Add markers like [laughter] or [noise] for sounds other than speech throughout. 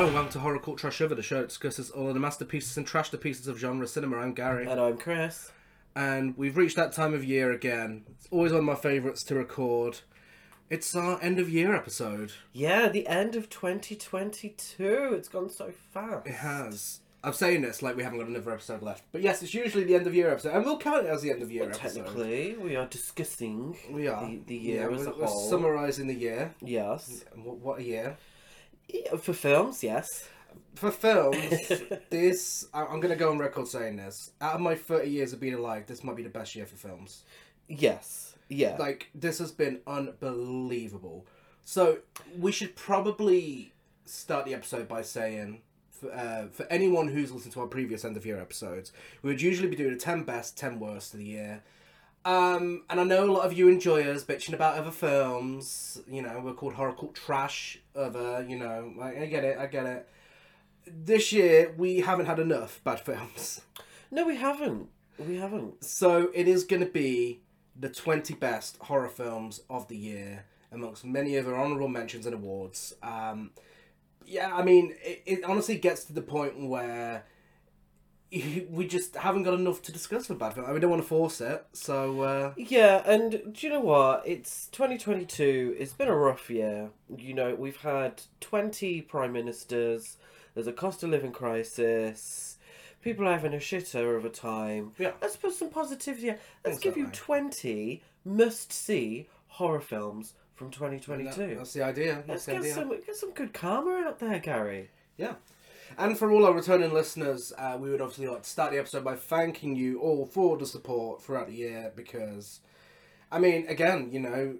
Hello and welcome to Horror Cult Trash Over, the show that discusses all of the masterpieces and trash the pieces of genre cinema. I'm Gary, And I'm Chris. and we've reached that time of year again. It's always one of my favourites to record. It's our end of year episode. Yeah, the end of 2022. It's gone so fast. It has. I'm saying this like we haven't got another episode left, but yes, it's usually the end of year episode, and we'll count it as the end of year Well, episode. technically, we are discussing we are the, the year Yeah, as a we're, we're whole. summarising the year. Yes. What, what a year! For films, yes. For films, [laughs] this I- I'm going to go on record saying this. Out of my 30 years of being alive, this might be the best year for films. Yes. Yeah. Like this has been unbelievable. So we should probably start the episode by saying, for, uh, for anyone who's listened to our previous end of year episodes, we would usually be doing the ten best, ten worst of the year. Um, and I know a lot of you enjoy us bitching about other films. You know, we're called horror cult trash. Other, you know, I, I get it, I get it. This year we haven't had enough bad films. no, we haven't. We haven't. So it is going to be the 20 best horror films of the year, amongst many other honourable mentions and awards. Um, yeah, I mean, it, it honestly gets to the point where [laughs] we just haven't got enough to discuss for bad film. I mean, we don't want to force it, so uh, Yeah, and do you know what? It's 2022. It's been a rough year. You know, we've had 20 prime ministers. There's a cost of living crisis. People are having a shitter of a time. Yeah. Let's put some positivity. Let's give you 20 must see horror films from that- 2022. that's the idea. That's Let's the get idea. some, get some good karma out there, Gary. Yeah. And for all our returning listeners, uh, we would obviously like to start the episode by thanking you all for the support throughout the year because, I mean, again, you know,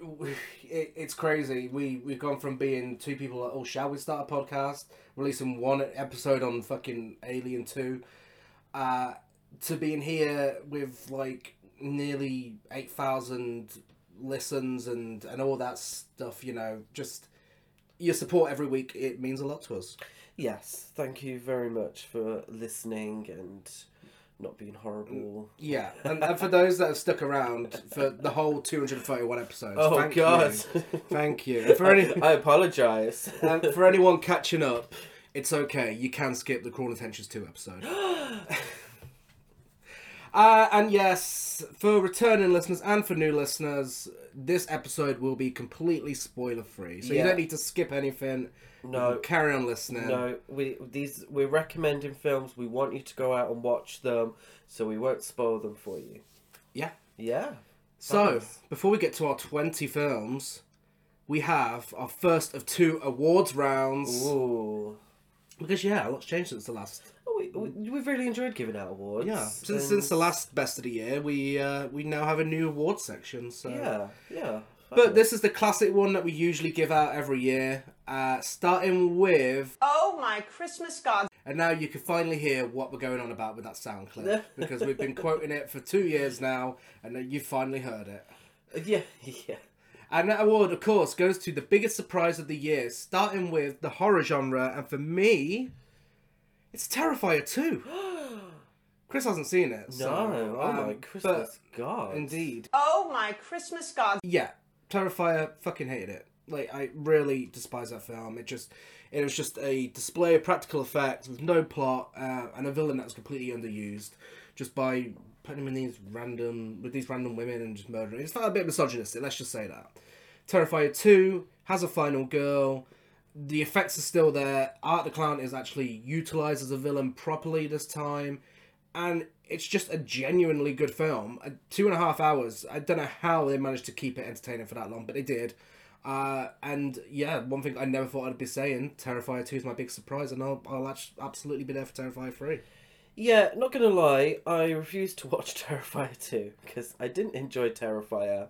[laughs] it, it's crazy. We, we've gone from being two people like, oh, shall we start a podcast, releasing one episode on fucking Alien 2, uh, to being here with like nearly 8,000 listens and, and all that stuff, you know, just your support every week it means a lot to us Yes, thank you very much for listening and not being horrible. Mm, yeah and, and for those that have stuck around for the whole 231 episodes Oh, thank God. you thank you and for, any, [laughs] I apologise. and for anyone catching up it's okay you can skip the cruel intentions 2 episode [gasps] [laughs] uh, and yes for returning listeners and for new listeners this episode will be completely spoiler free so you Yeah. don't need to skip anything No. carry on listening No, we these we're recommending films. We want you to go out and watch them, so we won't spoil them for you. yeah Yeah. So, Fabulous. before we get to our 20 films, we have our first of two awards rounds. Ooh. Because, yeah, a lot's changed since the last. We, we, we've really enjoyed giving out awards. Yeah, since, and- since the last best of the year, we uh, we now have a new awards section. So. Yeah, yeah. But this is the classic one that we usually give out every year, uh, starting with. Oh my Christmas God. And now you can finally hear what we're going on about with that sound clip. [laughs] because we've been quoting it for two years now, and then you finally heard it. Yeah, yeah. And that award, of course, goes to the biggest surprise of the year, starting with the horror genre. And for me, it's Terrifier 2. [gasps] Chris hasn't seen it. No, so, oh my um, Christmas God. Indeed. Oh my Christmas God. Yeah, Terrifier fucking hated it. Like, I really despise that film. It just. It was just a display of practical effects with no plot uh, and a villain that was completely underused just by putting him in these random with these random women and just murdering. It's felt a bit misogynistic. Let's just say that. Terrifier 2 has a final girl. The effects are still there. Art the Clown is actually utilized as a villain properly this time. And it's just a genuinely good film. Uh, two and a half hours. I don't know how they managed to keep it entertaining for that long, but they did. Uh, and yeah, one thing I never thought I'd be saying, Terrifier 2 is my big surprise, and I'll, I'll absolutely be there for Terrifier 3. Yeah, not gonna lie, I refused to watch [laughs] Terrifier 2 because I didn't enjoy Terrifier.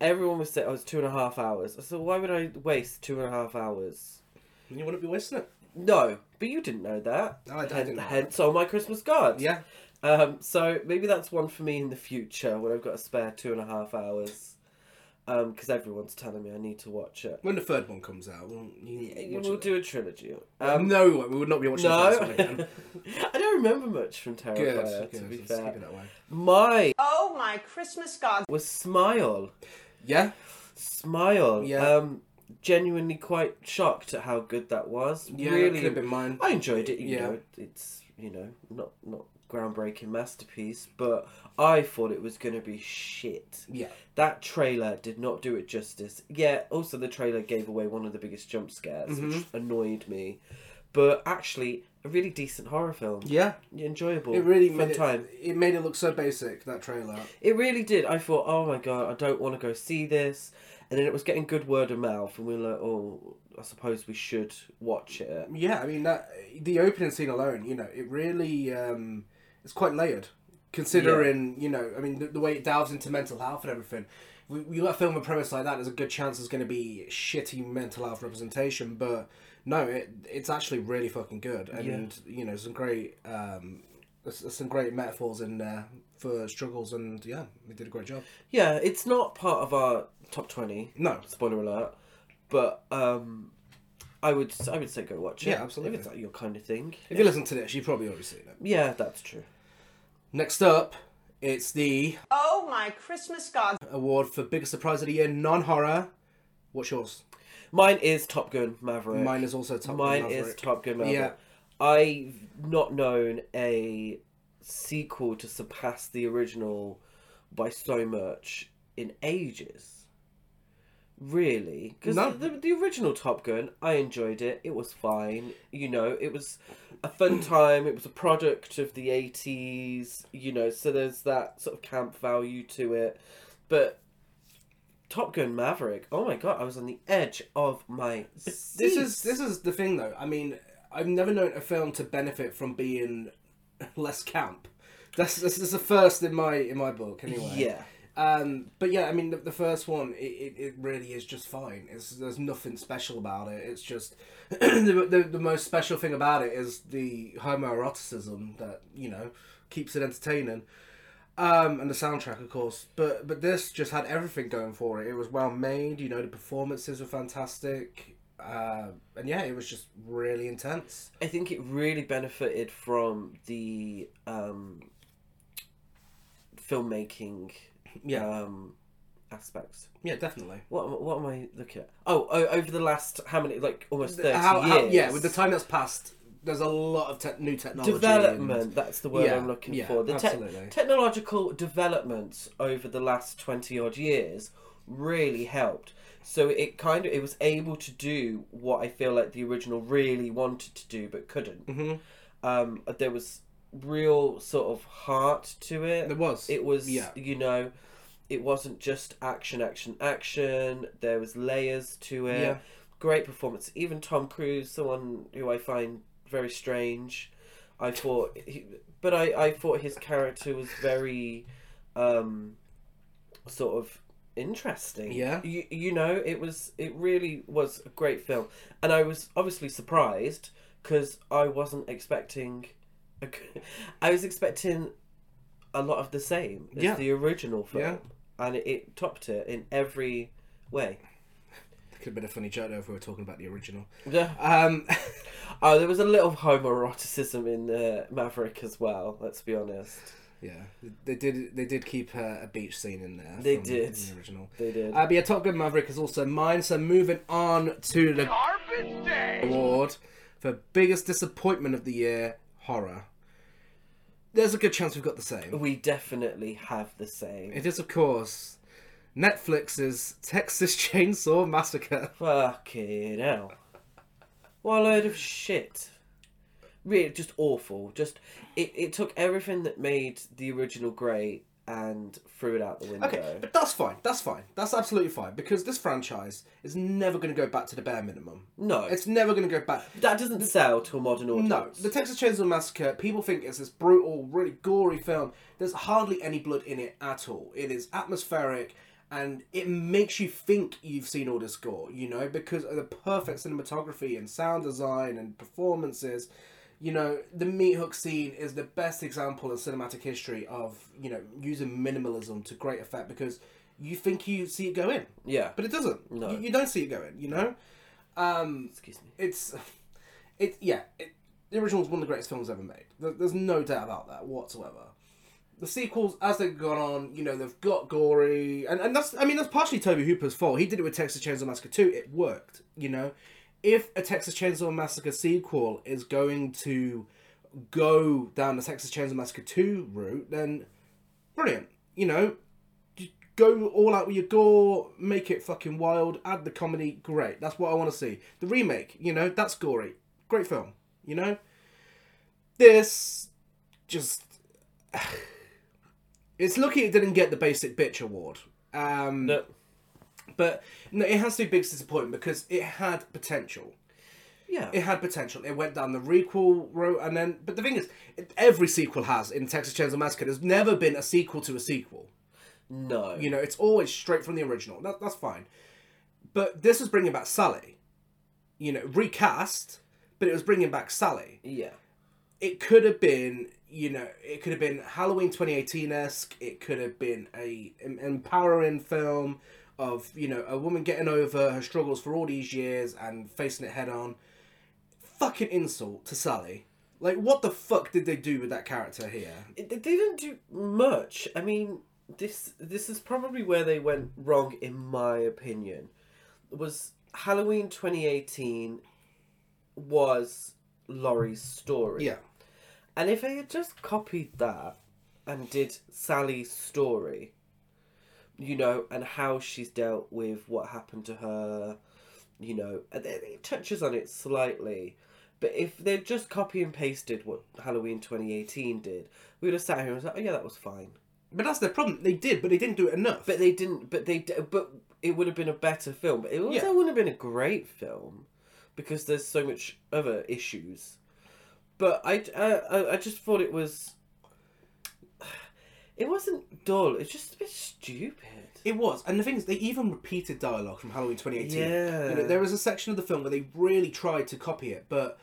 Everyone was saying, oh, it's two and a half hours. I said, why would I waste two and a half hours? You wouldn't be wasting it. No, but you didn't know that. No, I- I Hen- didn't know Hence, all my Christmas cards. Yeah. Um, so maybe that's one for me in the future when I've got a spare two and a half hours. Um, because everyone's telling me I need to watch it. When the third one comes out, we'll, you, Yeah, we'll do a trilogy. Um, Um, no, we we would not be watching the no, first one again. [laughs] I don't remember much from Terrifier. Good, to good. be Let's fair, keep it that way. my Oh my Christmas God. was Smile. Yeah, Smile. Yeah. Um, genuinely quite shocked at how good that was. Yeah, really, could have been mine. I enjoyed it. You Yeah. know, it's you know not not groundbreaking masterpiece, but I thought it was going to be shit. Yeah. That trailer did not do it justice. Yeah, also the trailer gave away one of the biggest jump scares, which Mm-hmm. annoyed me. But actually, a really decent horror film. Yeah. Enjoyable. It really fun made it, time. it made it look so basic that trailer. It really did. I thought, oh my god, I don't want to go see this. And then it was getting good word of mouth, and we were like, oh, I suppose we should watch it. Yeah, I mean that the opening scene alone, you know, it really um, it's quite layered. Considering, you know, I mean the, the way it delves into mental health and everything. We, we got a film a premise like that. There's a good chance there's going to be shitty mental health representation, but no, it it's actually really fucking good, and you know, some great um, there's, there's some great metaphors in there for struggles, and yeah, they did a great job. Yeah, it's not part of our top 20. No, Spoiler alert. But um, I would I would say go watch it. Yeah, absolutely. If it's like your kind of thing. if you listen to this, you've probably already seen it. Yeah, that's true. Next up, it's the Oh my Christmas God award for biggest surprise of the year, non-horror. What's yours? Mine is Top Gun Maverick. Mine is also Top Gun Mine Maverick. is Top Gun Maverick. Yeah. I've not known a sequel to surpass the original by so much in ages. Really, because No. the, the original Top Gun, I enjoyed it. It was fine. You know, it was a fun [clears throat] time. It was a product of the eighties. You know, so there's that sort of camp value to it. But Top Gun Maverick, oh my god, I was on the edge of my. This is this is the thing though. I mean, I've never known a film to benefit from being [laughs] less camp. That's this is the first in my in my book anyway. Yeah. Um, but yeah, I mean, the, the first one, it, it, it really is just fine. It's there's nothing special about it. It's just [clears throat] the, the the most special thing about it is the homoeroticism that you know keeps it entertaining. Um, and the soundtrack, of course, but but this just had everything going for it. It was well made, you know. The performances were fantastic, uh, and yeah, it was just really intense. I think it really benefited from the um, filmmaking Yeah, um, aspects. yeah, definitely. What am- what am I looking at? Oh, oh over the last how many like almost thirty How, years? how, yeah, with the time that's passed, there's a lot of te- new technology. development. and- That's the word Yeah, I'm looking yeah, for. The te- technological developments over the last twenty odd years really helped. So it kind of it was able to do what I feel like the original really wanted to do but couldn't. Mhm. Um, there was real sort of heart to it. There was. It was, Yeah. you know, it wasn't just action, action, action. There was layers to it. Yeah. Great performance. Even Tom Cruise, someone who I find very strange. I thought, he, but I, I thought his character was very, um, sort of interesting. Yeah. You, you know, it was, it really was a great film, and I was obviously surprised because I wasn't expecting. A, I was expecting a lot of the same as Yeah. the original film, Yeah. and it, it topped it in every way. Could have been a funny joke though if we were talking about the original. Yeah. Um, [laughs] Oh, there was a little homoeroticism in uh, Maverick as well. Let's be honest. yeah, they did. They did keep uh, a beach scene in there. They from did. the original. They did. Uh, but yeah, Top Gun Maverick is also mine. So moving on to the Garbage Day! award for biggest disappointment of the year, horror. There's a good chance we've got the same. we definitely have the same. It is, of course, Netflix's Texas [laughs] Chainsaw Massacre. Fucking hell. What a load of shit. Really, just awful. Just it, it took everything that made the original great and threw it out the window. Okay, but that's fine. That's fine. That's absolutely fine because this franchise is never going to go back to the bare minimum. No, It's never going to go back. that doesn't sell to a modern audience. No, the Texas Chainsaw Massacre. People think it's this brutal, really gory film. There's hardly any blood in it at all. It is atmospheric, and it makes you think you've seen all the score, You know, because of the perfect cinematography and sound design and performances. You know, the meat hook scene is the best example in cinematic history of you know using minimalism to great effect because you think you see it go in, Yeah. but it doesn't. No. You, you don't see it go in. You know. Um, Excuse me. it's it yeah it, the original is one of the greatest films ever made There- there's no doubt about that whatsoever the sequels as they've gone on, you know, they've got gory, and, and that's I mean that's partially Tobe Hooper's fault. He did it with Texas Chainsaw Massacre 2. It worked, you know. If a Texas Chainsaw Massacre sequel is going to go down the Texas Chainsaw Massacre 2 route, then brilliant. You know, go all out with your gore, make it fucking wild, add the comedy, great. That's what I want to see. The remake, you know, that's gory. Great film, you know? This just [sighs] it's lucky it didn't get the basic bitch award. Um No, but no, it has to be big disappointment because it had potential. yeah, It had potential. It went down the requel route, and then. But the thing is, every sequel has in Texas Chainsaw Massacre. There's never been a sequel to a sequel. no. You know, it's always straight from the original. That, that's fine. But this was bringing back Sally. You know, recast, but it was bringing back Sally. yeah, It could have been, you know, it could have been Halloween 2018 esque. It could have been a empowering film of, you know, a woman getting over her struggles for all these years and facing it head on. Fucking insult to Sally. Like, what the fuck did they do with that character here? It- they didn't do much. I mean, this this is probably where they went wrong, in my opinion. Was Halloween 2018 was Laurie's story. Yeah. And if they had just copied that and did Sally's story, you know, and how she's dealt with what happened to her, you know, and it, touches on it slightly. But if they'd just copy and pasted what Halloween 2018 did, we would have sat here and was like, oh yeah, that was fine. But that's the problem. They did, but they didn't do it enough. But they didn't. But they. But it would have been a better film. But it also Yeah. wouldn't have been a great film because there's so much other issues. But I, I, I- just thought it was. It wasn't dull. It's just a bit stupid. It was, and the thing is, they even repeated dialogue from Halloween 2018. Yeah. You know, there was a section of the film where they really tried to copy it, but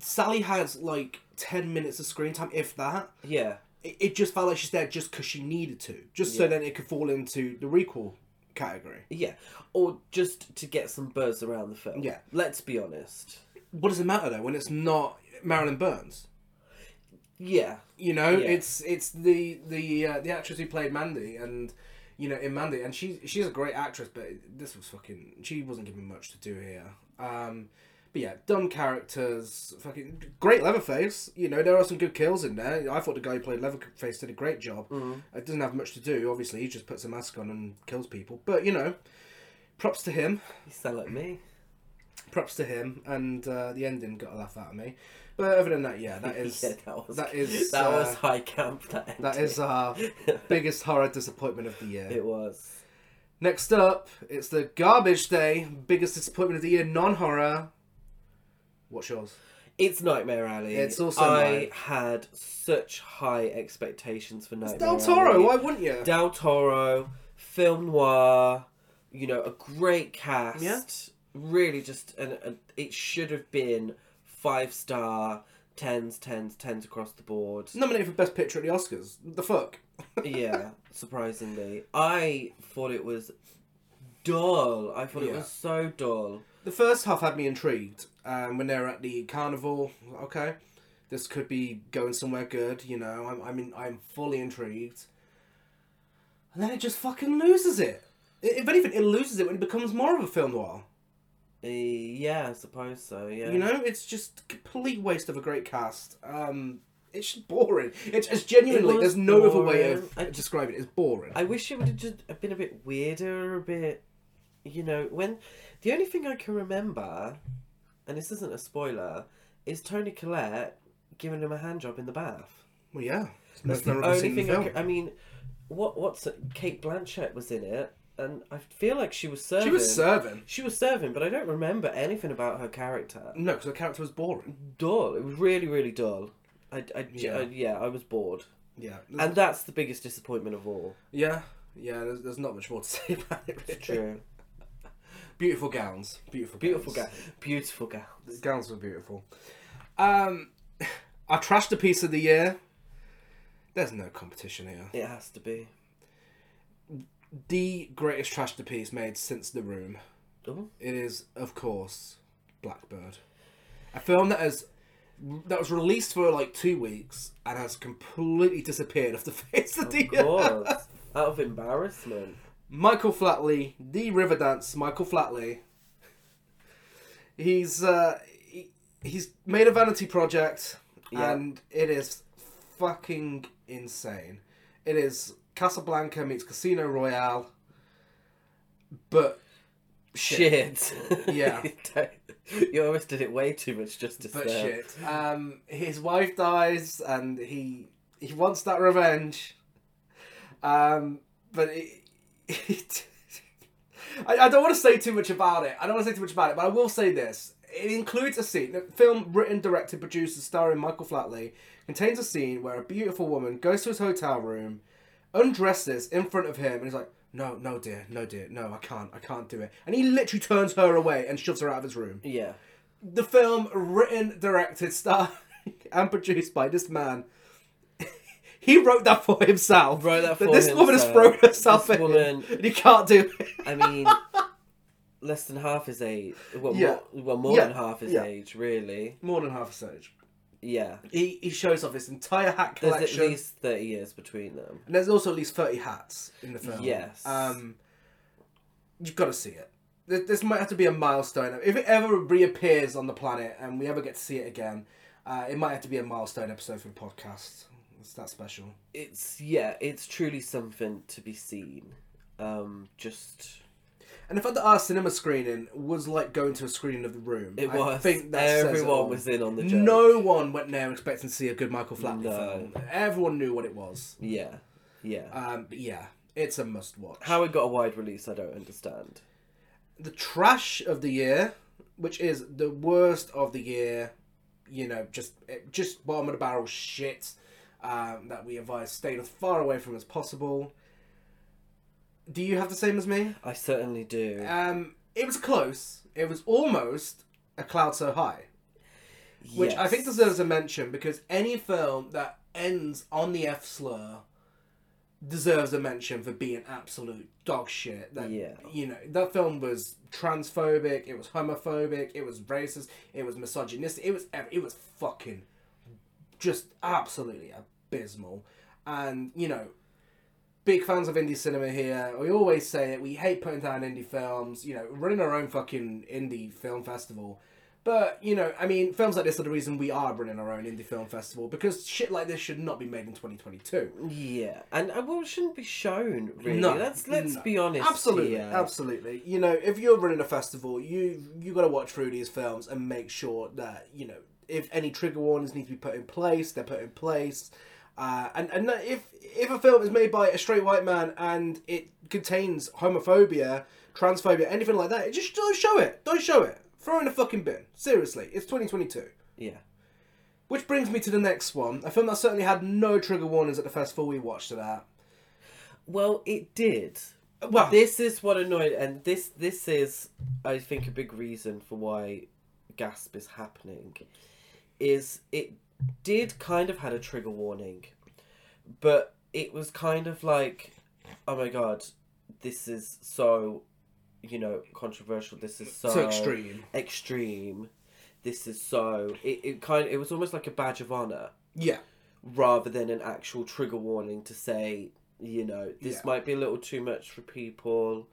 Sally has like 10 minutes of screen time, if that. Yeah. It, it just felt like she's there just because she needed to, just so then it could fall into the requel category. Yeah. Or just to get some buzz around the film. Yeah. Let's be honest. What does it matter though when it's not Marilyn Burns? Yeah. You know, Yeah. it's it's the the uh, the actress who played Mandy, and you know in Mandy, and she she's a great actress, but this was fucking. She wasn't given much to do here. Um, but yeah, dumb characters, fucking great Leatherface. You know, there are some good kills in there. I thought the guy who played Leatherface did a great job. It doesn't have much to do. Obviously, he just puts a mask on and kills people. But you know, props to him. You sound like me. Props to him. And uh, the ending got a laugh out of me. But other than that, yeah, that [laughs] is yeah, that was that is, that was uh, high camp. That that is our [laughs] biggest horror disappointment of the year. It was. Next up, it's the garbage day, biggest disappointment of the year, non-horror. What's yours? It's Nightmare Alley. It's also I mine. had such high expectations for Nightmare Del Toro. Alley. Why wouldn't you? Del Toro, film noir. You know, a great cast. Yeah. Really, just an, a, it should have been five star, tens, tens, tens across the board. Nominated for best picture at the Oscars. The fuck? [laughs] yeah, surprisingly, I thought it was dull. I thought it Yeah. was so dull. The first half had me intrigued. Um, when they're at the carnival, okay, this could be going somewhere good. You know, I'm, I mean, I'm fully intrigued. And then it just fucking loses it. I- If anything, it loses it when it becomes more of a film noir. Uh, yeah, I suppose so. Yeah. You know, it's just complete waste of a great cast. Um, it's just boring. It's, it's genuinely It there's no other way of I- describing it. It's boring. I wish it would have just been a bit weirder, a bit, you know, when the only thing I can remember, and this isn't a spoiler, is Toni Collette giving him a hand job in the bath. well, yeah, That's the only scene in the thing I, can, I mean, what what's? Cate Blanchett was in it, and I feel like she was serving. She was serving. She was serving, but I don't remember anything about her character. No, because the character was boring. Dull. It was really, really dull. I, I, Yeah. yeah. yeah, I was bored, Yeah, and that's the biggest disappointment of all. yeah, yeah. There's, there's not much more to [laughs] say about it. Really. True. Beautiful gowns. Beautiful. Beautiful gowns. guy. Beautiful guy. The gowns were beautiful. Um, [sighs] I trashed a piece of the year. There's no competition here. It has to be. The greatest trash to piece made since The Room. Oh. It is, of course, Blackbird. A film that has that was released for like two weeks and has completely disappeared off the [laughs] face of, the Of course. Out of embarrassment. Michael Flatley, the Riverdance Michael Flatley. He's uh, he, he's made a vanity project, Yeah. and it is fucking insane. It is Casablanca meets Casino Royale, but Shit. Yeah. [laughs] you almost did it way too much justice but there. shit. Um, his wife dies, and he he wants that revenge. Um, but it, it [laughs] I, I don't want to say too much about it. I don't want to say too much about it, but I will say this: it includes a scene. The film, written, directed, produced, and starring Michael Flatley, contains a scene where a beautiful woman goes to his hotel room, undresses in front of him, and he's like. No, no, dear, no, dear, no, I can't, I can't do it. And he literally turns her away and shoves her out of his room Yeah. the film written, directed, starring, [laughs] and produced by this man. [laughs] he wrote that for himself. Wrote that for this woman has thrown herself This at woman- and he can't do it. I mean, [laughs] less than half his age. Well, Yeah. more, well, more Yeah. than half his Yeah. age, really. More than half a stage. Yeah. He he shows off his entire hat There's collection, at least 30 years between them. and there's also at least thirty hats in the film. Yes. Um, you've got to see it. This, this might have to be a milestone. If it ever reappears on the planet and we ever get to see it again, uh, it might have to be a milestone episode for the podcast. It's that special. It's, yeah, it's truly something to be seen. Um, just. And the fact that our cinema screening was like going to a screening of the room. It I was. think that Everyone was in on the joke. No one went there expecting to see a good Michael Flatley No. film. Everyone knew what it was. Yeah. Yeah. Um, but yeah, it's a must watch. How it got a wide release, I don't understand. the trash of the year, which is the worst of the year, you know, just just bottom of the barrel shit um, that we advise staying as far away from as possible. Do you have the same as me? I certainly do. Um, it was close. It was almost a cloud so high, which I think deserves a mention because any film that ends on the F slur deserves a mention for being absolute dog shit. That, Yeah. You know, that film was transphobic, it was homophobic, it was racist, it was misogynistic, it was it was fucking just absolutely abysmal. And, you know, big fans of indie cinema here. We always say it. we hate putting down indie films, you know, running our own fucking indie film festival. But, you know, I mean, films like this are the reason we are running our own indie film festival because shit like this should not be made in 2022. Yeah, and, and well, it shouldn't be shown really. No, let's let's no. be honest. Absolutely, here. absolutely. You know, if you're running a festival, you you got to watch through these films and make sure that you know if any trigger warnings need to be put in place, they're put in place. Uh, and and if if a film is made by a straight white man and it contains homophobia, transphobia, anything like that, it just don't show it. Don't show it. Throw it in the fucking bin. Seriously, it's 2022. Yeah, Which brings me to the next one. A film that certainly had no trigger warnings at the festival we watched it at. well, it did. Well, This is what annoyed, and this this is, I think, a big reason for why Gasp is happening. Is it did kind of had a trigger warning, but it was kind of like, oh my god, this is so, you know, controversial. This is so, so extreme. extreme. This is so. It, it kind. It was almost like a badge of honor Yeah. rather than an actual trigger warning to say, you know, this Yeah. might be a little too much for people.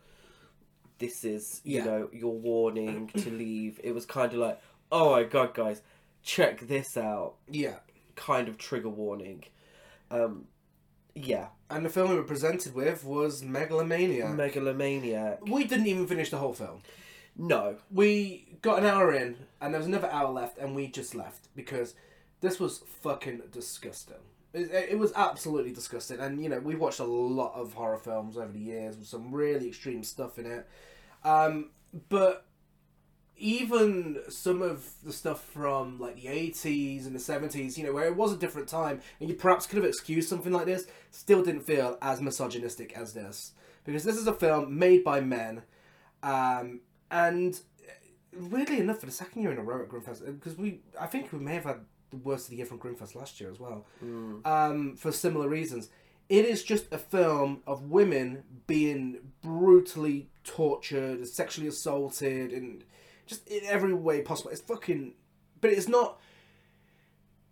This is, you Yeah. know, your warning to leave. It was kind of like, oh my god, guys, check this out. Yeah. Kind of trigger warning. Um, yeah, And the film we were presented with was Megalomania. megalomaniac. we didn't even finish the whole film. No, We got an hour in, and there was another hour left, and we just left because this was fucking disgusting. It, it was absolutely disgusting, and you know we've watched a lot of horror films over the years with some really extreme stuff in it, um, but even some of the stuff from like the 80s and the 70s you know where it was a different time and you perhaps could have excused something like this still didn't feel as misogynistic as this. Because this is a film made by men um, and weirdly enough for the second year in a row at Grimmfest because we I think we may have had the worst of the year from Grimmfest last year as well. Um, for similar reasons. It is just a film of women being brutally tortured sexually assaulted and just in every way possible it's fucking but it's not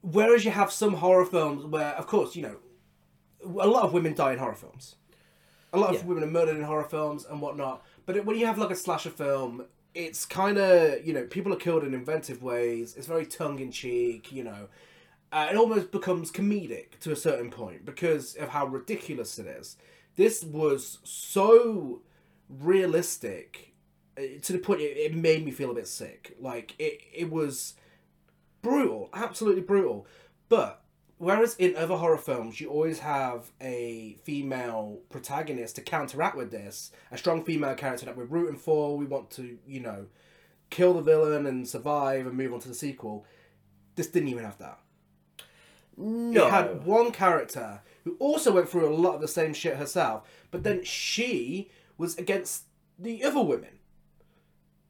whereas you have some horror films where, of course, you know, a lot of women die in horror films. A lot of Yeah. women are murdered in horror films and whatnot. But it, when you have like a slasher film, it's kind of you know people are killed in inventive ways. It's very tongue in cheek. You know, uh, it almost becomes comedic to a certain point because of how ridiculous it is. This was so realistic to the point it, it made me feel a bit sick. Like it, it was brutal, absolutely brutal. But whereas in other horror films you always have a female protagonist to counteract with this, a strong female character that we're rooting for, we want to, you know, kill the villain and survive and move on to the sequel. This didn't even have that. No. It had one character who also went through a lot of the same shit herself, but then she was against the other women.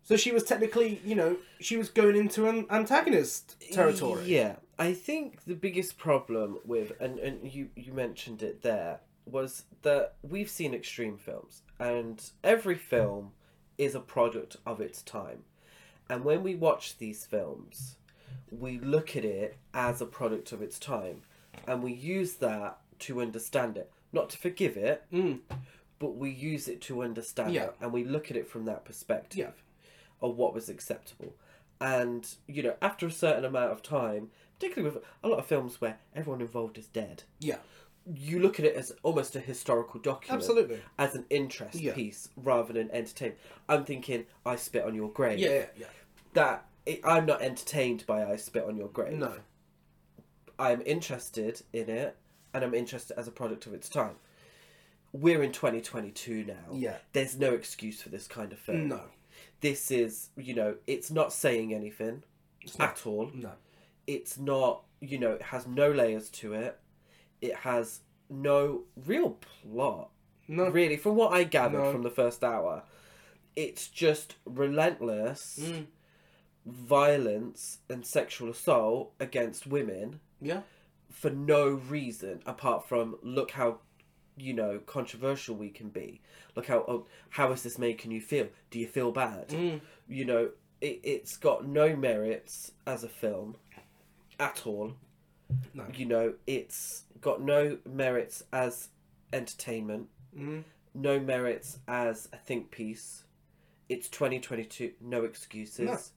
So she was technically, you know, she was going into an antagonist territory. Yeah, I think the biggest problem with and and you you mentioned it there was that we've seen extreme films and every film is a product of its time. And when we watch these films, we look at it as a product of its time and we use that to understand it, not to forgive it, mm. but we use it to understand Yeah. it and we look at it from that perspective Yeah. Of what was acceptable. And, you know, after a certain amount of time, particularly with a lot of films where everyone involved is dead, Yeah. you look at it as almost a historical document. Absolutely. As an interest Yeah. piece rather than entertainment. I'm thinking, I spit on your grave. Yeah, yeah, yeah. That, it, I'm not entertained by I spit on your grave. No. I'm interested in it and I'm interested as a product of its time. We're in 2022 now. Yeah. There's no excuse for this kind of film. No. This is, you know, it's not saying anything at all. No. It's not, you know, it has no layers to it. It has no real plot. No. Really, from what I gathered No. from the first hour, it's just relentless Mm. violence and sexual assault against women Yeah. for no reason apart from look how you know controversial we can be look how oh, how is this making you feel do you feel bad Mm. you know it, it's got no merits as a film at all No. you know it's got no merits as entertainment Mm. no merits as a think piece it's 2022 no excuses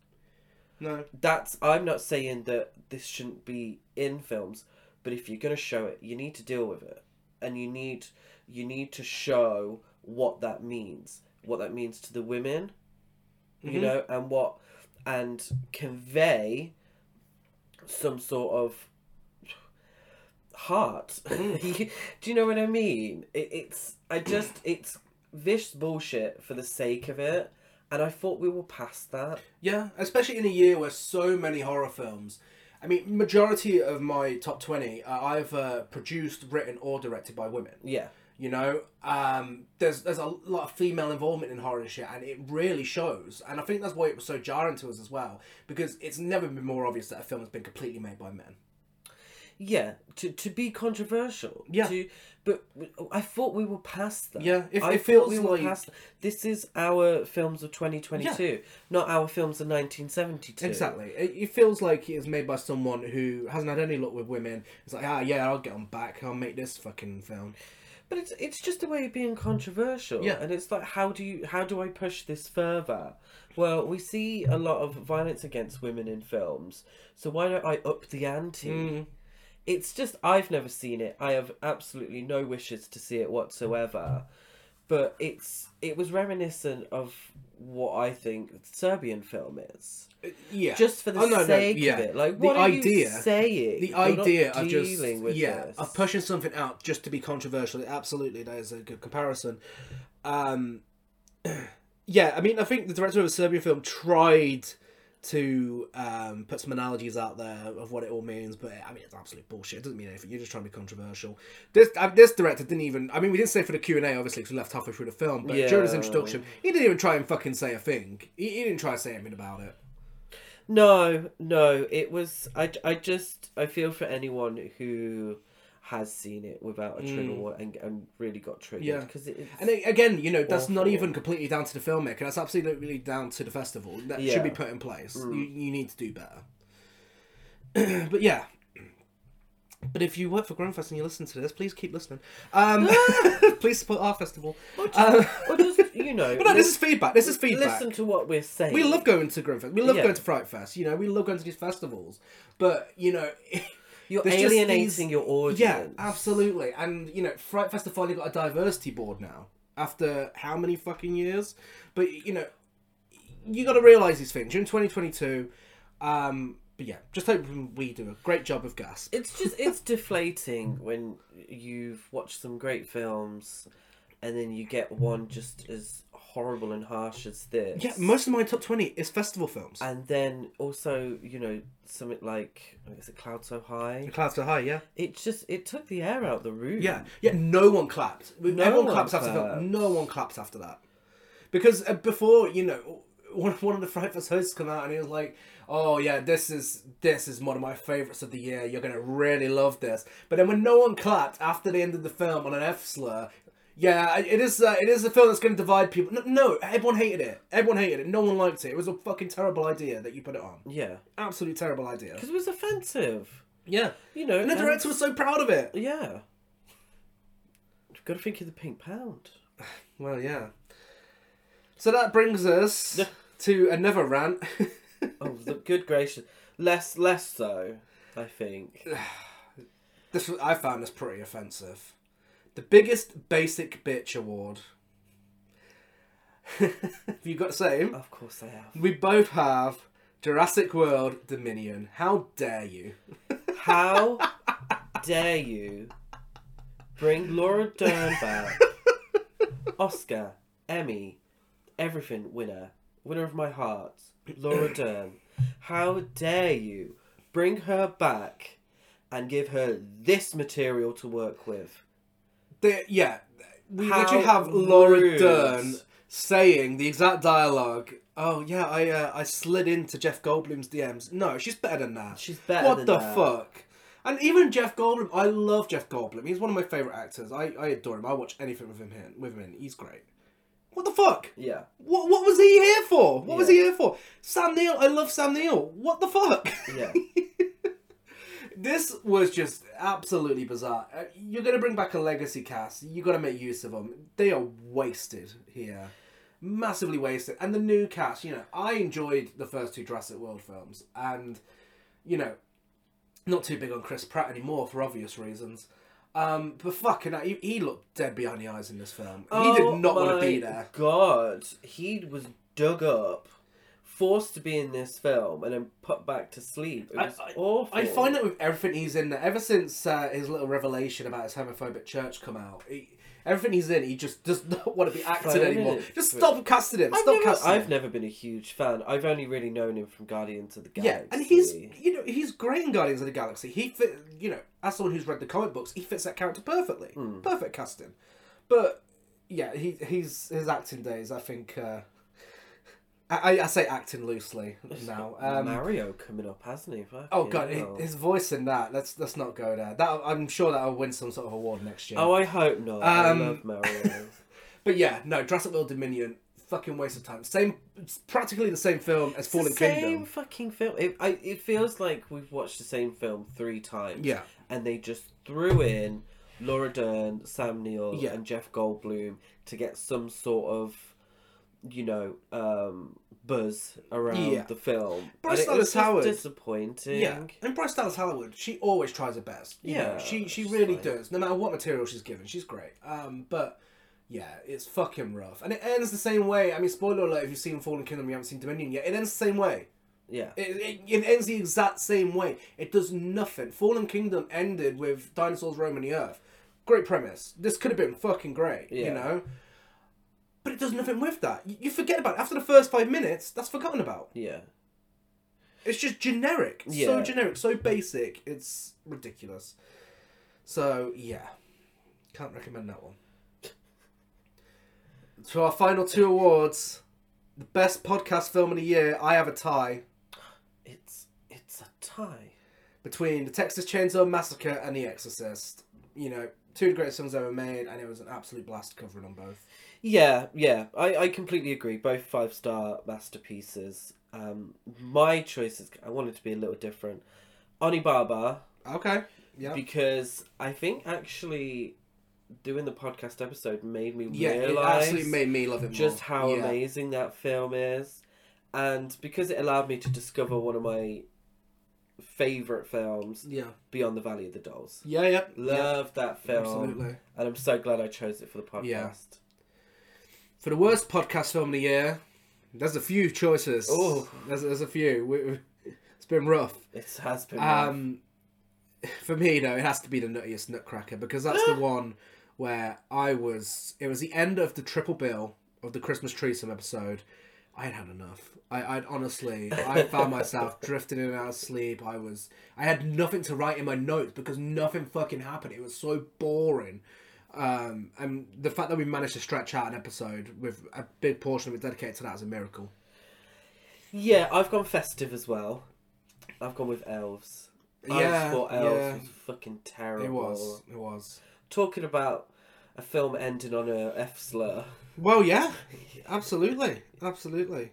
No. No. that's I'm not saying that this shouldn't be in films, but if you're going to show it, you need to deal with it, and you need you need to show what that means, what that means to the women, you Mhm. know, and what and convey some sort of heart. [laughs] Do you know what I mean? It, it's I just [clears throat] it's this bullshit for the sake of it, and I thought we were past that. Yeah, especially in a year where so many horror films. I mean, majority of my top twenty are either produced, written, or directed by women. Yeah. You know, um, there's there's a lot of female involvement in horror and shit, and it really shows. And I think that's why it was so jarring to us as well, because it's never been more obvious that a film has been completely made by men. Yeah, to to be controversial. Yeah. To, but I thought we were past that. Yeah, it- I it feels we were like- past. This is our films of 2022, not our films of 1972. Exactly. It, it feels like it is made by someone who hasn't had any luck with women. It's like, ah, yeah, I'll get on back. I'll make this fucking film. But it's it's just a way of being controversial. Yeah. And it's like how do you how do I push this further? Well, we see a lot of violence against women in films, so why don't I up the ante? Mm. It's just I've never seen it. I have absolutely no wishes to see it whatsoever. But it's it was reminiscent of what I think Serbian film is. Yeah. Just for the Oh, no, no, sake yeah. of it. Like The what are you saying? the idea of just dealing with yeah this. of pushing something out just to be controversial absolutely that is a good comparison um [clears throat] yeah i mean i think the director of a serbian film tried to um, put some analogies out there of what it all means, but I mean it's absolute bullshit. It doesn't mean anything. You're just trying to be controversial. This uh, this director didn't even. I mean, we didn't say for the Q and A obviously because we left halfway through the film. But during his introduction, he didn't even try and fucking say a thing. He, he didn't try to say anything about it. No, no, it was. I, I just I feel for anyone who has seen it without a trigger warning and, and really got triggered Mm. Yeah. because And again, you know, that's not even completely down to the filmmaker. That's absolutely down to the festival. That Yeah. Mm. should be put in place. You, you need to do better. [clears throat] but yeah, But if you work for Grimmfest and you listen to this, please keep listening. Um, [laughs] [laughs] please support our festival. Or just, Uh, or just you know, [laughs] but no, this is feedback. This is feedback. listen to what we're saying. We love going to Grimmfest. We love Yeah. going to Fright Fest. You know, we love going to these festivals. But you know, You're there's alienating these- your audience. Yeah, absolutely. And you know, Fright Fest have finally got a diversity board now after how many fucking years? But you know, you got to realize these things. You're in 2022. Um, but yeah, just hoping we do a great job of gas. It's just it's [laughs] deflating when you've watched some great films, and then you get one just as horrible and harsh as this. Yeah, most of my top 20 is festival films. And then also, you know, something like is it Cloud So High? The clouds are high, yeah. It just it took the air out of the room. Yeah, yeah. No one clapped. No Everyone one claps after clapped. film. No one claps after that, because uh, before you know, one one of the Fright Fest hosts come out and he was like, "Oh yeah, this is this is one of my favorites of the year. You're gonna really love this." But then when no one clapped after the end of the film on an F slur. Yeah, it is. Uh, it is a film that's going to divide people. No, no, everyone hated it. Everyone hated it. No one liked it. It was a fucking terrible idea that you put it on. Yeah. Absolutely terrible idea. Because it was offensive. Yeah, You know, and the director was so proud of it. Yeah. You've got to think of the pink pound. [sighs] Well, yeah. So that brings us to another rant. [laughs] Oh, the good gracious. Less, less so, I think. [sighs] this I found this pretty offensive. The biggest basic bitch award. [laughs] Have you got the same? Of course I have. We both have Jurassic World Dominion. How dare you? How dare you bring Laura Dern back? Oscar, Emmy, everything winner, winner of my heart, Laura Dern. How dare you bring her back and give her this material to work with? The, yeah, we How literally have Laura rude. Dern saying the exact dialogue. Oh yeah, I uh, I slid into Jeff Goldblum's DMs. No, she's better than that. She's better What the that. fuck? And even Jeff Goldblum, I love Jeff Goldblum. He's one of my favorite actors. I, I adore him. I watch anything with him in, with him in. He's great. What the fuck? Yeah. What what was he here for? What was he here for? Sam Neill, I love Sam Neill. What the fuck? Yeah. [laughs] this was just absolutely bizarre. Uh, You're gonna bring back a legacy cast. You got to make use of them. They are wasted here, massively wasted. And the new cast, you know, I enjoyed the first two Jurassic World films, and you know, not too big on Chris Pratt anymore for obvious reasons. Um, but fucking, hell, he, he looked dead behind the eyes in this film. He Oh did not want to be there. God, he was dug up, forced to be in this film, and then put back to sleep. It I- was I- awful. I find that with everything he's in ever since uh, his little revelation about his homophobic church come out, he, everything he's in, he just does [laughs] not want to be acting Fine, anymore. Just stop casting him. I've Stop never, casting I've him. never been a huge fan. I've only really known him from Guardians of the Galaxy. Yeah, and he's you know he's great in Guardians of the Galaxy. He fit you know as someone who's read the comic books, he fits that character perfectly. Hmm. Perfect casting. But yeah, he he's his acting days. I think uh, I I say acting loosely now. Um, Mario coming up, hasn't he? Fucking oh god, hell. his voice in that. Let's let's not go there. That I'm sure that'll win some sort of award next year. Oh, I hope not. I Um, love Mario. [laughs] But yeah, no, Jurassic World Dominion, fucking waste of time. Same, it's practically the same film as It's Fallen same Kingdom. fucking film. It, I, it feels like we've watched the same film three times. Yeah. And they just threw in Laura Dern, Sam Neill, Yeah. and Jeff Goldblum to get some sort of, you know, um, buzz around Yeah. the film. Bryce and it was Dallas Howard- disappointing. Yeah, and Bryce Dallas Howard, she always tries her best. You know, Yeah, she she really fine. does. No matter what material she's given, she's great. Um, but yeah, it's fucking rough, and it ends the same way. I mean, spoiler alert: if you've seen Fallen Kingdom, you haven't seen Dominion yet. It ends the same way. Yeah. It, it, it ends the exact same way. It does nothing. Fallen Kingdom ended with dinosaurs roaming the earth. Great premise. This could have been fucking great, you know? But it does nothing with that. You, forget about it. After the first five minutes, that's forgotten about. Yeah. It's just generic. Yeah. So generic, so basic. It's ridiculous. So, yeah. Can't recommend that one. [laughs] To our final two awards the best podcast film of the year, I have a tie. [gasps] It's it's a tie. between the Texas Chainsaw Massacre and The Exorcist. You know, two of the greatest films ever made, and it was an absolute blast covering on both. Yeah, yeah, I, I completely agree. Both five star masterpieces. Um, my choices, I wanted to be a little different. Onibaba, Okay. Yeah. Because I think actually doing the podcast episode made me Yeah, it realize absolutely made me love it more. just how yeah. amazing that film is, and because it allowed me to discover one of my favorite films, Yeah. Beyond the Valley of the Dolls. Yeah, yeah. Love that film, Absolutely. and I'm so glad I chose it for the podcast. For the worst podcast film of the year, there's a few choices. Oh, There's, there's a few. We, it's been rough. It has been. rough. Um, [laughs] for me, though, it has to be the Nuttiest Nutcracker because that's the [gasps] one where I was. It was the end of the triple bill of the Christmas Treesome episode. I had had enough. I, I'd honestly, I found myself [laughs] drifting in and out of sleep. I was, I had nothing to write in my notes because nothing fucking happened. It was so boring. Um, and the fact that we managed to stretch out an episode with a big portion of it dedicated to that is a miracle. Yeah, I've gone festive as well. I've gone with elves. I Yeah, thought elves yeah. was fucking terrible. It was. It was. Talking about a film ending on a F slur. Well, yeah, [laughs] absolutely, absolutely.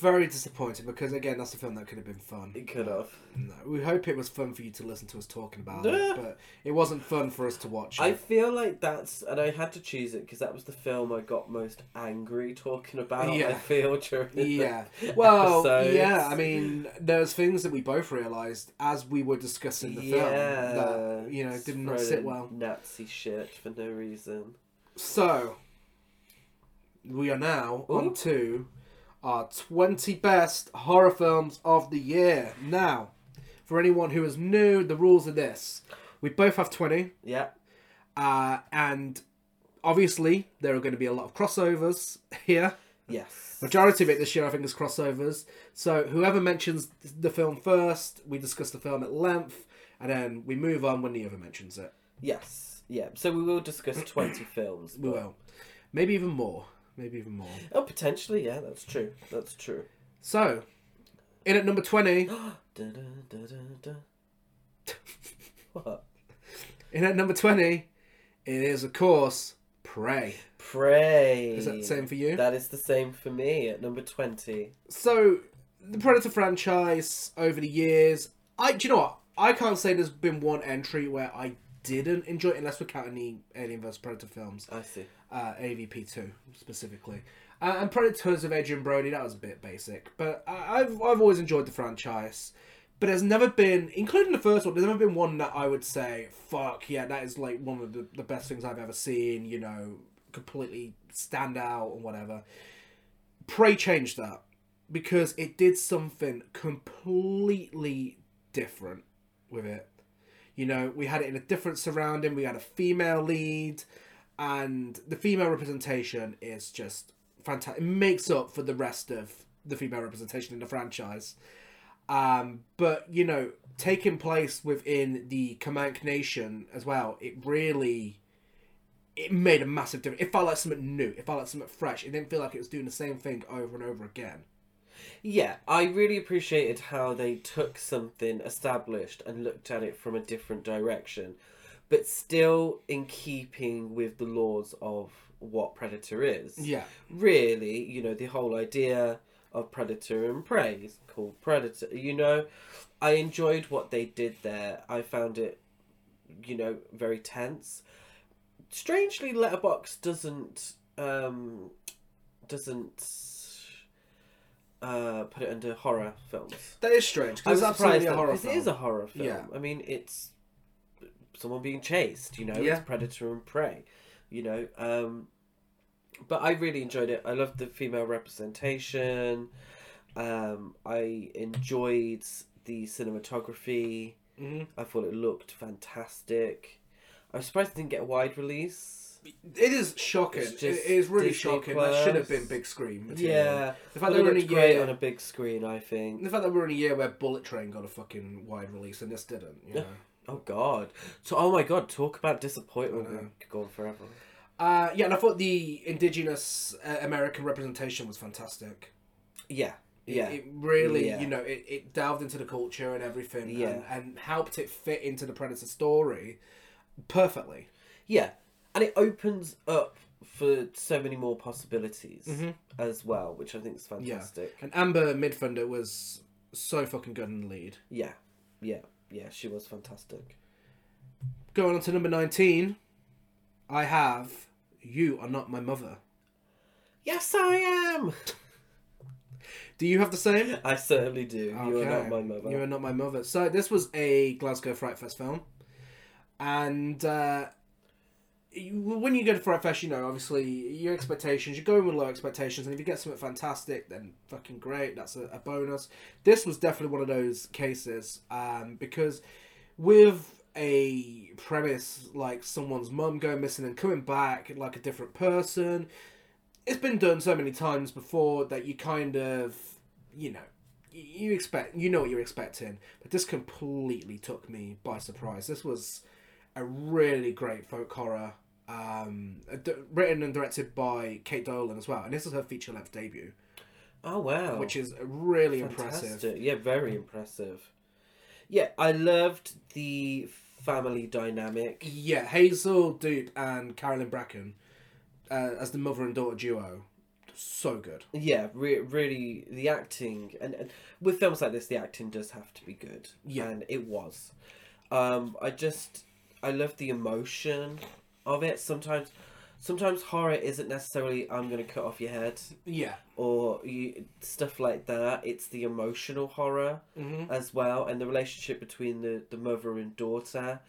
Very disappointing because again, that's a film that could have been fun. It could have. No, we hope it was fun for you to listen to us talking about Yeah. it, but it wasn't fun for us to watch. I feel like that's, and I had to choose it because that was the film I got most angry talking about. I Yeah. feel during the Yeah. [laughs] Well, episodes. yeah. I mean, there's things that we both realised as we were discussing the film that you know did not sit well. Nazi shit for no reason. So we are now Ooh. on to our 20 best horror films of the year. Now, for anyone who is new, the rules are this: we both have 20, Yeah. uh, and obviously there are going to be a lot of crossovers [laughs] here. Yes. Majority of it this year, I think, is crossovers. So whoever mentions the film first, we discuss the film at length, and then we move on when the other mentions it. Yes. Yeah. So we will discuss twenty [clears throat] films. We will, maybe even more, maybe even more. Oh, potentially. Yeah, that's true. That's true. So, in at number twenty, Dun, dun, dun, dun, dun. what? in at number twenty, it is of course Prey. Prey. Is that the same for you? That is the same for me at number twenty. So, the Predator franchise over the years, I do you know what? I can't say there's been one entry where I didn't enjoy it, unless we're counting the Alien vs Predator films. I see. Uh, AVP two specifically. Uh, and Predators of Adrien Brody that was a bit basic, but I've I've always enjoyed the franchise. But there's never been, including the first one, there's never been one that I would say, "Fuck yeah, that is like one of the, the best things I've ever seen." You know, completely stand out and whatever. Prey change that because it did something completely different with it. You know, we had it in a different surrounding. We had a female lead, and the female representation is just fantastic. It makes up for the rest of the female representation in the franchise. Um, but you know, taking place within the Comanche Nation as well, it really it made a massive difference. It felt like something new. It felt like something fresh. It didn't feel like it was doing the same thing over and over again. Yeah, I really appreciated how they took something established and looked at it from a different direction, but still in keeping with the laws of what Predator is. Yeah. Really, you know, the whole idea of Predator and Prey is called Predator. You know, I enjoyed what they did there. I found it, you know, very tense. Strangely, Letterboxd doesn't um doesn't uh put it under horror films. That is strange I was because it's absolutely a surprised horror film. it is a horror film. Yeah. I mean, it's someone being chased. You know, Yeah. it's predator and prey. You know, um, but I really enjoyed it. I loved the female representation. Um, I enjoyed the cinematography. Mhm. I thought it looked fantastic. I'm surprised it didn't get a wide release. It is shocking. It is really Disney shocking. That should have been big screen. material. Yeah, The fact that we're in a year, on a big screen. I think. the fact that we're in a year where Bullet Train got a fucking wide release and this didn't. You know? Oh God! So, oh my God! Talk about disappointment. I know. We could go on forever. Uh, yeah, and I thought the indigenous uh, American representation was fantastic. Yeah, yeah. It, really, Yeah. you know, it, it delved into the culture and everything Yeah. and, and helped it fit into the Predator story perfectly. Yeah, and it opens up for so many more possibilities Mhm. as well, which I think is fantastic. And Amber Midthunder was so fucking good in the lead. Yeah, yeah, yeah. She was fantastic. going on to number 19, I have You Are Not My Mother. Yes, I am. Do you have the same? [laughs] I certainly do. You are not my mother. You are not my mother. So this was a Glasgow Fright Fest film, and uh, when you go to Fest, you know obviously your expectations. You go in with low expectations, and if you get something fantastic, then fucking great. That's a, a bonus. This was definitely one of those cases um, because with a premise like someone's mum going missing and coming back like a different person it's been done so many times before that you kind of, you know, you expect, you know what you're expecting. But this completely took me by surprise. This was a really great folk horror, um, d- written and directed by Kate Dolan as well, and this is her feature length debut, oh wow. which is really impressive. Yeah, very impressive. Yeah, I loved the family dynamic. Yeah, Hazel Doupe and Carolyn Bracken uh, as the mother and daughter duo, so good. Yeah, re- really, the acting and, and with films like this, the acting does have to be good. Yeah. and it was. Um, I just I love the emotion of it. Sometimes, sometimes horror isn't necessarily I'm gonna cut off your head Yeah. or you, stuff like that. It's the emotional horror hmm as well, and the relationship between the the mother and daughter.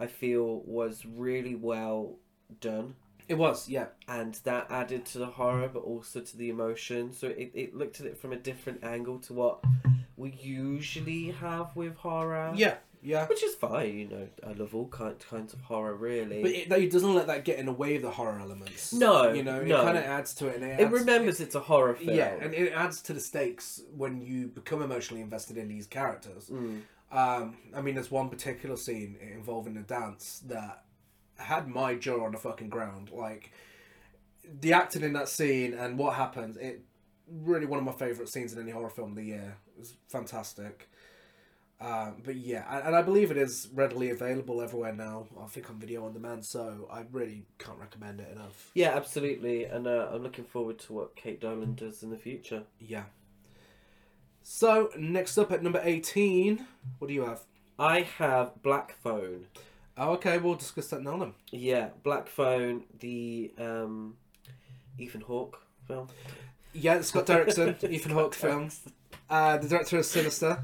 I feel was really well done It was, yeah. and that added to the horror but also to the emotion so it, it looked at it from a different angle to what we usually have with horror Yeah, yeah. which is fine you know i love all kind, kinds of horror really But it, it doesn't let that get in the way of the horror elements. No, you know, no. it kind of adds to it. And it, it remembers it's a horror film yeah, and it adds to the stakes when you become emotionally invested in these characters. Mm. Um, I mean, there's one particular scene involving a dance that had my jaw on the fucking ground. Like the acting in that scene and what happens, it really one of my favorite scenes in any horror film of the year. It was fantastic. Um, but yeah, and, I believe it is readily available everywhere now. I think on video on demand, so I really can't recommend it enough. yeah absolutely and uh, i'm looking forward to what kate dolan does in the future Yeah. So next up at number eighteen, what do you have? i have black phone Oh, okay, we'll discuss that now then. yeah black phone the um ethan hawke film Yeah, Scott Derrickson, Ethan Hawke film. [laughs] Uh, the director of Sinister.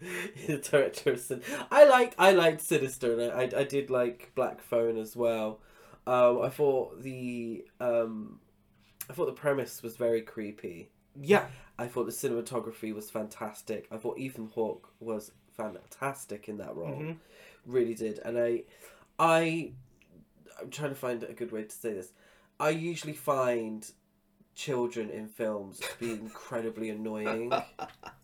[laughs] the director of Sin- I like I liked Sinister and I, I I did like Black Phone as well. Um, I thought the um, I thought the premise was very creepy. Yeah, I thought the cinematography was fantastic. I thought Ethan Hawke was fantastic in that role. Mhm. Really did. And I I I'm trying to find a good way to say this. I usually find children in films to be incredibly annoying. [laughs]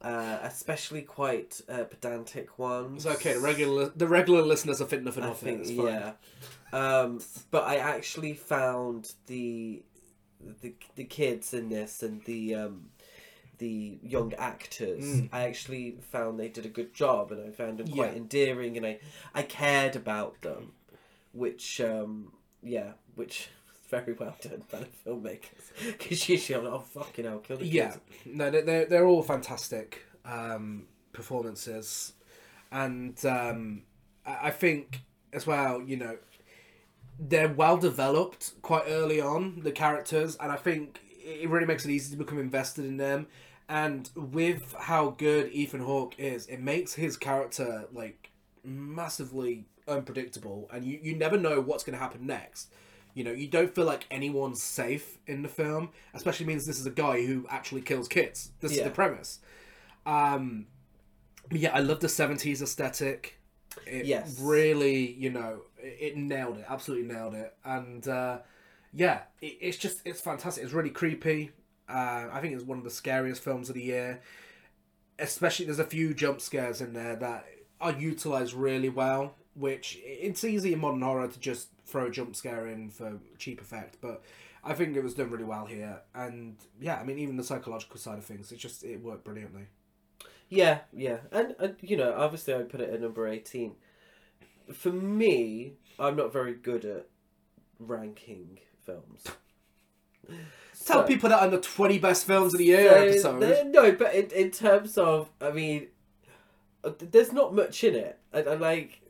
Uh, especially quite uh, pedantic ones. it's okay. The regular the regular listeners are fit nothing I off it. think yeah. Um, but I actually found the the the kids in this and the um, the young actors. Mm. I actually found they did a good job, and I found them quite Yeah. endearing, and I I cared about them, which um, yeah, which very well done by the filmmakers. [laughs] Because usually I'm like, oh fucking hell, kill the Yeah, kids. no, they're they're, they're all fantastic um, performances, and um, I I think as well, you know, they're well developed quite early on the characters, and I think it really makes it easy to become invested in them. And with how good Ethan Hawke is, it makes his character like massively unpredictable, and you, you never know what's going to happen next. You know, you don't feel like anyone's safe in the film, especially means this is a guy who actually kills kids. This is the premise. Um, yeah, I love the '70s aesthetic. It Yes. really, you know, it, it nailed it. Absolutely nailed it. And uh, yeah, it, it's just it's fantastic. It's really creepy. Uh, I think it's one of the scariest films of the year. Especially, there's a few jump scares in there that are utilized really well. Which it's easy in modern horror to just throw a jump scare in for cheap effect, but I think it was done really well here. And yeah, I mean, even the psychological side of things, it just it worked brilliantly. Yeah, yeah, and, and you know, obviously, I put it at number eighteen. For me, I'm not very good at ranking films. [laughs] Tell So- people that I'm the 20 best films of the year so, episode. no, but in, in terms of, I mean, uh, there's not much in it, and, and like,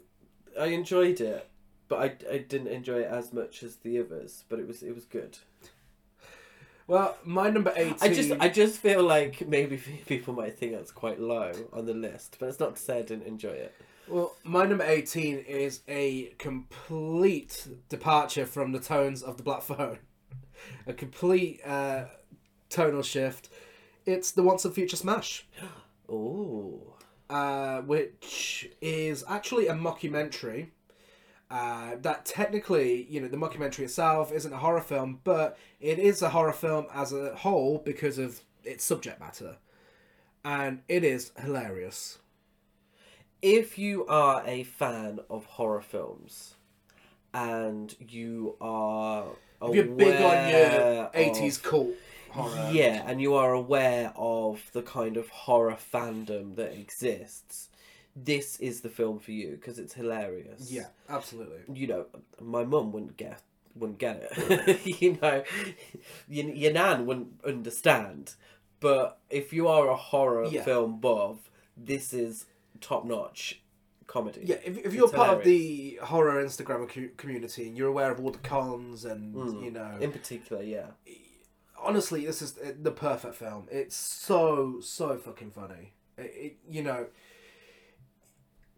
I enjoyed it, but I, I didn't enjoy it as much as the others. But it was it was good. Well, my number eighteen. I just I just feel like maybe [laughs] people might think that's quite low on the list, but it's not to say I didn't enjoy it. Well, my number 18 is a complete departure from the tones of the Black Phone. A complete uh, tonal shift. It's the Once and Future Smash, [gasps] Oh, uh, which is actually a mockumentary. Uh, that technically, you know, the mockumentary itself isn't a horror film, but it is a horror film as a whole because of its subject matter. And it is hilarious. if you are a fan of horror films, and you are If you're big on your aware of- 80s cult horror. Yeah, and you are aware of the kind of horror fandom that exists. This is the film for you because it's hilarious. Yeah, absolutely. you know, my mum wouldn't get wouldn't get it. [laughs] you know, your, your nan wouldn't understand. But if you are a horror Yeah. film buff, this is top notch comedy. Yeah, if, if you're It's part of the horror Instagram community and you're aware of all the cons and, Mm. you know, In particular, yeah. honestly, this is uh, the perfect film. It's so, so fucking funny. It, it, you know,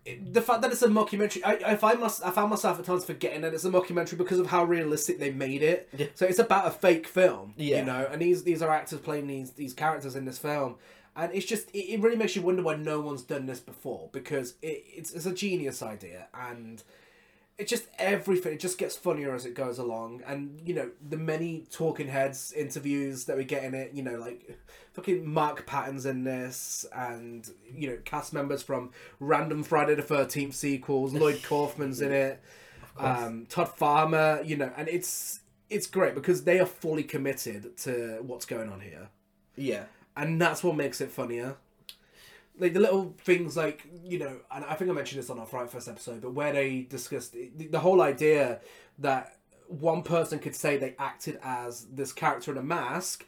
it, the fact that it's a mockumentary, I, I, find mys- I found myself at times forgetting that it's a mockumentary because of how realistic they made it. Yeah. So it's about a fake film, Yeah. you know, and these these are actors playing these these characters in this film. And it's just, it, it really makes you wonder why no one's done this before because it, it's, it's a genius idea and it just everything it just gets funnier as it goes along and you know the many talking heads interviews that we get in it you know like fucking mark patton's in this and you know cast members from random friday the 13th sequels lloyd [laughs] kaufman's in it um todd farmer you know and it's it's great because they are fully committed to what's going on here Yeah. and that's what makes it funnier. Like the little things, like you know, and I think I mentioned this on our Fright Fest episode, but where they discussed the, the whole idea that one person could say they acted as this character in a mask,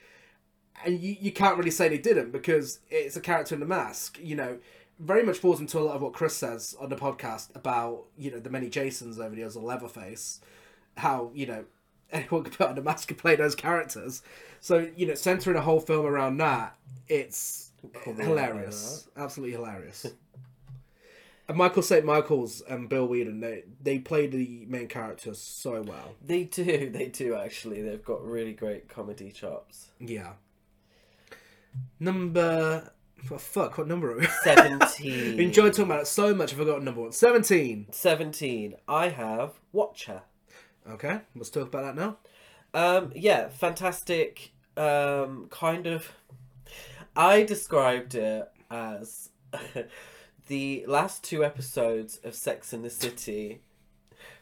and you, you can't really say they didn't because it's a character in the mask. You know, very much falls into a lot of what Chris says on the podcast about you know the many Jasons over the years or Leatherface, how you know [laughs] anyone could put on a mask and play those characters. So you know, centering a whole film around that, it's Probably hilarious, absolutely hilarious. [laughs] and Michael St. Michael's and Bill Weeden, they they play the main characters so well. They do, [laughs] they do actually. They've got really great comedy chops. Yeah. Number, oh, fuck, what number are we? 17. [laughs] Enjoyed talking about it so much. I forgot number one. Seventeen. 17. I have Watcher. Okay, let's talk about that now. Um, yeah, fantastic. Um, kind of. I described it as [laughs] the last two episodes of Sex in the City,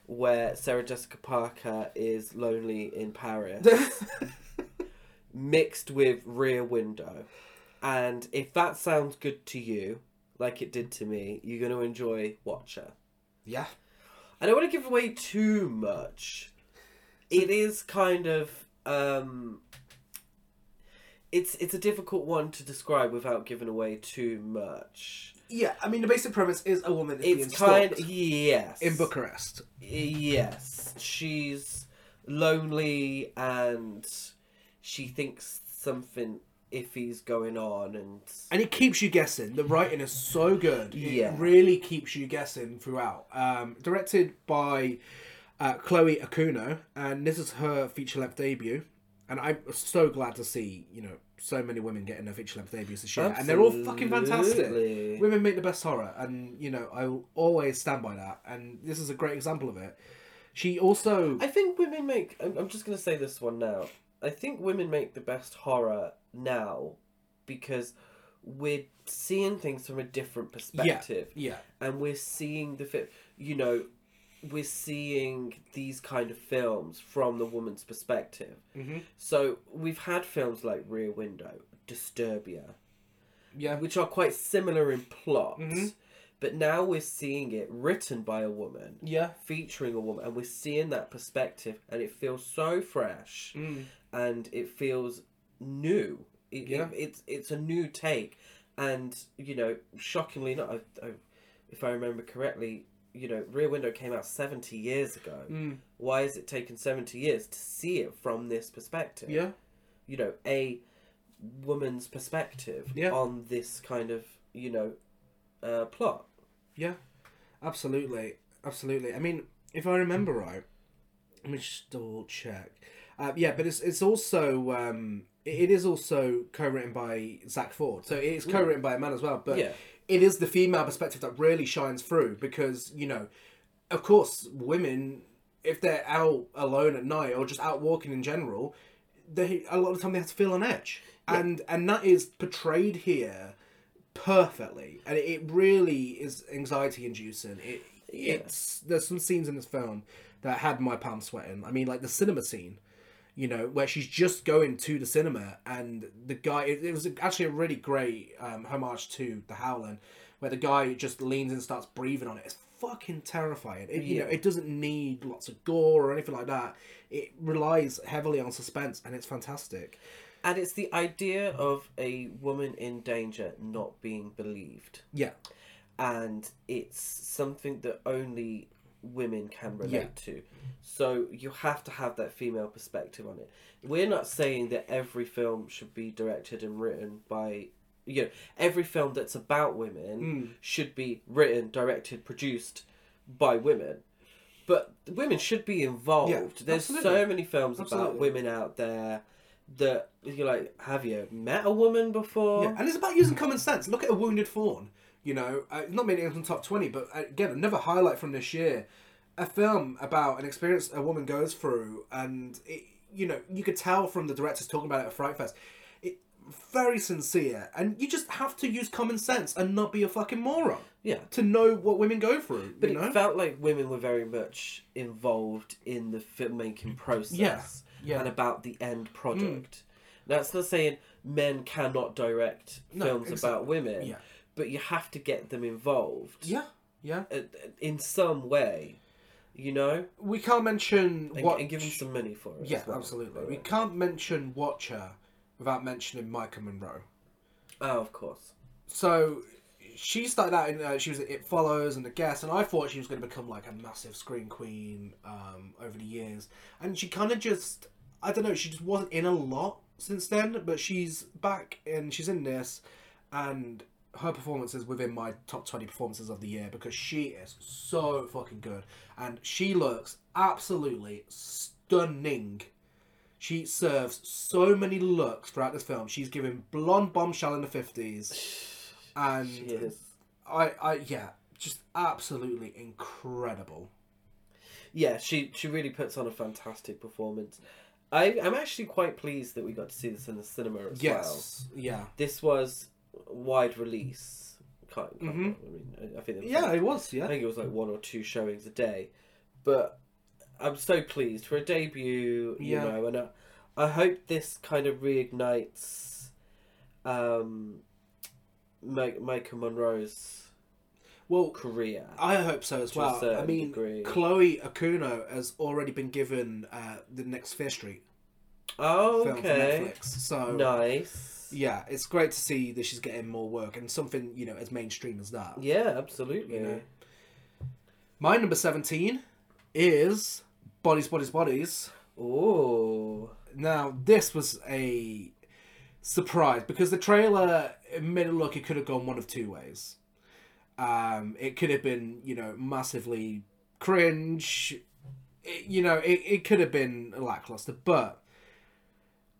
where Sarah Jessica Parker is lonely in Paris, [laughs] mixed with Rear Window. And if that sounds good to you, like it did to me, you're going to enjoy Watcher. yeah. I don't want to give away too much. It is kind of um it's it's a difficult one to describe without giving away too much. Yeah, I mean the basic premise is a woman is It's kind yes. in Bucharest. Yes. She's lonely and she thinks something iffy's going on and and it keeps you guessing. The writing is so good. It Yeah. really keeps you guessing throughout. Um, directed by uh, Chloe Okuno, and this is her feature length debut. And I'm so glad to see you know so many women getting their feature length debuts this year, and they're all fucking fantastic. Women make the best horror, and you know I will always stand by that. And this is a great example of it. She also I think women make. I'm, I'm just going to say this one now. I think women make the best horror now because we're seeing things from a different perspective. yeah And we're seeing the film, You know, we're seeing these kind of films from the woman's perspective. Mhm. So we've had films like Rear Window, Disturbia, yeah which are quite similar in plot. Mhm. But now we're seeing it written by a woman yeah featuring a woman and we're seeing that perspective and it feels so fresh mm. and it feels new it, Yeah. it- it's it's a new take and you know shockingly not I, I, if i remember correctly you know, Rear Window came out 70 years ago. Mm. Why has it taken 70 years to see it from this perspective? Yeah. You know, a woman's perspective Yeah. on this kind of, you know, uh, plot. Yeah, absolutely, absolutely. I mean, if I remember right, let me just double check. Uh, yeah, but it's it's also um, it is also co-written by Zack Ford, so it's co-written by a man as well. But Yeah. it is the female perspective that really shines through because you know, of course, women if they're out alone at night or just out walking in general, they a lot of the time they have to feel on edge, and and that is portrayed here perfectly, and it, really is anxiety inducing. It Yeah. it's there's some scenes in this film that had my palms sweating. I mean, like the cinema scene, you know, where she's just going to the cinema, and the guy. It, it was actually a really great um, homage to The Howling, where the guy just leans and starts breathing on it. It's fucking terrifying. It, You know, it doesn't need lots of gore or anything like that. It relies heavily on suspense, and it's fantastic. And it's the idea of a woman in danger not being believed. Yeah, and it's something that only women can relate Yeah. to. So you have to have that female perspective on it. We're not saying that every film should be directed and written by you know, every film that's about women Hmm. should be written, directed, produced by women. But women should be involved. Yeah, There's so many films about women out there that you're like, have you met a woman before? Yeah, and it's about using common sense. Look at a wounded fawn. You know, uh, not making it on top twenty, but uh, again, another highlight from this year, a film about an experience a woman goes through, and it, you know, you could tell from the directors talking about it at Fright Fest, it very sincere, and you just have to use common sense and not be a fucking moron yeah. to know what women go through. But you know, it felt like women were very much involved in the filmmaking process Yeah, yeah. and about the end product. Now, That's not saying men cannot direct No, films exactly. about women, Yeah. but you have to get them involved yeah, yeah. uh, in some way, you know, We can't mention and, what and give them some money for it. Yeah, well, absolutely. We can't mention Watcher without mentioning Maika Monroe. Oh, of course. So she started out in uh, she was It Follows and The Guest, and I thought she was going to become like a massive screen queen um, over the years, and she kind of just I don't know she just wasn't in a lot since then, but she's back and she's in this, and her performance is within my top 20 performances of the year because she is so fucking good and she looks absolutely stunning she serves so many looks throughout this film. She's giving blonde bombshell in the fifties, [sighs] and She is. I, I, yeah, just absolutely incredible. Yeah, she she really puts on a fantastic performance. I I'm actually quite pleased that we got to see this in the cinema as well. Yes, yeah, this was wide release. Can't, can't, Mhm. I mean, I- think it was yeah, like, it was. Yeah. I think it was like one or two showings a day, but I'm so pleased for a debut. You Yeah. know, and I, I hope this kind of reignites, um, Mike, Michael Monroe's well, career. I hope so as well. I mean, degree. Chloe Okuno has already been given uh, the next Fear Street Oh, film okay, for Netflix, so nice. yeah, it's great to see that she's getting more work and something you know as mainstream as that. Yeah, absolutely. You know. My number seventeen is Bodies, Bodies, Bodies. Oh, Now, this was a surprise because the trailer made it look it could have gone one of two ways. Um, it could have been, you know, massively cringe. It- you know, it, it could have been lackluster, but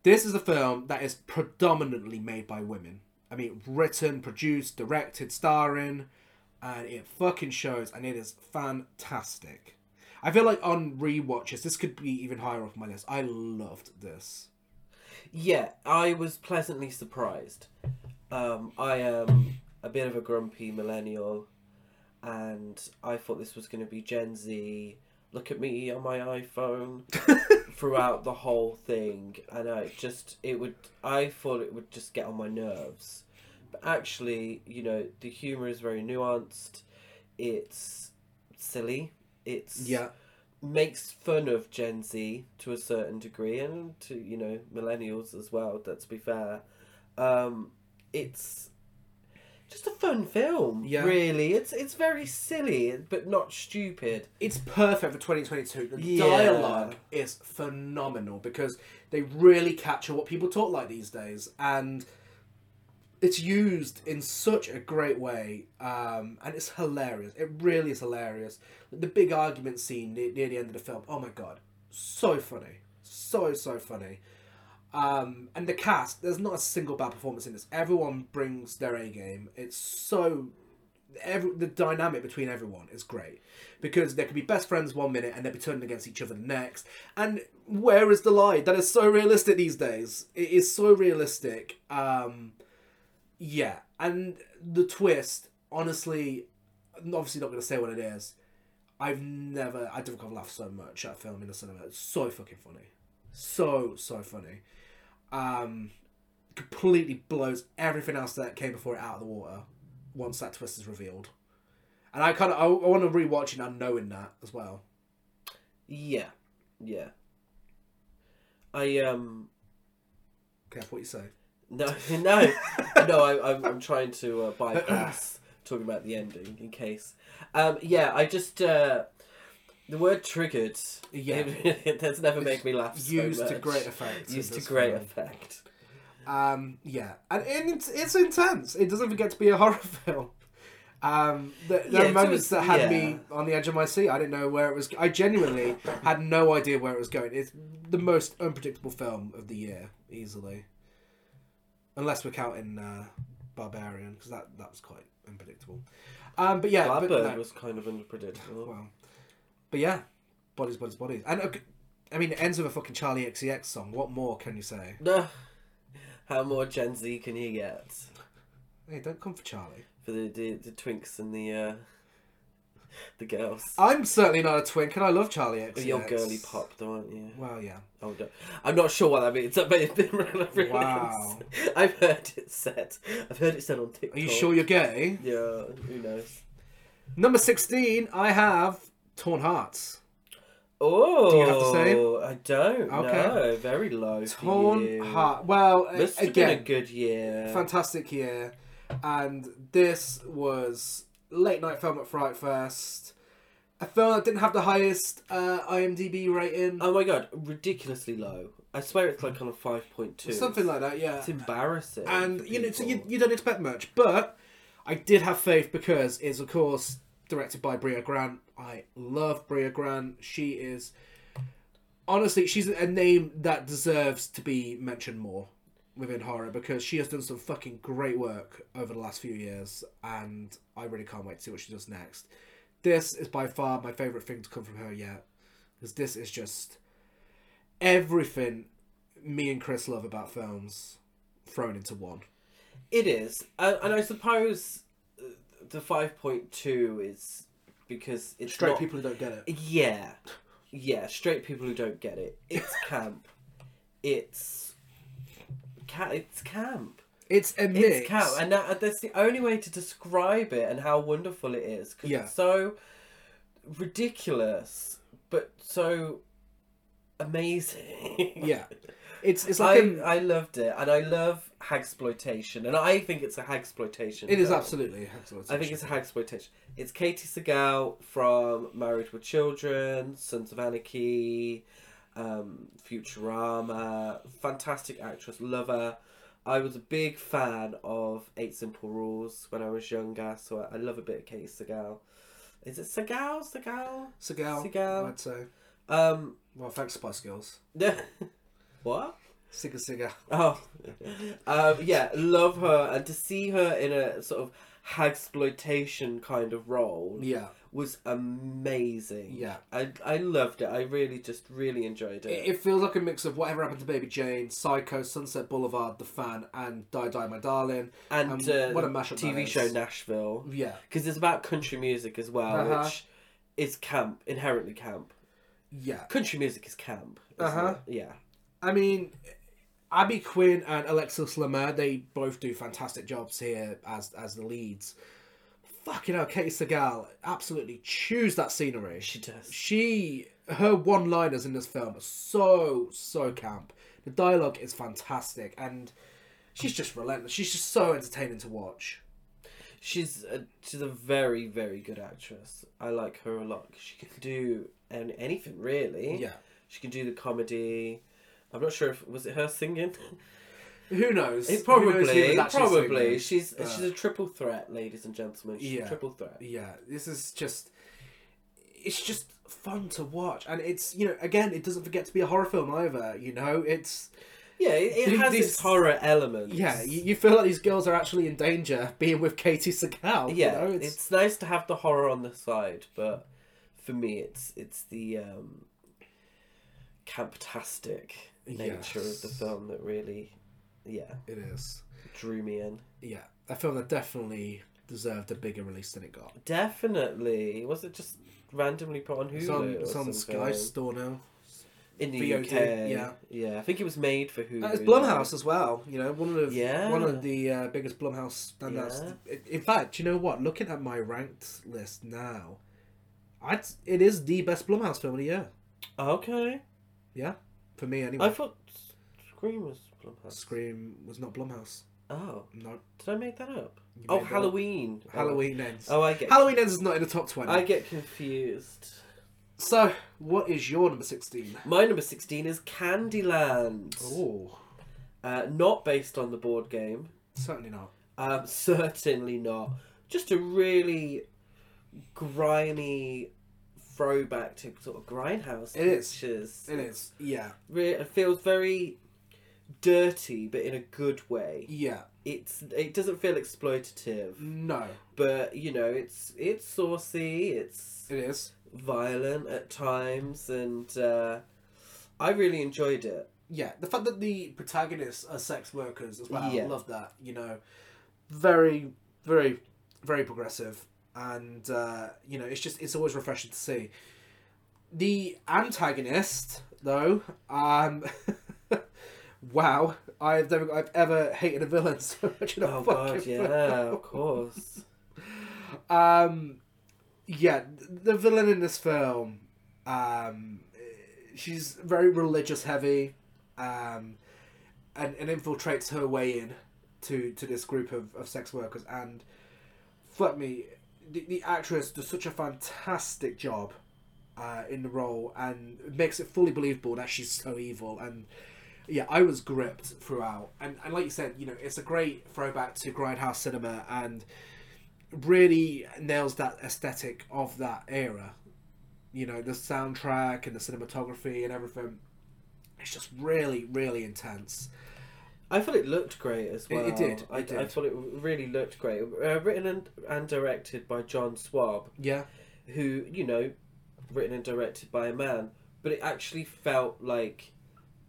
this is a film that is predominantly made by women. I mean, written, produced, directed, starring, and it fucking shows, and it is fantastic. I feel like on rewatches, this could be even higher up my list. I loved this. Yeah, I was pleasantly surprised. Um, I am a bit of a grumpy millennial, and I thought this was going to be Gen Z. Look at me on my iPhone [laughs] throughout the whole thing, and I just it would. I thought it would just get on my nerves, but actually, you know, the humor is very nuanced. It's silly. It's Yeah, makes fun of Gen Z to a certain degree, and to you know millennials as well. Let's be fair. Um, it's just a fun film. Yeah. really, it's it's very silly but not stupid. it's perfect for 2022. The Yeah. dialogue is phenomenal because they really capture what people talk like these days, and it's used in such a great way, um, and it's hilarious. It really is hilarious. The big argument scene near, near the end of the film. Oh my god, so funny, so so funny. Um, and the cast, there's not a single bad performance in this. Everyone brings their A game. It's so every the dynamic between everyone is great because they can be best friends one minute and they'll be turning against each other the next. And where is the lie? That is so realistic these days. It is so realistic. Um, yeah, and the twist, honestly, I'm obviously not going to say what it is. I've never, I don't laughed so much at a film in the cinema. It's so fucking funny, so so funny. Um, completely blows everything else that came before it out of the water once that twist is revealed. And I kind of I, I want to rewatch it now knowing that as well. Yeah, yeah. I um Careful what you say. no [laughs] no no I, I'm I'm trying to uh, bypass [laughs] talking about the ending in case. Um yeah, I just uh the word triggered. Yeah. it, that's never made me laugh. so Used to great effect. Used to great film. effect. Um, yeah, and it's it's intense. It doesn't forget to be a horror [laughs] film. Um, there, there Yeah, are moments so that had yeah. me on the edge of my seat. I didn't know where it was. I genuinely had no idea where it was going. It's the most unpredictable film of the year, easily. Unless we're counting uh, Barbarian, because that that was quite unpredictable. Um, but yeah, but, no. was kind of unpredictable. Well, but yeah, bodies, bodies, bodies, and I mean, it ends with a fucking Charli XCX song. What more can you say? No. How more Gen Z can you get Hey, don't come for Charli. for the the, the twinks and the uh, the girls? I'm certainly not a twink, and I love Charli XCX. You're girly pop, though, aren't you? Well, yeah. Oh, no. I'm not sure what that means. [laughs] That may have been relevant. Wow. I've heard it said. I've heard it said on TikTok. Are you sure you're gay? Yeah. Who knows? Number sixteen, I have Torn Hearts. Oh. Do you have the same? I don't. Okay. No. Very low. Torn. Heart. Well, Must have been a good year. fantastic year, and this was late night film at Fright Fest. A film that didn't have the highest uh, IMDb rating. Oh my god, ridiculously low. I swear it's like on a five point two. Something like that, yeah. It's embarrassing. and you know, so you, you don't expect much, but I did have faith because it's of course directed by Brea Grant. I love Brea Grant. She is honestly, she's a name that deserves to be mentioned more within horror because she has done some fucking great work over the last few years, and I really can't wait to see what she does next. This is by far my favorite thing to come from her yet, because this is just everything me and Chris love about films thrown into one. It is, and, I suppose the five point two is because it's Straight not- people who don't get it. Yeah, yeah, straight people who don't get it. It's [laughs] camp. it's ca- It's camp. It's a mix. It's camp, and that, that's the only way to describe it and how wonderful it is. Because Yeah. it's so ridiculous, but so amazing. yeah, it's it's [laughs] like a, I loved it, and I love hagsploitation, and I think it's a hagsploitation. it is film. absolutely. I think it's a hagsploitation. It's Katie Segal from Married with Children, Sons of Anarchy, um, Futurama. Fantastic actress, love her. I was a big fan of Eight Simple Rules when I was younger, so I, I love a bit of Katie Segal. Is it Segal? Segal? Seagal. Seagal. I'd say. Um, Well, thanks Spice Girls. [laughs] what? Siga Siga. Oh, um, yeah, love her, and to see her in a sort of hagsploitation kind of role Yeah, was amazing. Yeah. I I loved it. I really just really enjoyed it. it, it feels like a mix of whatever happened to Baby Jane, Psycho, Sunset Boulevard, The Fan, and Die Die My Darling. and um, uh, what a mashup TV show. Nashville Yeah, because it's about country music as well, Uh-huh. which is camp inherently camp. yeah. Country music is camp. Uh-huh. Yeah. I mean, Abby Quinn and Alexxis Lemire, they both do fantastic jobs here as as the leads. Fucking hell, Katie Segal absolutely chews that scenery. She does. She, her one-liners in this film are so so camp. The dialogue is fantastic, and she's just relentless. She's just so entertaining to watch. She's a, she's a very very good actress. I like her a lot. She can do an, anything really. Yeah. She can do the comedy. I'm not sure if was it her singing. Who knows? It Who knows probably probably singing? she's but- she's a triple threat, ladies and gentlemen. She's Yeah. a triple threat. yeah this is just it's just fun to watch and it's you know again it doesn't forget to be a horror film either you know it's Yeah, it, it has These- its horror elements. yeah you, you feel like these girls are actually in danger being with katie Sagal. yeah. you know? it's... nice to have the horror on the side, but for me, it's it's the um, camptastic nature of the film that really, yeah, it is drew me in. yeah a film that definitely deserved a bigger release than it got Definitely, was it just randomly put on Hulu? it's on, it's on sky store now in the VOD, UK. yeah. yeah. I think it was made for Hulu. Uh, it's Blumhouse as well. You know, one of Yeah. one of the uh, biggest Blumhouse standouts. In- In fact, you know what? Looking at my ranked list now, I'd, it is the best Blumhouse film of the year. Okay, Yeah, for me anyway. I thought Scream was Blumhouse. Scream was not Blumhouse. Oh, No, did I make that up? you Oh, that up. Halloween. Halloween ends. Oh, I get. Halloween ends is not in the top twenty. I get confused. So, what is your number sixteen? My number 16 is Candyland. Oh, Uh, not based on the board game. certainly not. Um, certainly not. Just a really grimy throwback to sort of grindhouse It is. pictures. It is. Yeah, Re- It feels very dirty, but in a good way. yeah. It's it doesn't feel exploitative, No, but you know it's it's saucy. It's it is. violent at times, and uh, I really enjoyed it. yeah, the fact that the protagonists are sex workers as well. Yeah. I love that. You know, very, very, very progressive, and uh, you know, it's just it's always refreshing to see. The antagonist, though, um, [laughs] wow, I've never, I've ever hated a villain [laughs] so much in a Oh fucking god, film. yeah, of course. [laughs] Um, yeah, the villain in this film, um, she's very religious heavy, um, and, and infiltrates her way in to, to this group of, of sex workers. And fuck me, the, the actress does such a fantastic job uh, in the role and makes it fully believable that she's so evil. And yeah, I was gripped throughout. And, and like you said, you know, it's a great throwback to Grindhouse cinema and really nails that aesthetic of that era. You know, the soundtrack and the cinematography and everything. It's just really, really intense. I thought it looked great as well. it did, I, it I thought it really looked great. Uh, written and, and directed by John Swab, Yeah, who you know, written and directed by a man, but it actually felt like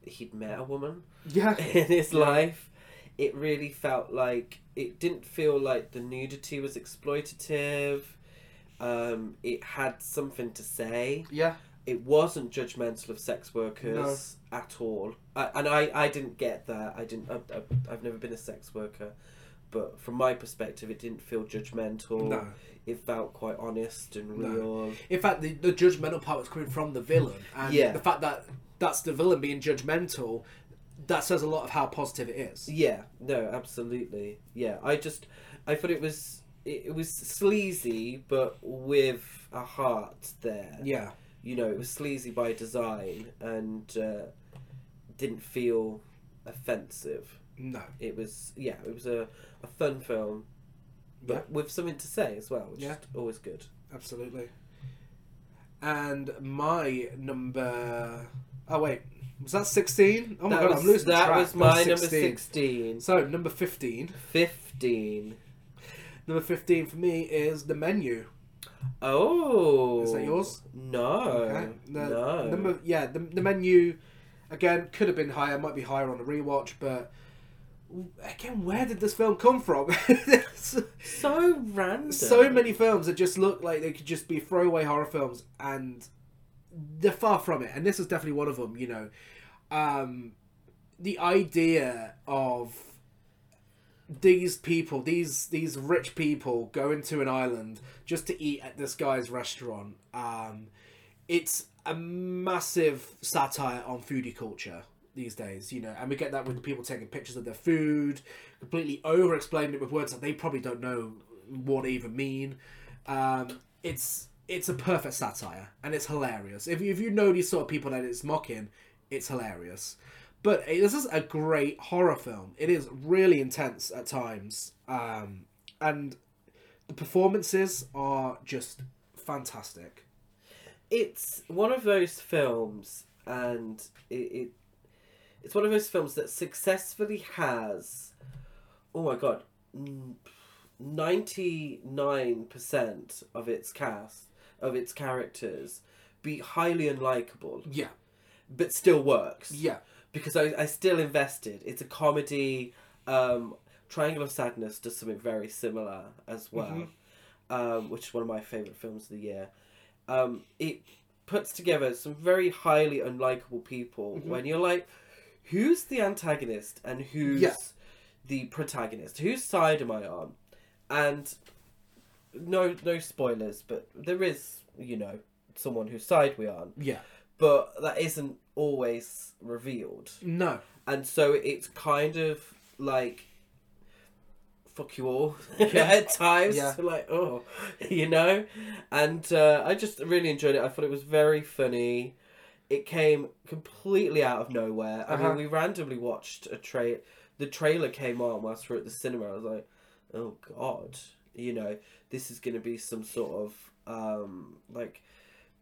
he'd met a woman [laughs] yeah, [laughs] in his Yeah. life. It really felt like it didn't feel like the nudity was exploitative. Um, it had something to say. yeah. It wasn't judgmental of sex workers at all. I, and I, I didn't get that. I didn't I, I, i've never been a sex worker but from my perspective it didn't feel judgmental. No. it felt quite honest and No. real. In fact, the, the judgmental part was coming from the villain, and Yeah. the fact that that's the villain being judgmental, that says a lot of how positive it is. yeah. No absolutely. Yeah. I just i thought it was it, it was sleazy but with a heart there. Yeah, you know it was sleazy by design and uh, didn't feel offensive no, it was yeah it was a, a fun film but Yeah. with something to say as well which Yeah. is always good absolutely. And my number. Oh wait, was that sixteen? Oh my god, was, I'm losing that track. was my number 16 So number fifteen. 15 Number fifteen for me is the menu. Oh Is that yours? no Okay. The no number, yeah, the, the menu again could have been higher, might be higher on a rewatch, but again, where did this film come from? [laughs] so random so many films that just look like they could just be throwaway horror films, and they're far from it. And this is definitely one of them. You know, um, the idea of these people, these these rich people, going to an island just to eat at this guy's restaurant. Um, it's a massive satire on foodie culture these days, you know, and we get that with people taking pictures of their food, completely over explaining it with words that they probably don't know what even mean. Um, it's it's a perfect satire and it's hilarious. If if you know these sort of people that it's mocking, it's hilarious. But this is a great horror film. It is really intense at times, um, and the performances are just fantastic. it's one of those films and it, it it's one of those films that successfully has oh my god 99% of its cast of its characters be highly unlikable. Yeah, but still works. Yeah, because I, I still invested. It's a comedy. Um, Triangle of Sadness does something very similar as well, um, which is one of my favorite films of the year. Um, it puts together some very highly unlikable people when you're like, who's the antagonist and who's Yeah. the protagonist? Whose side am I on? And no, no spoilers, but there is, you know, someone whose side we're on yeah. But that isn't always revealed. No, And so it's kind of like fuck you all [laughs] yeah. [laughs] at times. Yeah. Like, oh, [laughs] you know? And uh, I just really enjoyed it. I thought it was very funny. It came completely out of nowhere. I Uh-huh. mean, we randomly watched a tra The trailer came on whilst we were at the cinema. I was like, oh, God. You know, this is going to be some sort of, um, like,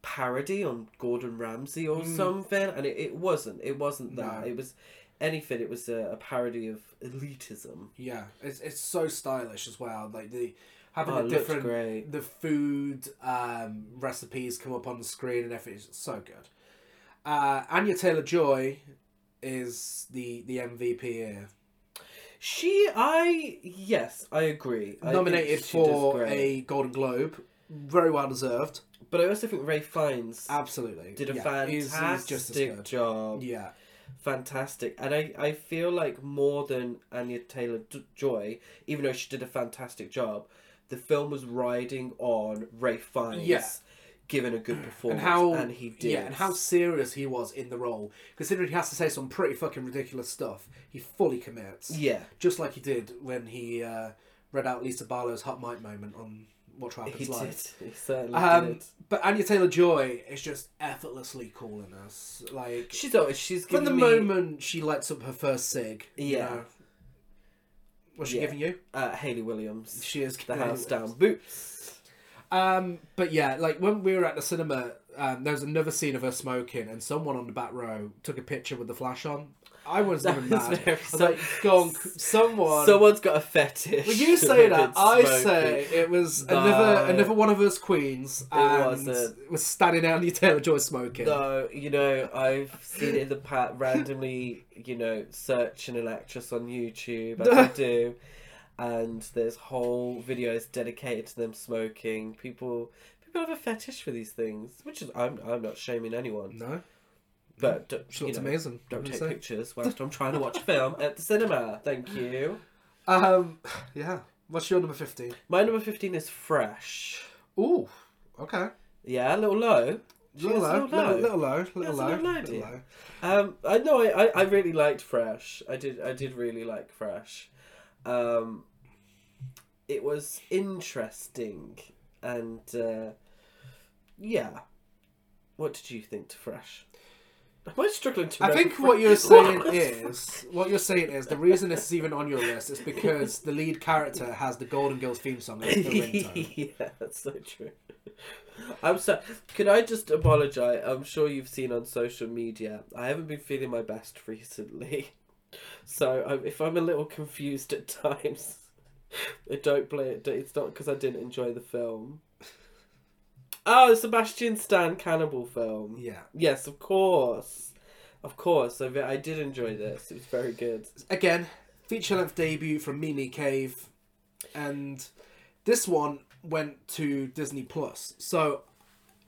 parody on Gordon Ramsay or Mm. something. And it, it wasn't. It wasn't that. No. It was anything. It was a, a parody of elitism. yeah. It's it's so stylish as well. Like the having Oh, the different great. the food um, recipes come up on the screen and everything. It's so good. Uh, Anya Taylor Joy is the the MVP here. She, I, yes, I agree. Nominated does for a Golden Globe, very well deserved. But I also think Ralph Fiennes Absolutely, did a Yeah, fantastic he's- he's just as job. Yeah, Fantastic. And I, I feel like more than Anya Taylor Joy, even though she did a fantastic job, the film was riding on Ralph Fiennes Yeah. giving a good performance. and how and he did. yeah, and how serious he was in the role. Considering he has to say some pretty fucking ridiculous stuff, he fully commits. Yeah. just like he did when he uh, read out Lisa Barlow's hot mic moment on What He Happens did. Live. He certainly Um, did. but Anya Taylor Joy is just effortlessly cool in this. Like She's always, she's from the me, moment she lights up her first cig. you Yeah. know. What's she Yeah. giving you? uh, Haley Williams. She is The house down boots. Um, but yeah, like when we were at the cinema, um, there was another scene of her smoking, and someone on the back row took a picture with the flash on. I wasn't That even was mad. I was like, go on, someone. Someone's got a fetish. When you [laughs] say that, I smoking. say it was No. another another one of us queens, and wasn't. was standing out near Taylor Joy smoking. No, you know, I've seen it in the past randomly, you know, searching an actress on YouTube, as I [laughs] do, and there's whole videos dedicated to them smoking. People people have a fetish for these things, which is I'm I'm not shaming anyone, No, but don't, she you know, amazing. don't take say. pictures whilst [laughs] I'm trying to watch a film at the cinema. Thank you. Um, yeah. What's your number fifteen? My number fifteen is Fresh. Ooh, okay. Yeah, a little low. Little low, little, little low, little a low, little low, little low. Um, I know I, I, I really liked Fresh. I did I did really like Fresh. Um, it was interesting and uh, yeah. What did you think to Fresh? Am I struggling to? I remember think what you're saying is what you're saying is the reason this is even on your list is because the lead character has the Golden Girls theme song as the [laughs] ringtone. yeah, that's so true. I'm sorry. Can I just apologize? I'm sure you've seen on social media. I haven't been feeling my best [laughs] recently, so um, if I'm a little confused at [laughs] times, I don't play it. It's not because I didn't enjoy the film. Oh, the Sebastian Stan cannibal film. Yeah. Yes, of course, of course. I, I did enjoy this. It was very good. Again, feature length debut from Mimi Cave, and this one went to Disney Plus. So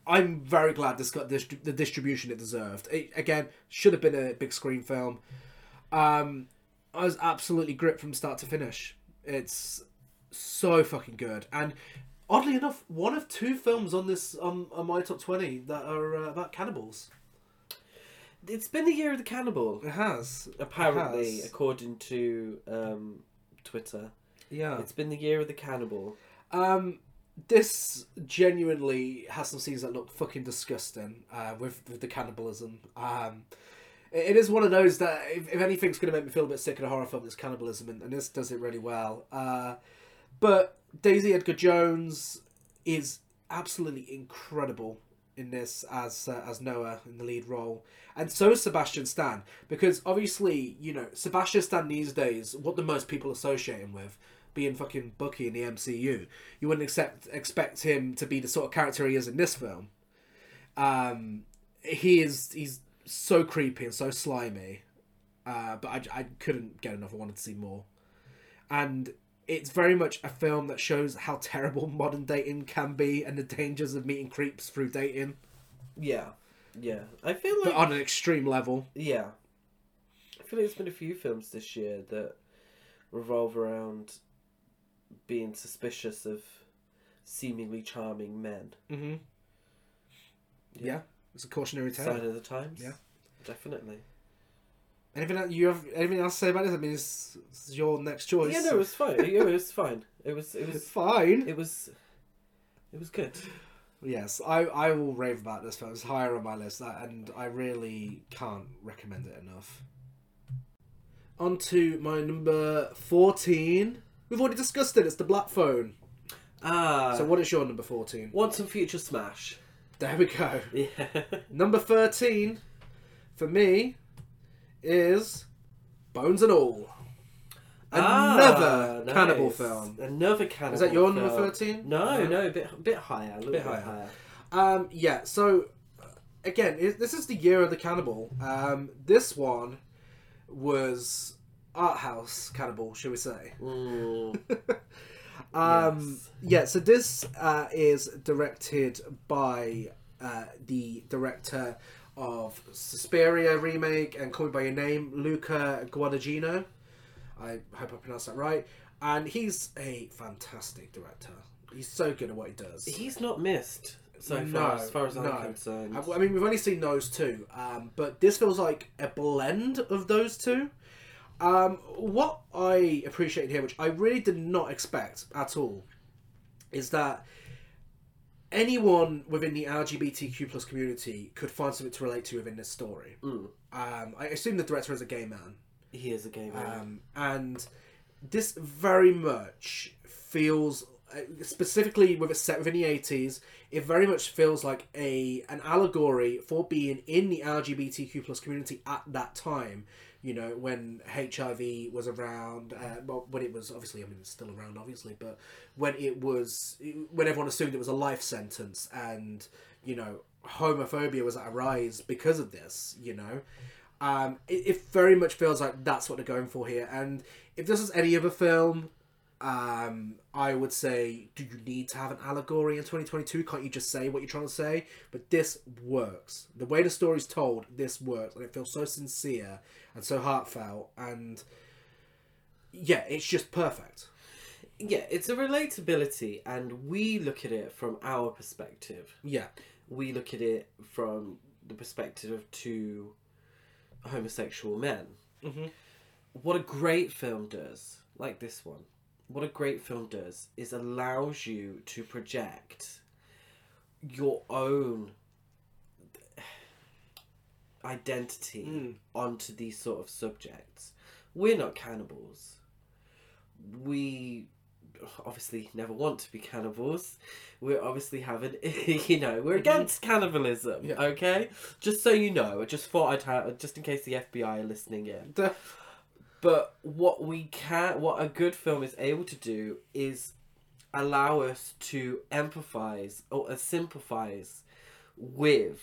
I'm very glad this got the distribution it deserved. It, again, should have been a big screen film. Um, I was absolutely gripped from start to finish. It's so fucking good, and oddly enough, one of two films on this um, on my top twenty that are uh, about cannibals. It's been the year of the cannibal. It has Apparently, It has. according to um, Twitter, yeah. it's been the year of the cannibal. Um, this genuinely has some scenes that look fucking disgusting uh, with, with the cannibalism. Um, it, it is one of those that, if, if anything's going to make me feel a bit sick in a horror film, it's cannibalism, and, and this does it really well. Uh, but Daisy Edgar Jones is absolutely incredible in this as uh, as Noah in the lead role, and so is Sebastian Stan because obviously you know Sebastian Stan these days what the most people associate him with being fucking Bucky in the MCU. You wouldn't accept expect him to be the sort of character he is in this film. Um, he is he's so creepy and so slimy, uh, but I, I couldn't get enough. I wanted to see more, and it's very much a film that shows how terrible [laughs] modern dating can be and the dangers of meeting creeps through dating, Yeah, yeah. I feel but on an extreme level. yeah. I feel like there's been a few films this year that revolve around being suspicious of seemingly charming men. Mm-hmm. Yeah. it's a cautionary tale. Sign of the times. Yeah. definitely. Anything else, you have anything else to say about this? I mean, it's, it's your next choice. Yeah, no, it was fine. it was fine. It was. It was. [laughs] fine. It was. It was good. Yes, I, I will rave about this film. It's higher on my list, uh, and I really can't recommend it enough. On to my number 14. We've already discussed it, it's the Black Phone. Ah. So, what is your number 14? Once and future smash. There we go. [laughs] Yeah. Number 13 for me is Bones and All. Another Ah, cannibal film. Another cannibal. Is that your number 13? No, no, a bit, a bit higher, a little Bit bit, higher. higher. Um, yeah, so uh, again, it, this is the year of the cannibal. Um, this one was art house cannibal, should we say? Mm, [laughs] um, Yes. Yeah, so this uh, is directed by uh, the director of Suspiria remake and Call Me by Your Name, Luca Guadagnino. I hope I pronounced that right. And he's a fantastic director. He's so good at what he does. he's not missed so No, far, as far as. I'm concerned. I, I mean, we've only seen those two, um, but this feels like a blend of those two. Um, what I appreciate here, which I really did not expect at all, is that anyone within the LGBTQ plus community could find something to relate to within this story. Mm. Um, I assume the director is a gay man, He is a gamer. um, and this very much feels uh, specifically with it set within the 80s it very much feels like a an allegory for being in the lgbtq plus community at that time you know when hiv was around uh, well when it was obviously i mean it's still around obviously but when it was when everyone assumed it was a life sentence and you know homophobia was at a rise because of this you know um, it, it very much feels like that's what they're going for here. And if this is any other film, um, I would say, do you need to have an allegory in 2022? Can't you just say what you're trying to say? But this works. The way the story's told, this works. And it feels so sincere and so heartfelt. And yeah, it's just perfect. yeah, it's a relatability, and we look at it from our perspective. Yeah. We look at it from the perspective of two homosexual men. Mhm. What a great film does, like this one, what a great film does is allows you to project your own identity Mm. onto these sort of subjects. We're not cannibals. We obviously never want to be cannibals. We're obviously having, [laughs] you know, we're against cannibalism. Yeah. Okay, just so you know, I just thought I'd have, just in case the FBI are listening in. [laughs] But what we can, what a good film is able to do is allow us to empathize or uh, sympathize with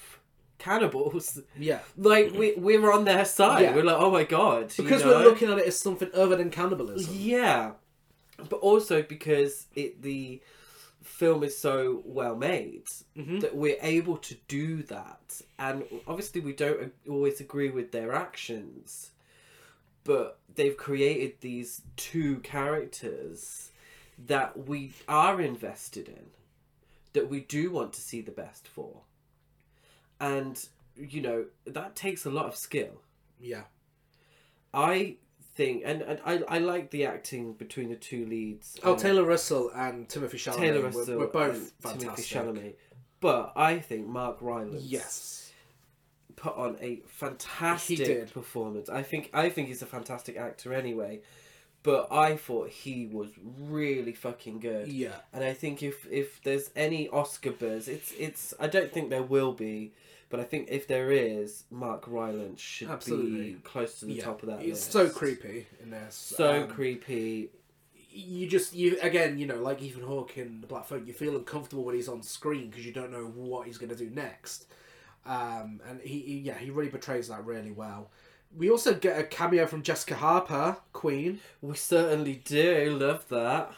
cannibals. yeah. [laughs] Like we we're on their side. Yeah. We're like, oh my god, you Because know? we're looking at it as something other than cannibalism. Yeah, but also because it the film is so well made Mhm. that we're able to do that, and obviously we don't always agree with their actions, but they've created these two characters that we are invested in, that we do want to see the best for, and you know that takes a lot of skill. Yeah. I think, and, and I I like the acting between the two leads. Oh, Um, Taylor Russell and Timothée Chalamet. Taylor were- Russell, were, both fantastic. Timothée Chalamet. But I think Mark Rylance Yes. Put on a fantastic performance. I think I think he's a fantastic actor anyway. But I thought he was really fucking good. Yeah. And I think if if there's any Oscar buzz, it's it's I don't think there will be, but I think if there is, Mark Rylance should Absolutely. be close to the yeah. top of that It's list. so creepy in this. So Um, creepy. you just you again you know like Ethan Hawke in the Black Phone you feel uncomfortable when he's on screen because you don't know what he's going to do next um, and he, he yeah he really portrays that really well we also get a cameo from Jessica Harper Queen We certainly do love that.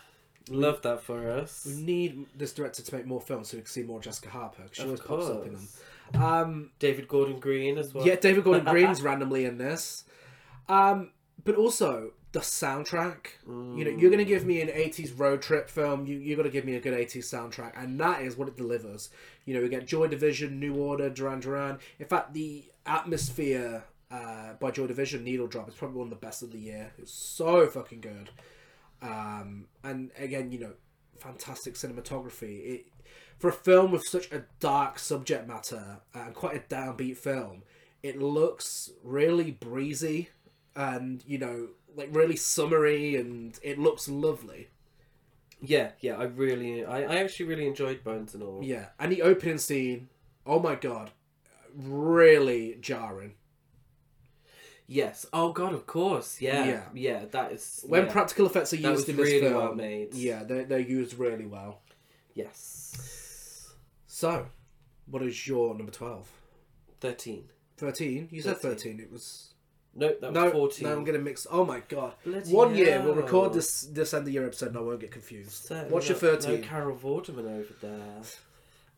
Love that for us. we need this director to make more films so we can see more Jessica Harper. she Of always pops up in them um, David Gordon Green as well. yeah David Gordon [laughs] Green's randomly in this um, but also the soundtrack. You know you're going to give me an 80s road trip film you, you're going to give me a good 80s soundtrack and that is what it delivers. You know we get joy division new order duran duran. In fact the atmosphere uh, by joy division needle drop is probably one of the best of the year. It's so fucking good. Um, and again you know fantastic cinematography. It for a film with such a dark subject matter and quite a downbeat film it looks really breezy. And you know like really summery and it looks lovely Yeah, yeah, I really, I, I actually really enjoyed Bones and All. yeah and the opening scene oh my god really jarring Yes. Oh God, of course. Yeah. Yeah. Yeah. that is when yeah. practical effects are used in this really film well made. yeah they're, they're used really well Yes. so what is your number 12 Thirteen. 13 you said 13. 13 it was Nope, that was no, fourteen. no, I'm gonna mix. Oh my god! Bloody One year we'll record this this end of year episode, and I won't get confused. Certainly What's your not- thirteen? No Carol Vorderman over there.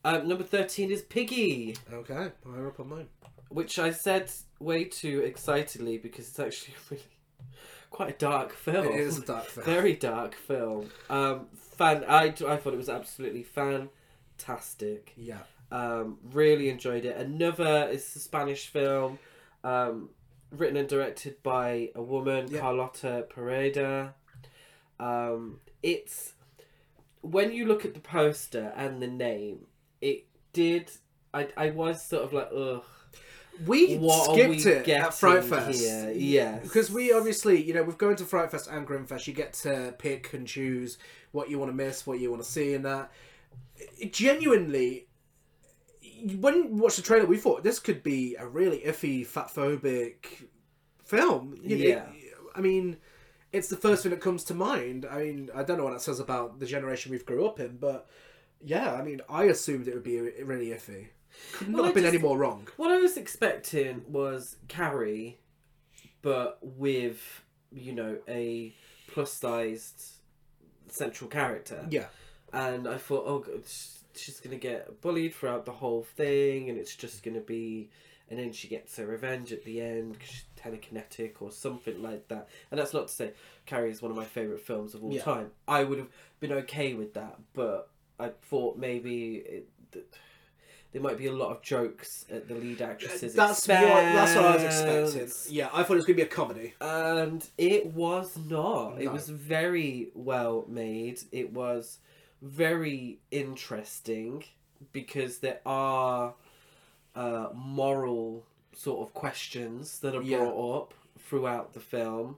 Um, number thirteen is Piggy, Okay, higher up on mine. which I said way too excitedly because it's actually [laughs] really quite a dark film. It is a dark film. Very dark film. Um, fan. I I thought it was absolutely fantastic. Yeah, Um, really enjoyed it. Another is a Spanish film, um, written and directed by a woman, Yeah. Carlota Pereda. Um, it's when you look at the poster and the name, it did. I I was sort of like, ugh. we What skipped we it at Fright Fest. here? Yes. because we obviously, you know, we've going to Fright Fest and Grimmfest. You get to pick and choose what you want to miss, what you want to see, and that. It- genuinely, when you watch the trailer, we thought this could be a really iffy, fatphobic film. You know, Yeah. I mean, it's the first thing that comes to mind. I mean, I don't know what that says about the generation we've grew up in, but yeah, I mean, I assumed it would be really iffy. Could not Well, have been just- any more wrong. What I was expecting was Carrie, but with you know a plus sized central character. Yeah. and I thought, oh, She's gonna get bullied throughout the whole thing, and it's just gonna be, and then she gets her revenge at the end because she's telekinetic or something like that. And that's not to say Carrie is one of my favorite films of all Yeah. time. I would have been okay with that, but I thought maybe it, th- there might be a lot of jokes at the lead actress's That's what that's what I was expecting. Yeah, I thought it was gonna be a comedy. And it was not. It was very well made. It was very interesting because there are uh, moral sort of questions that are Yeah. brought up throughout the film.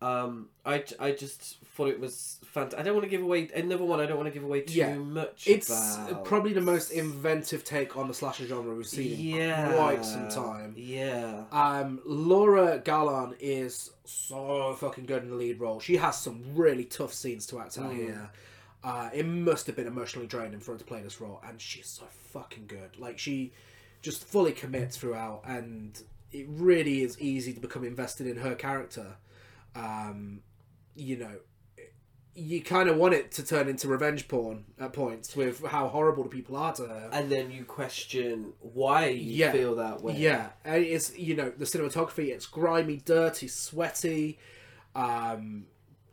Um, I, I just thought it was fantastic. I don't want to give away another one. I don't want to give away too Yeah. much. It's about. probably the most inventive take on the slasher genre we've seen yeah, in quite some time. Yeah, Um, Laura Galán is so fucking good in the lead role. She has some really tough scenes to act out Mm. here. Uh, it must have been emotionally draining for her to play this role, and she's so fucking good. Like she just fully commits throughout, and it really is easy to become invested in her character. Um, you know, you kind of want it to turn into revenge porn at points with how horrible the people are to her. and then you question why you Yeah. feel that way. Yeah, and it's you know the cinematography. It's grimy, dirty, sweaty. Um,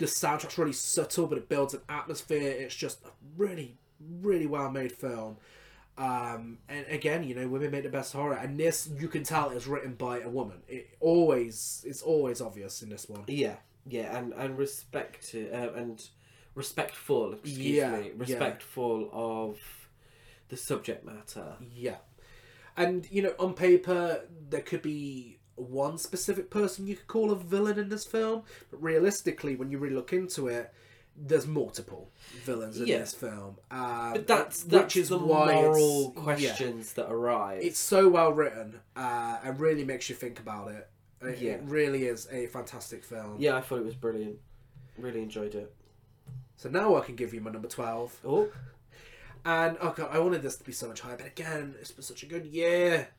the soundtrack's really subtle, but it builds an atmosphere. It's just a really, really well made film. Um, and again, you know, women make the best horror, and this you can tell is written by a woman. It always, it's always obvious in this one. Yeah, yeah, and and respect to, uh, and respectful. Excuse Yeah, me, yeah. respectful of the subject matter. Yeah, and you know, on paper there could be one specific person you could call a villain in this film, but realistically, when you really look into it, there's multiple villains in Yeah. this film. Um, But that's which that's is the why moral it's, yeah. questions that arise. it's so well written uh, and really makes you think about it. It, Yeah. it really is a fantastic film. yeah, I thought it was brilliant. Really enjoyed it. So now I can give you my number twelve. Oh, And oh god, I wanted this to be so much higher, but again, it's been such a good year.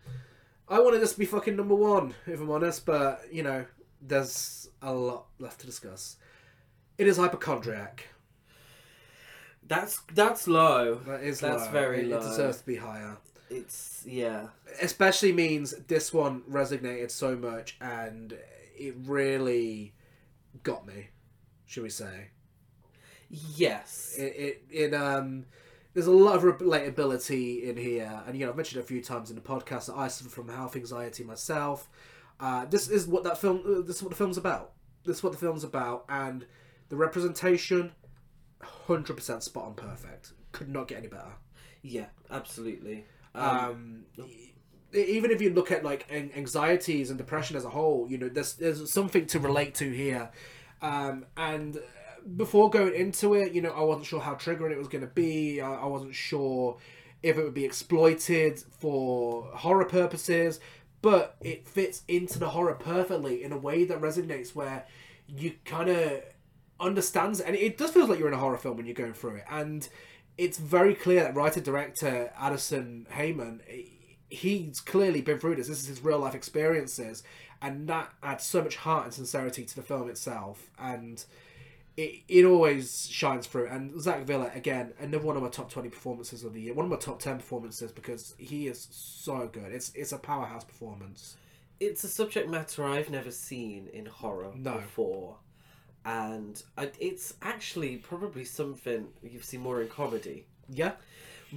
I wanted this to be fucking number one, if I'm honest, but you know, there's a lot left to discuss. It is hypochondriac. that's that's low. That is That's low. very it, low. It deserves to be higher. It's yeah. Especially means this one resonated so much, and it really got me. Should we say? Yes. it, it, it um there's a lot of relatability in here and you know i've mentioned it a few times in the podcast that i suffer from health anxiety myself uh, this is what that film uh, this is what the film's about this is what the film's about and the representation 100% spot on perfect could not get any better yeah, absolutely. Um, um, even if you look at like anxieties and depression as a whole, you know, there's there's something to relate to here. Um, and before going into it, you know, I wasn't sure how triggering it was going to be. I, I wasn't sure if it would be exploited for horror purposes, but it fits into the horror perfectly in a way that resonates where you kind of understands and it does feel like you're in a horror film when you're going through it and it's very clear that writer director Addison Heimann he's clearly been through this this is his real life experiences and that adds so much heart and sincerity to the film itself and it, it always shines through. And Zach Villa again another one of my top 20 performances of the year. One of my top 10 performances because he is so good. It's it's a powerhouse performance. It's a subject matter I've never seen in horror No. before, and it's actually probably something you've seen more in comedy. yeah.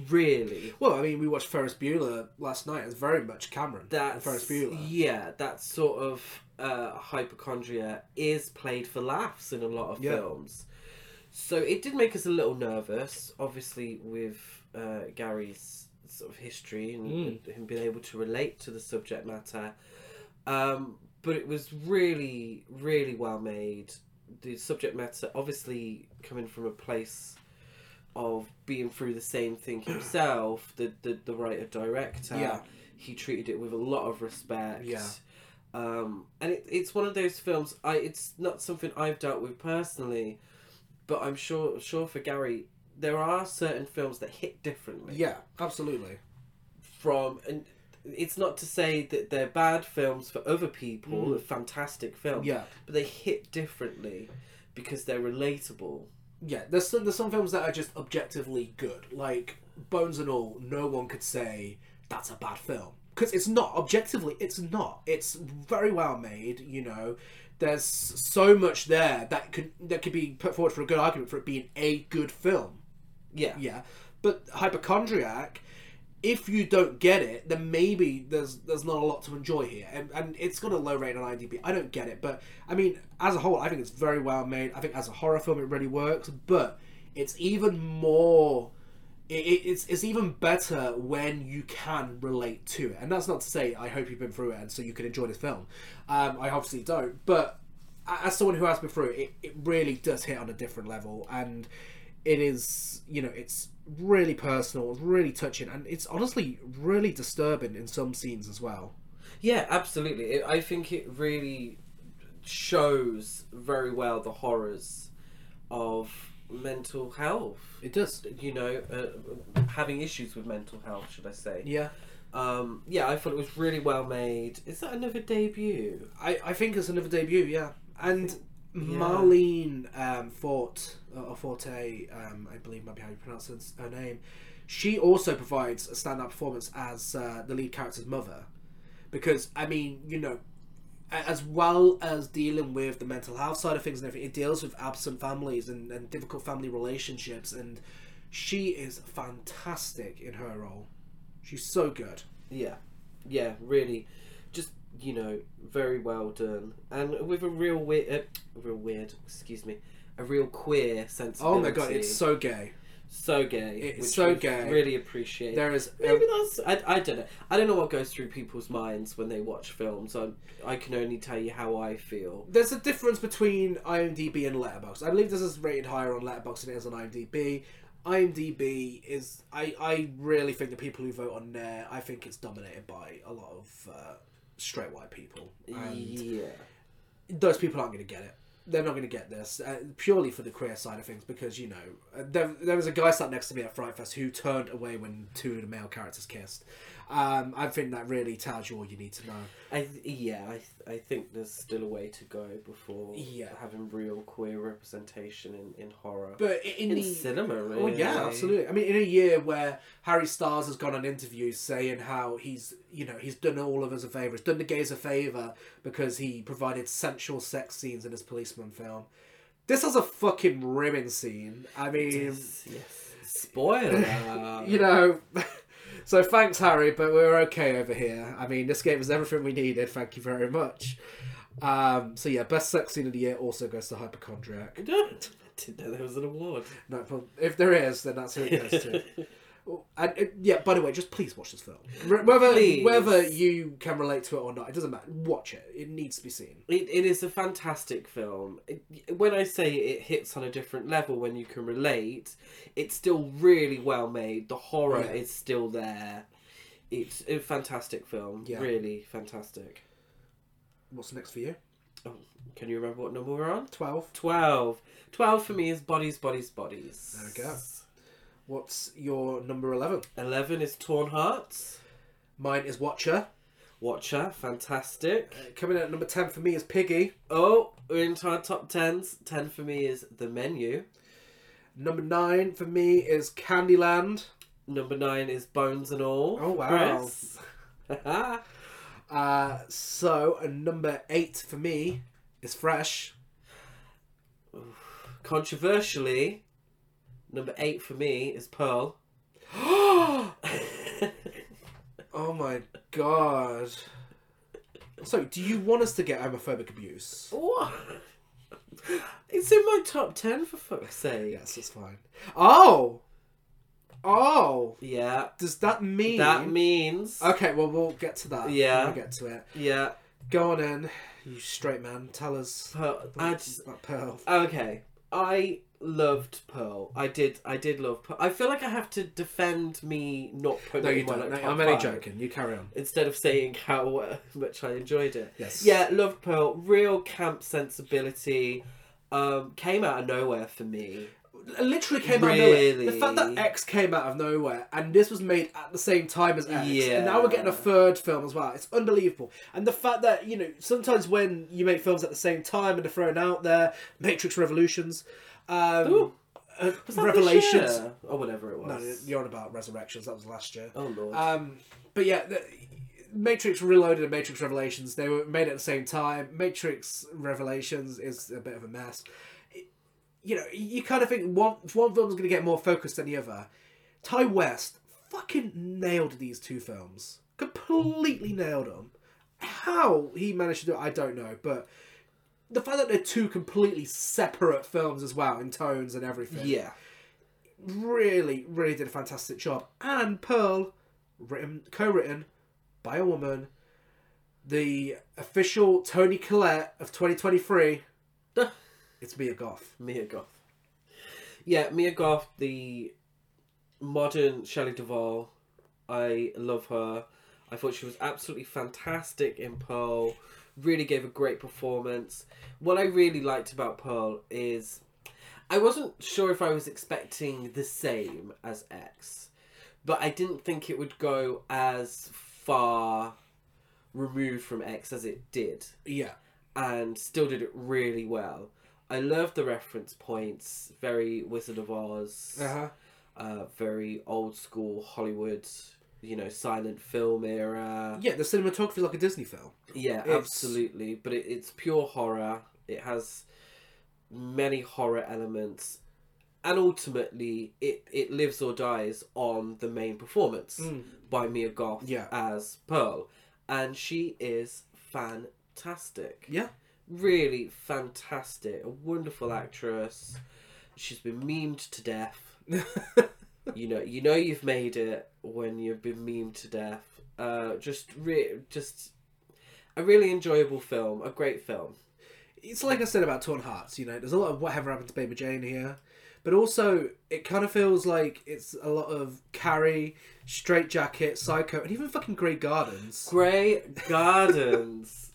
Really, well I mean we watched Ferris Bueller last night it's very much Cameron that's Ferris Bueller. Yeah, that sort of uh, hypochondria is played for laughs in a lot of Yeah. films. So it did make us a little nervous, obviously with uh, Gary's sort of history and, Mm. and him being able to relate to the subject matter. Um, but it was really, really well made. The subject matter, obviously coming from a place of being through the same thing [clears throat] himself, the the, the writer director, Yeah. he treated it with a lot of respect. Yeah. Um, and it, it's one of those films. I it's not something I've dealt with personally, but I'm sure sure for Gary, there are certain films that hit differently yeah absolutely from and it's not to say that they're bad films for other people Mm. fantastic films yeah but they hit differently because they're relatable yeah, there's some, there's some films that are just objectively good. Like Bones and All, no one could say that's a bad film because it's not objectively. It's not. It's very well made. You know, there's so much there that could that could be put forward for a good argument for it being a good film. yeah Yeah, but Hypochondriac, if you don't get it, then maybe there's there's not a lot to enjoy here, and and it's got a low rate on IMDb. I don't get it, but I mean, as a whole, I think it's very well made. I think as a horror film, it really works, but it's even more. It, it- it's it's even better when you can relate to it, and that's not to say I hope you've been through it and so you can enjoy this film. Um, I obviously don't, but as someone who has been through it, it, it really does hit on a different level, and it is you know it's really personal, it's really touching, and it's honestly really disturbing in some scenes as well. yeah absolutely it, i think it really shows very well the horrors of mental health It does. you know uh, having issues with mental health should i say Yeah, um yeah i thought it was really well made is that another debut I, I think it's another debut. Yeah, and Yeah. Marlene um, Fort uh, or Forte, um, I believe might be how you pronounce her, name. She also provides a stand-up performance as uh, the lead character's mother, because I mean, you know, as well as dealing with the mental health side of things and everything, it deals with absent families and, and difficult family relationships, and she is fantastic in her role. She's so good. Yeah, yeah, really, just you know, very well done, and with a real weird, uh, real weird, excuse me, a real queer sense. Oh my god, it's so gay. So gay. it's so gay. Really appreciate. There is Maybe that's I, I don't know. I don't know what goes through people's minds when they watch films. I I can only tell you how I feel. there's a difference between IMDb and Letterboxd. I believe this is rated higher on Letterboxd than it is on IMDb. IMDb is I I really think the people who vote on there I think it's dominated by a lot of uh, straight white people. And yeah. those people aren't going to get it. They're not going to get this uh, purely for the queer side of things because you know uh, there, there was a guy sat next to me at Fright Fest who turned away when two of the male characters kissed. Um, I think that really tells you all you need to know. I th- yeah, I, th- I think there's still a way to go before Yeah. having real queer representation in, in horror. But in, in the cinema, really. Oh yeah, absolutely. I mean, in a year where Harry Styles has gone on interviews saying how he's, you know, he's done all of us a favor, he's done the gays a favor because he provided sensual sex scenes in his policeman film. This has a fucking ribbon scene. I mean, Yes, yes. Spoiler. [laughs] you know. [laughs] So thanks, Harry, but we're okay over here. I mean, this game was everything we needed. Thank you very much. Um, so yeah, best sex scene of the year also goes to Hypochondriac. [laughs] I don't- didn't know there was an award. No, if there is, then that's who it goes to. [laughs] And uh, yeah, by the way, just please watch this film. Whether Please. whether you can relate to it or not, it doesn't matter. Watch it. It needs to be seen. It, it is a fantastic film. It, when I say it hits on a different level when you can relate, it's still really well made. The horror Yeah. is still there. It's a fantastic film. Yeah. Really fantastic. What's next for you? Oh, can you remember what number we're on? Twelve. 12. 12 for me is Bodies, Bodies, Bodies. There we go. What's your number eleven? 11 is Torn Hearts. Mine is Watcher. Watcher, fantastic. Uh, coming in at number ten for me is Piggy. Oh, we're into our top 10s. 10 for me is The Menu. Number nine for me is Candyland. Number 9 is Bones and All. Oh, wow. [laughs] Uh, so uh, number eight for me is Fresh. Controversially, number 8 for me is Pearl. [gasps] Oh my god. So, do you want us to get homophobic abuse? what? It's in my top 10 for fuck's sake. Yes, that's fine. Oh! Oh! Yeah. Does that mean. That means. Okay, well, we'll get to that. Yeah. We'll get to it. Yeah. Go on in, you straight man. Tell us Pearl. I just, about Pearl. Okay, I loved Pearl. I did. I did love Pearl. I feel like I have to defend me not putting No, you don't. like, No, I'm only joking. You carry on. Instead of saying how uh, [laughs] much I enjoyed it. Yes. Yeah, loved Pearl. Real camp sensibility. Um, came out of nowhere for me. It literally came out of nowhere. The fact that X came out of nowhere and this was made at the same time as X, yeah. and now we're getting a third film as well. It's unbelievable. And the fact that you know sometimes when you make films at the same time and they're thrown out there, Matrix Revolutions, um, uh, Was that this Revelations. or whatever it was. No, you're on about Resurrections. That was last year. Oh lord. Um, but yeah, the, Matrix Reloaded and Matrix Revelations they were made at the same time. Matrix Revelations is a bit of a mess. You know, you kind of think one one film's going to get more focus than the other. Ti West fucking nailed these two films. Completely nailed them. How he managed to do it, I don't know, but the fact that they're two completely separate films as well in tones and everything yeah. really, really did a fantastic job. And Pearl, written, co-written by a woman, the official Toni Collette of 2023. It's Mia Goth. Mia Goth. Yeah, Mia Goth, the modern Shelley Duvall. I love her. I thought she was absolutely fantastic in Pearl. Really gave a great performance. What I really liked about Pearl is I wasn't sure if I was expecting the same as X, but I didn't think it would go as far removed from X as it did Yeah, and still did it really well. I love the reference points, very Wizard of Oz, uh-huh. uh, very old school Hollywood, you know, silent film era. yeah. The cinematography is like a Disney film. Yeah, It's- absolutely. But it, it's pure horror. It has many horror elements. and ultimately it it lives or dies on the main performance by Mia Goth Mm. Yeah. as Pearl, and she is fantastic. Yeah. Really fantastic. A wonderful actress. She's been memed to death. [laughs] you know, you know you've made it when you've been memed to death. Uh, just re- just a really enjoyable film, a great film. it's like I said about Torn Hearts, you know, there's a lot of whatever happened to Baby Jane here. But also, it kind of feels like it's a lot of Carrie, Straight Jacket, Psycho, and even fucking Grey Gardens. Grey Gardens.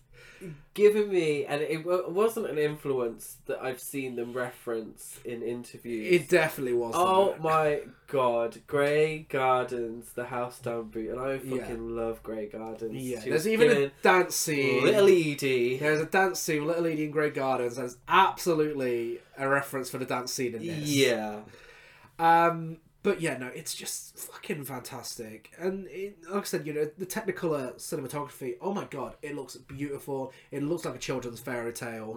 Giving me, and it wa- wasn't an influence that I've seen them reference in interviews. It definitely was. Oh my god, Grey Gardens, the house down boot, and I fucking Yeah. love Grey Gardens. Yeah, She there's even a dance scene. Little Edie. There's a dance scene with Little Edie in Grey Gardens. There's absolutely a reference for the dance scene in this. Yeah, Um, but yeah, no, it's just fucking fantastic. And it, like I said, you know, the Technicolor cinematography. Oh my god, it looks beautiful. It looks like a children's fairy tale,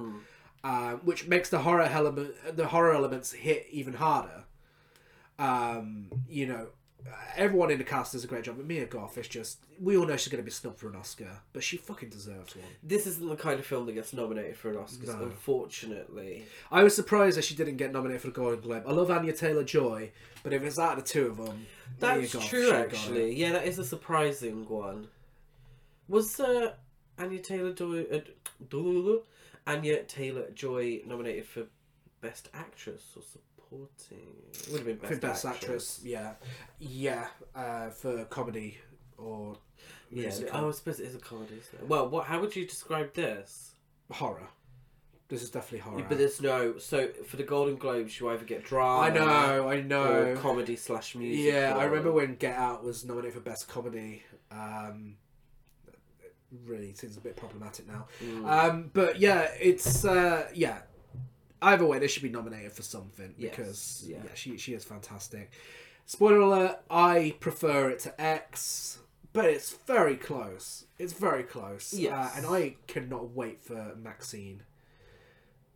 um, which makes the horror element, the horror elements hit even harder. Um, you know, everyone in the cast does a great job. But Mia Goth is just. We all know she's going to be snubbed for an Oscar, but she fucking deserves one. this isn't the kind of film that gets nominated for an Oscar, No. unfortunately. I was surprised that she didn't get nominated for the Golden Globe. I love Anya Taylor Joy, but if it's out of the two of them, That's Goth true, should've got it. actually. Yeah, that is a surprising one. Was uh, Anya Taylor Joy, uh, Anya Taylor Joy nominated for Best Actress or Supporting? Would have been Best, best actress. actress. yeah, yeah, uh, for comedy or Yeah, musical. oh, I suppose it is a comedy. Isn't it? Well, what? How would you describe this? horror. This is definitely horror. But there's no. So for the Golden Globes, you either get drama. I know, I Or know. comedy slash music. Yeah, I remember when Get Out was nominated for best comedy. Um, really seems a bit problematic now. Mm. Um, but yeah, it's uh, yeah. Either way, they should be nominated for something Yes, because yeah. yeah. she she is fantastic. Spoiler alert: I prefer it to X, but it's very close. It's very close. Yeah, uh, and I cannot wait for MaXXXine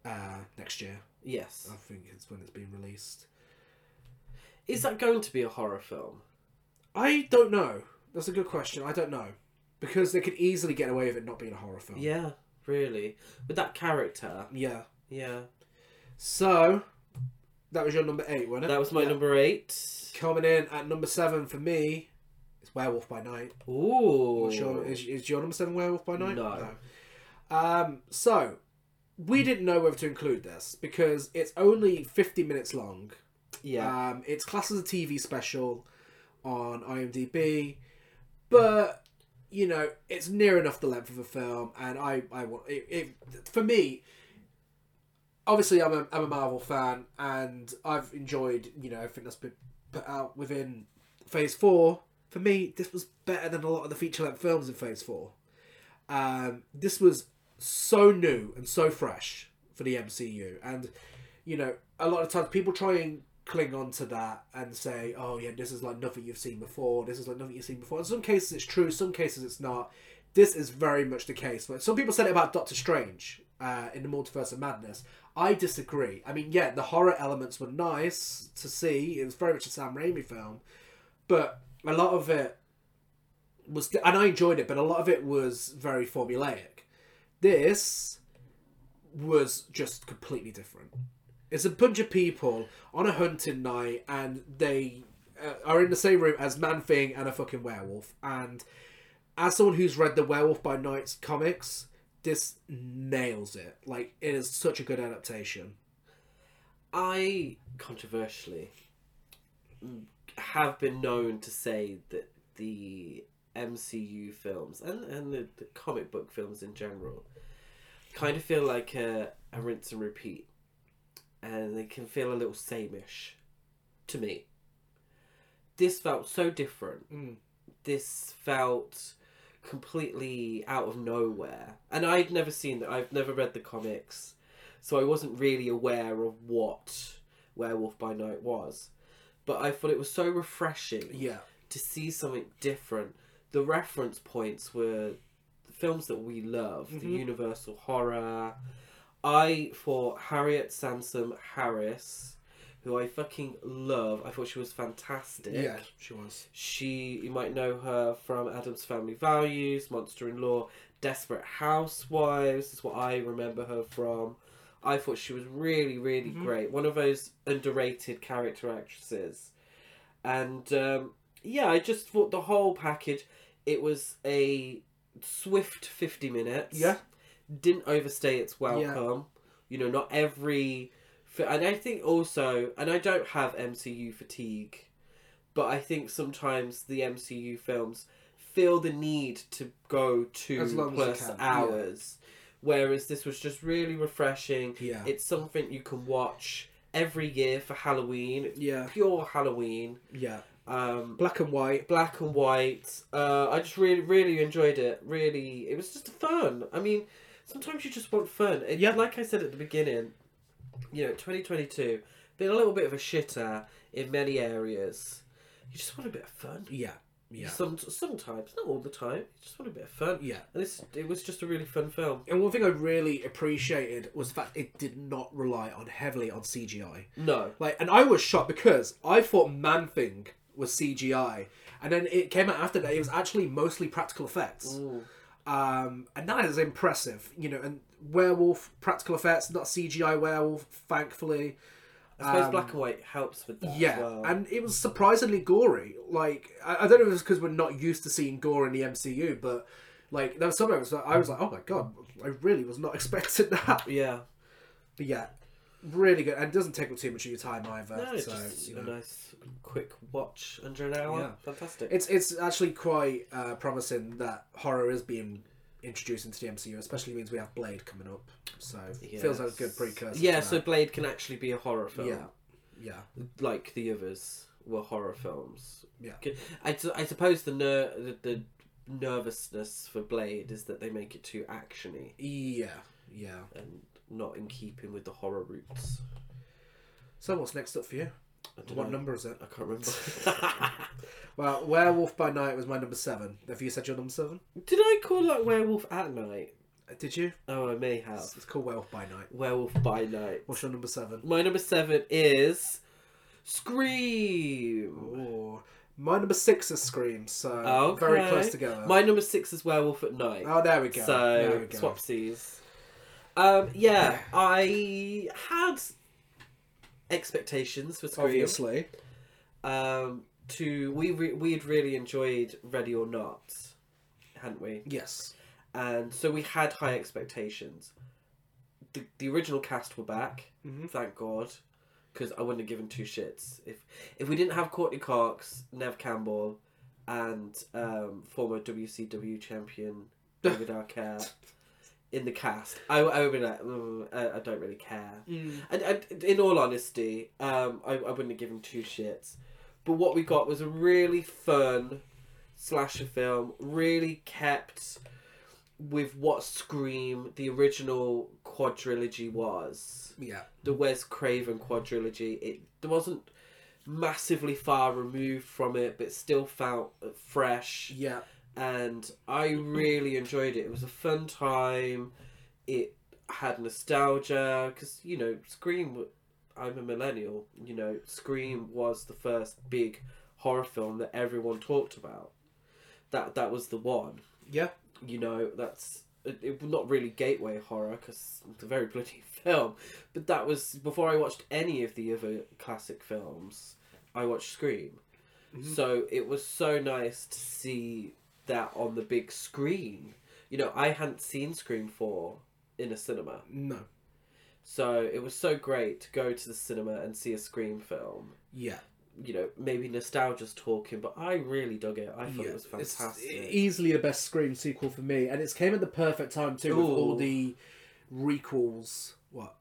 uh, next year. Yes. I think it's when it's being released. Is that going to be a horror film? I don't know. That's a good question. I don't know because they could easily get away with it not being a horror film. Yeah, really. With that character. Yeah. Yeah. So that was your number eight, wasn't it? That was my Yeah. number eight. Coming in at number seven for me is Werewolf by Night. Ooh. What's your, is, is your number seven Werewolf by Night? No. No. Um, so we didn't know whether to include this because it's only fifty minutes long. yeah. Um, it's classed as a TV special on IMDb, but you know it's near enough the length of a film, and I I want it, it for me. Obviously, I'm a I'm a Marvel fan, and I've enjoyed you know everything that's been put out within Phase Four. For me, this was better than a lot of the feature length films in Phase Four. Um, this was so new and so fresh for the MCU, and you know, a lot of times people try and cling on to that and say, "Oh yeah, this is like nothing you've seen before. This is like nothing you've seen before." In some cases, it's true. Some cases, it's not. This is very much the case. But some people said it about Doctor Strange uh, in the Multiverse of Madness. I disagree. I mean, yeah, the horror elements were nice to see. It was very much a Sam Raimi film, but a lot of it was, and I enjoyed it, but a lot of it was very formulaic. This was just completely different. It's a bunch of people on a hunting night, and they uh, are in the same room as Man Thing and a fucking werewolf. And as someone who's read the Werewolf by Night comics, this nails it. Like it is such a good adaptation. I controversially have been known to say that the MCU films and, and the, the comic book films in general kind of feel like a, a rinse and repeat. And they can feel a little sameish to me. This felt so different. Mm. This felt completely out of nowhere. And I'd never seen that. I've never read the comics. So I wasn't really aware of what Werewolf by Night was. But I thought it was so refreshing Yeah, to see something different. The reference points were the films that we love, the Mhm. Universal horror. I thought Harriet Sansom Harris who I fucking love. I thought she was fantastic. Yeah, she was. She, you might know her from Addams Family Values, Monster in Law, Desperate Housewives is what I remember her from. I thought she was really, really Mhm. great. One of those underrated character actresses. And um, yeah, I just thought the whole package, it was a swift 50 minutes. Yeah. Didn't overstay its welcome. You know, not every. And I think also, and I don't have MCU fatigue, but I think sometimes the MCU films feel the need to go two As long as you plus can, yeah. hours. Whereas this was just really refreshing. Yeah. It's something you can watch every year for Halloween. Yeah. pure Halloween. Yeah. Um, Black and white. black and white. Uh, I just really, really enjoyed it. Really, it was just fun. I mean, sometimes you just want fun. It, Yeah. Like I said at the beginning, you know, 2022, been a little bit of a shitter in many areas. You just want a bit of fun. Yeah. Yeah. Some, sometimes, not all the time. You just want a bit of fun. Yeah. And this, it was just a really fun film. And one thing I really appreciated was the fact it did not rely on heavily on CGI. No. Like, and I was shocked because I thought Man Thing was CGI, and then it came out after that it was actually mostly practical effects. Ooh. Um, and that is impressive, you know. And werewolf practical effects, not CGI werewolf, thankfully. I suppose Um, black and white helps with that Yeah, as well. and it was surprisingly gory. Like I, I don't know if it's because we're not used to seeing gore in the MCU, but like there were some moments I was like, oh my god, I really was not [laughs] expecting that. yeah. But yeah, really good, and it doesn't take up too much of your time either. No, it's so just you a know. nice, quick watch under an hour. Yeah. Fantastic. It's it's actually quite uh, promising that horror is being introduced into the MCU, especially means we have Blade coming up. So it feels like a good precursor. Yeah, so Blade can actually be a horror film. yeah, yeah, Like the others were horror films. Yeah. I, I suppose the, ner- the the nervousness for Blade is that they make it too actiony yeah, yeah. and not in keeping with the horror roots. So what's next up for you? What know. number is it? I can't remember. [laughs] Well, Werewolf by Night was my number seven. Have you said your number seven? Did I call that Werewolf at Night? Uh, Did you? Oh, I may have. It's called Werewolf by Night. Werewolf by Night. What's your number seven? My number seven is Scream. Oh, my number six is Scream. So Okay. very close together. My number six is Werewolf at Night. Oh, there we go. there So we go. swapsies. Um, yeah, [clears throat] I had expectations for Scream. Obviously. Um, to we re- we had really enjoyed Ready or Not, hadn't we? Yes. And so we had high expectations. The the original cast were back, Mhm. thank God, because I wouldn't have given two shits if if we didn't have Courteney Cox, Neve Campbell, and um, former WCW champion [laughs] David Arquette in the cast. I, I would be like, "Mm, I, I don't really care. Mm. And, and in all honesty, um, I, I wouldn't have given two shits. But what we got was a really fun slasher film, really kept with what Scream, the original quadrilogy was. Yeah. The Wes Craven quadrilogy. It there wasn't massively far removed from it, but still felt fresh Yeah. And I really enjoyed it. It was a fun time. It had nostalgia because you know Scream. I'm a millennial. You know Scream was the first big horror film that everyone talked about. That that was the one. Yeah. You know that's it, it, not really gateway horror because it's a very bloody [laughs] film. But that was before I watched any of the other classic films. I watched Scream. Mhm. So it was so nice to see that on the big screen. You know, I hadn't seen Scream 4 in a cinema. No. So it was so great to go to the cinema and see a Scream film. Yeah. You know, maybe nostalgia's talking, but I really dug it. I thought yeah. it was fantastic. e- easily the best Scream sequel for me, and it's came at the perfect time too with all the requels. What?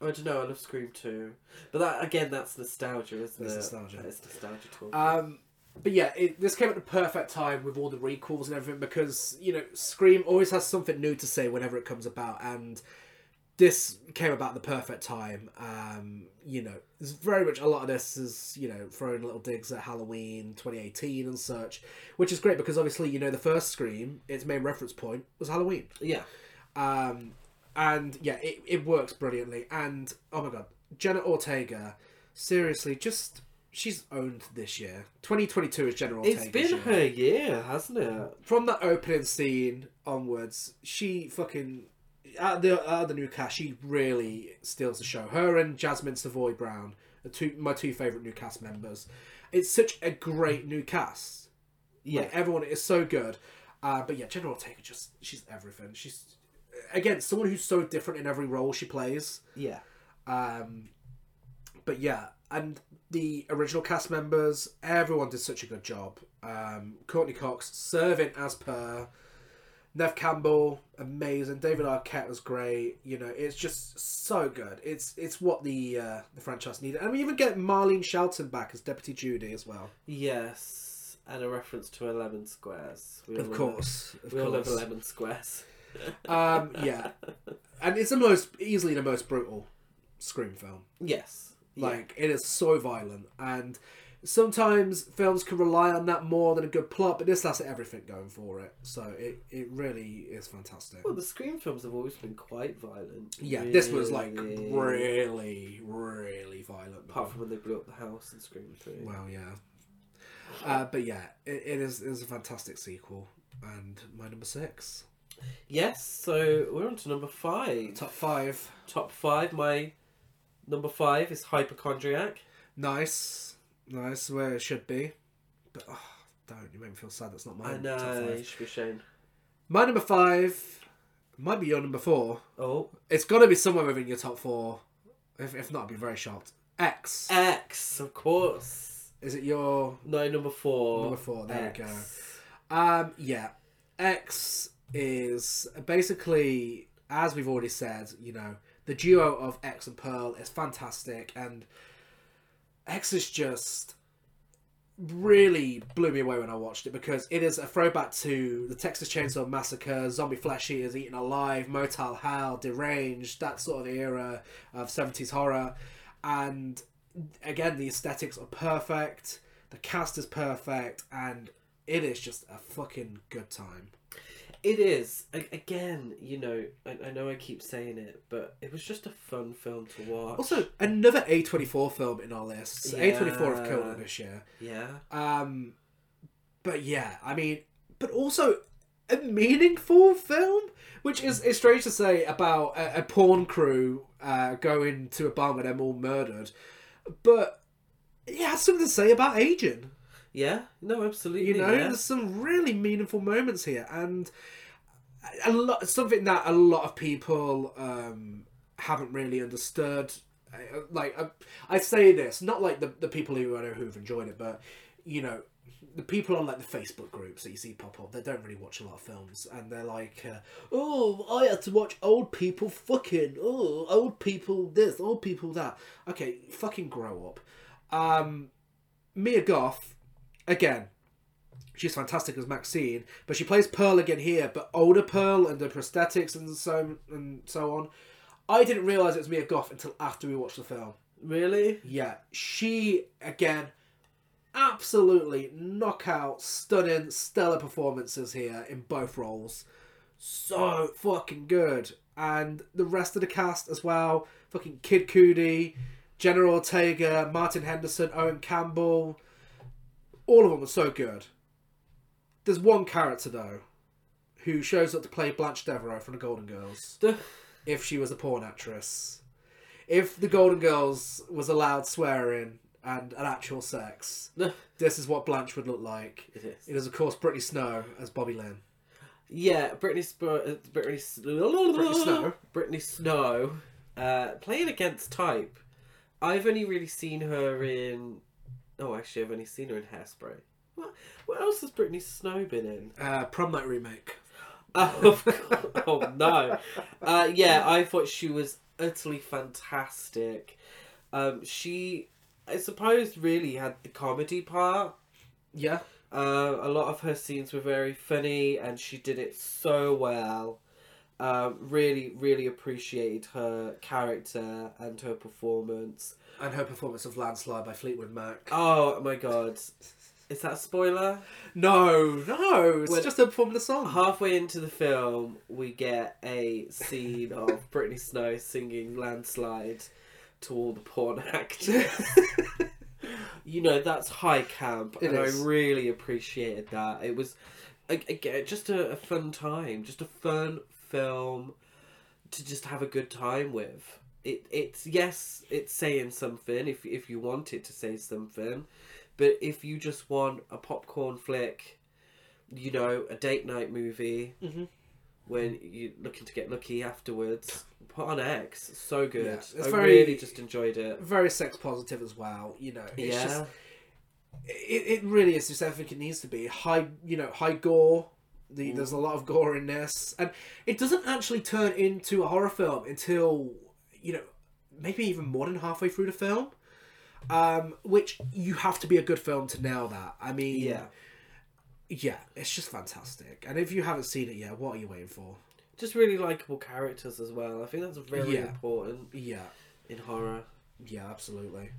I don't know, I love Scream 2. But that again, that's nostalgia, isn't It's it? nostalgia. It's nostalgia talking. Um, but yeah, it, this came at the perfect time with all the requels and everything because you know Scream always has something new to say whenever it comes about, and this came about the perfect time. Um, you know, it's very much a lot of this is you know throwing little digs at Halloween 2018 and such, which is great because obviously you know the first Scream, its main reference point was Halloween. yeah. Um, and yeah, it, it works brilliantly. And oh my god, Jenna Ortega seriously, just she's owned this year. 2022 is General It's been her year, hasn't it? From that opening scene onwards, she fucking at the of the new cast, she really steals the show. Her and Jasmine Savoy Brown are two my two favorite new cast members. It's such a great new cast. Yeah. Like everyone is so good. Uh, but yeah, Jenna Ortega just she's everything. She's again someone who's so different in every role she plays. Yeah. Um, but yeah, and the original cast members, everyone did such a good job. Um, Courteney Cox serving as per. Neve Campbell, amazing. David Arquette was great. You know, it's just so good. It's it's what the uh, the franchise needed, and we even get Marley Shelton back as Deputy Judy as well. Yes. And a reference to 11 squares. We Of love- course, of We all love course. 11 squares. [laughs] Um, yeah, and it's the most easily the most brutal scream film. Yes. Yeah. Like it is so violent, and sometimes films can rely on that more than a good plot, but this has everything going for it. So it, it really is fantastic. Well, the Scream films have always been quite violent. Yeah, this was like Really. really, really violent. Apart from when they blew up the house in Scream 3. well, yeah. Uh, but yeah, it, it is it is a fantastic sequel, and my number six, Yes, so we're on to number five. top five, Top five. My number five is Hypochondriac. nice, nice where it should be, but oh, don't you make me feel sad. That's not mine. I know, you should be ashamed. My number five might be your number four. Oh, It's got to be somewhere within your top four. If, if not, I'd be very shocked. X. X, of course. Is it your. No, number four. Number four, there we go. Um, yeah. X is basically, as we've already said, you know, the duo of X and Pearl is fantastic. And X is just really blew me away when I watched it because it is a throwback to the Texas Chainsaw Massacre, Zombie Flesh Eaters Eaten Alive, Motel Hell, Deranged, that sort of era of 70s horror. And again, the aesthetics are perfect, the cast is perfect, and it is just a fucking good time. It is. Again, you know, I, I know I keep saying it, but it was just a fun film to watch. Also, another A24 film in our lists. A24 have killed it this year. yeah. Um, but yeah, I mean, but also a meaningful film, which is, is strange to say about a, a porn crew uh, going to a bar where they're all murdered. But it has something to say about aging. Yeah, no, absolutely. You know, yeah. there's some really meaningful moments here, and a lot something that a lot of people um, haven't really understood. Uh, Like I, I say this, not like the the people who I know who've enjoyed it, but you know, the people on like the Facebook groups that you see pop up, they don't really watch a lot of films, and they're like, uh, "Oh, I had to watch old people fucking. Oh, old people this, old people that." Okay, fucking grow up. Um, Mia Goth, again, she's fantastic as Maxine, but she plays Pearl again here, but older Pearl and the prosthetics and so and so on. I didn't realize it was Mia Goth until after we watched the film. Really? Yeah, she again, absolutely knockout, stunning, stellar performances here in both roles. So fucking good, and the rest of the cast as well. Fucking Kid Cudi, Jenna Ortega, Martin Henderson, Owen Campbell. All of them are so good. There's one character though, who shows up to play Blanche Devereaux from the Golden Girls if she was a porn actress. If the Golden Girls was allowed swearing and an actual sex, this is what Blanche would look like. It is. It is, of course, Brittany Snow as Bobby Lynn. Yeah, Brittany Sp- uh, Brittany, S- Snow. Brittany Snow, uh, playing against type. I've only really seen her in. Oh, actually, I've only seen her in Hairspray. What, what else has Brittany Snow been in? Uh, prom night remake. [laughs] Oh, oh no. Uh, yeah, I thought she was utterly fantastic. Um, she, I suppose, really had the comedy part. Yeah. Uh, a lot of her scenes were very funny, and she did it so well. Um, really, really appreciated her character and her performance. And her performance of Landslide by Fleetwood Mac. Oh my god. Is that a spoiler? No, no, it's just her performing the song. Halfway into the film, we get a scene of [laughs] Brittany Snow singing Landslide to all the porn [laughs] actors. you know, that's high camp, It and is. I really appreciated that. It was, again, just a, a fun time, just a fun film to just have a good time with. It, it's yes, it's saying something if if you want it to say something, but if you just want a popcorn flick, you know, a date night movie, Mhm. when you're looking to get lucky afterwards, put on X. So good. Yeah, it's I very- really just enjoyed it. Very sex positive as well. You know, it's yeah. just it, it really is just everything it needs to be. High, you know, high gore. The, there's a lot of gore in this, and it doesn't actually turn into a horror film until you know maybe even more than halfway through the film. Um, which you have to be a good film to nail that. I mean, yeah. yeah, it's just fantastic. And if you haven't seen it yet, what are you waiting for? Just really likable characters as well. I think that's very Yeah. important Yeah, in horror. yeah, absolutely.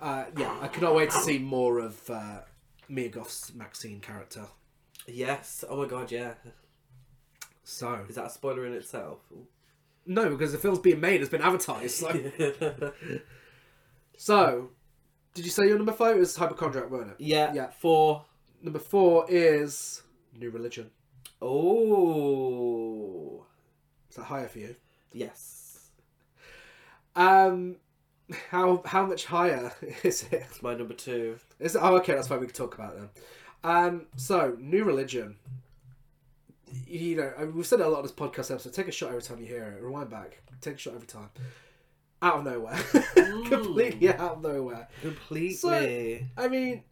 Uh, yeah, I cannot wait to see more of uh, Mia Goth's Maxine character. Yes. Oh my god, yeah. So Is that a spoiler in itself? no, because the film's being made, it's been advertised. So, so did you say your number five is Hypochondriac, weren't it? yeah. Yeah. Four. Number four is New Religion. Oh. Is that higher for you? Yes. Um, how how much higher [laughs] is it? It's my number two. Is it? Oh, okay, that's why We can talk about it then. Um, so New Religion. You know, I- we've said it a lot of this podcast episode. Take a shot every time you hear it. Rewind back. Take a shot every time. Out of nowhere, [laughs] completely out of nowhere. Completely. I mean,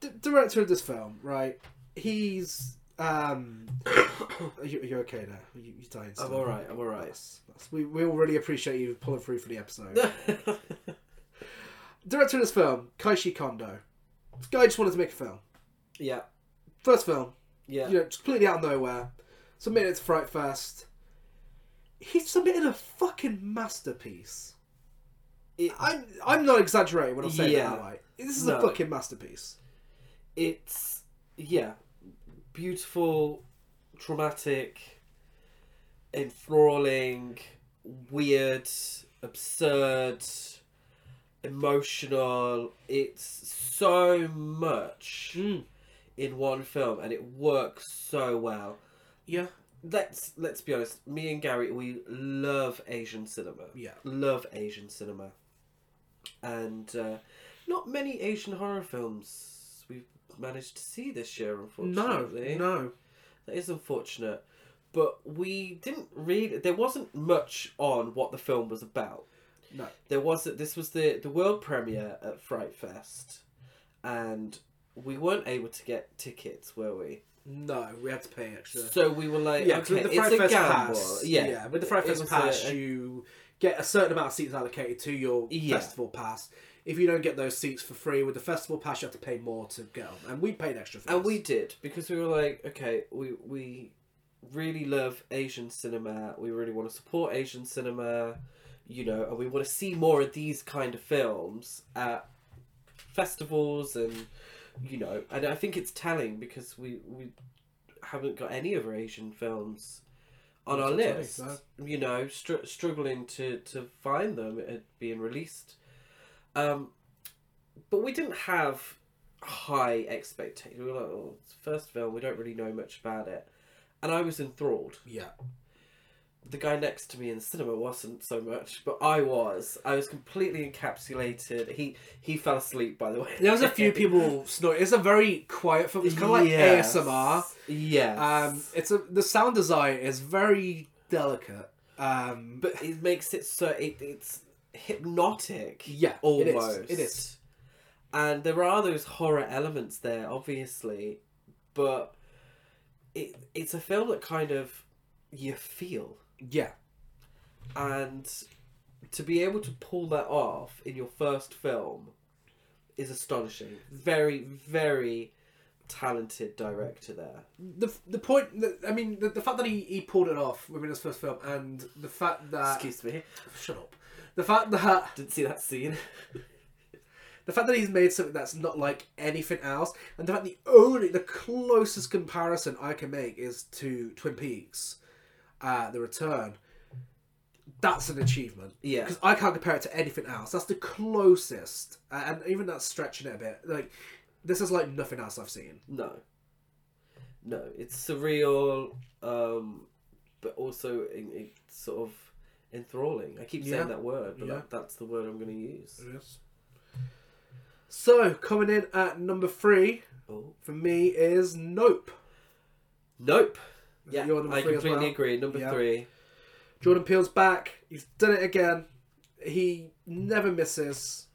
d- director of this film, right? He's um. [coughs] are you, are you okay now? You, you dying? I'm alright, I'm alright. That's- that's- we we all really appreciate you pulling through for the episode. [laughs] director of this film, Keishi Kondo. This guy just wanted to make a film. Yeah. First film, Yeah. you know, just completely out of nowhere. Submitted it to Fright Fest. He submitted a fucking masterpiece. It- I'm I'm not exaggerating when I'm saying Yeah. that. Right? This is No. a fucking masterpiece. it's yeah beautiful traumatic enthralling weird absurd emotional it's so much hmm. In one film and it works so well Yeah. let's let's be honest me and gary we love asian cinema Yeah. love asian cinema and uh, not many asian horror films we've managed to see this year No. unfortunately No. that is unfortunate but we didn't really there wasn't much on what the film was about No. there wasn't. this was the the world premiere at fright fest and we weren't able to get tickets were we No. We had to pay extra. so we were like yeah, okay with the it's Fright a Fest gamble pass. yeah with the Fright Fest pass, a- you get a certain amount of seats allocated to your Yeah. festival pass. If you don't get those seats for free with the festival pass, you have to pay more to get them, and we paid extra for And this. we did because we were like, okay, we we really love Asian cinema. We really want to support Asian cinema, you know, and we want to see more of these kind of films at festivals and you know. And I think it's telling because we we haven't got any other Asian films on our Not at all, list. no. You know, str- struggling to to find them at being released. Um, but we didn't have high expectations. We were like, oh, it's the first film, we don't really know much about it. And I was enthralled. Yeah. The guy next to me in the cinema wasn't so much, but I was. I was completely encapsulated. He he fell asleep, by the way. There was a few [laughs] people snoring. It's a very quiet film. It's kind of like Yes. ASMR. Yes. Um, it's a the sound design is very delicate. Um, but it makes it so it, it's hypnotic. yeah, it is. almost. It is. And there are those horror elements there, obviously, but it it's a film that kind of you feel, Yeah, and to be able to pull that off in your first film is astonishing. Very, very talented director there. the the point that I mean the, the fact that he, he pulled it off within his first film, and the fact that Excuse me, shut up, the fact that didn't see that scene. [laughs] the fact that he's made something that's not like anything else, and the fact the only the closest comparison I can make is to Twin Peaks, uh, The Return. that's an achievement. Yeah. Because I can't compare it to anything else. That's the closest, and even that's stretching it a bit. Like this is like nothing else I've seen. No. No, it's surreal, um, but also in, it's sort of enthralling. I keep saying Yeah. that word, but Yeah. that, that's the word I'm going to use. Yes. So coming in at number three Oh. for me is Nope. Nope. Yeah, it your number I three as completely well? agree. Number Yeah. three. Jordan Peele's back. He's done it again. He never misses.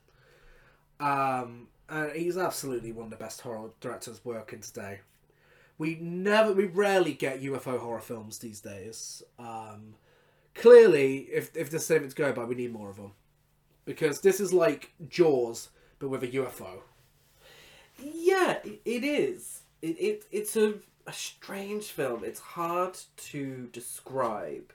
Um, and he's absolutely one of the best horror directors working today. We never, we rarely get UFO horror films these days. Um, clearly, if if this statement's going by, we need more of them because this is like Jaws, but with a UFO. Yeah, it, it is. It, it it's a, a strange film. It's hard to describe.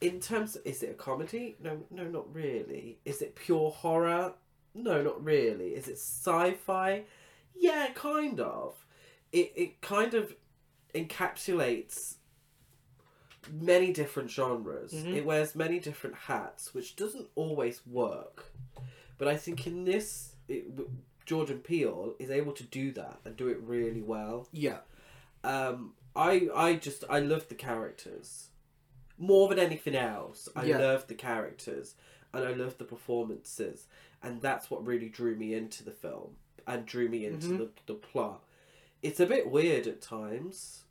In terms, is it a comedy? No, no, not really. Is it pure horror? No, not really. Is it sci-fi? Yeah, kind of. It it kind of encapsulates many different genres. Mm-hmm. It wears many different hats, which doesn't always work. But I think in this, it, Jordan Peele is able to do that and do it really well. Yeah, Um, I I just I love the characters more than anything else. I Yeah. love the characters and I love the performances, and that's what really drew me into the film and drew me into Mhm. the the plot. It's a bit weird at times,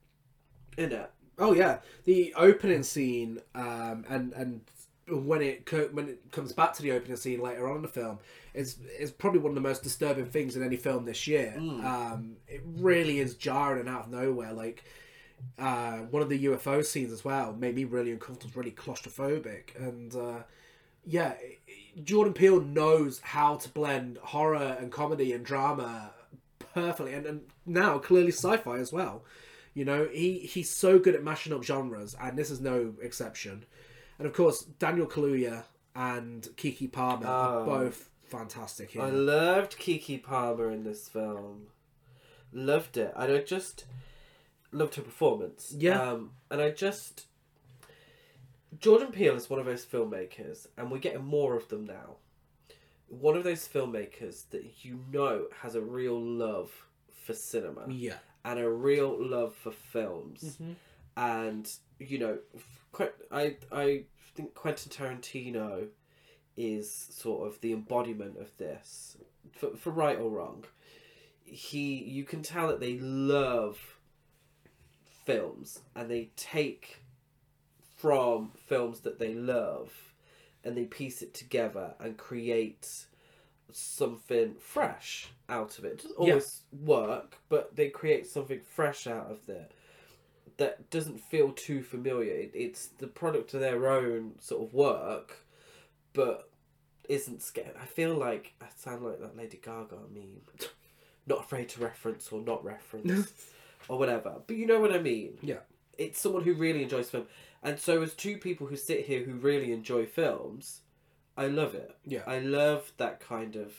isn't it? Oh yeah, the opening scene, um, and and when it co- when it comes back to the opening scene later on in the film is is probably one of the most disturbing things in any film this year. Um, it really is jarring and out of nowhere. Like uh, one of the UFO scenes as well made me really uncomfortable, really claustrophobic, and uh, yeah, Jordan Peele knows how to blend horror and comedy and drama perfectly, and, and now clearly sci-fi as well. You know, he he's so good at mashing up genres, and this is no exception. And of course, Daniel Kaluuya and Keke Palmer are Oh. both fantastic here. I loved Keke Palmer in this film. Loved it. And I just loved her performance. Yeah. Um, and I just. Jordan Peele is one of those filmmakers, and we're getting more of them now. One of those filmmakers that you know has a real love for cinema yeah, and a real love for films. Mhm. And, you know, I, I think Quentin Tarantino is sort of the embodiment of this, for, for right or wrong. He, you can tell that they love films and they take from films that they love and they piece it together and create something fresh out of it. It doesn't Yeah. always work, but they create something fresh out of it that doesn't feel too familiar. It, it's the product of their own sort of work, but isn't scared. I feel like I sound like that Lady Gaga meme. [laughs] Not afraid to reference or not reference [laughs] or whatever. But you know what I mean. Yeah. It's someone who really enjoys film. And so as two people who sit here who really enjoy films, I love it. Yeah. I love that kind of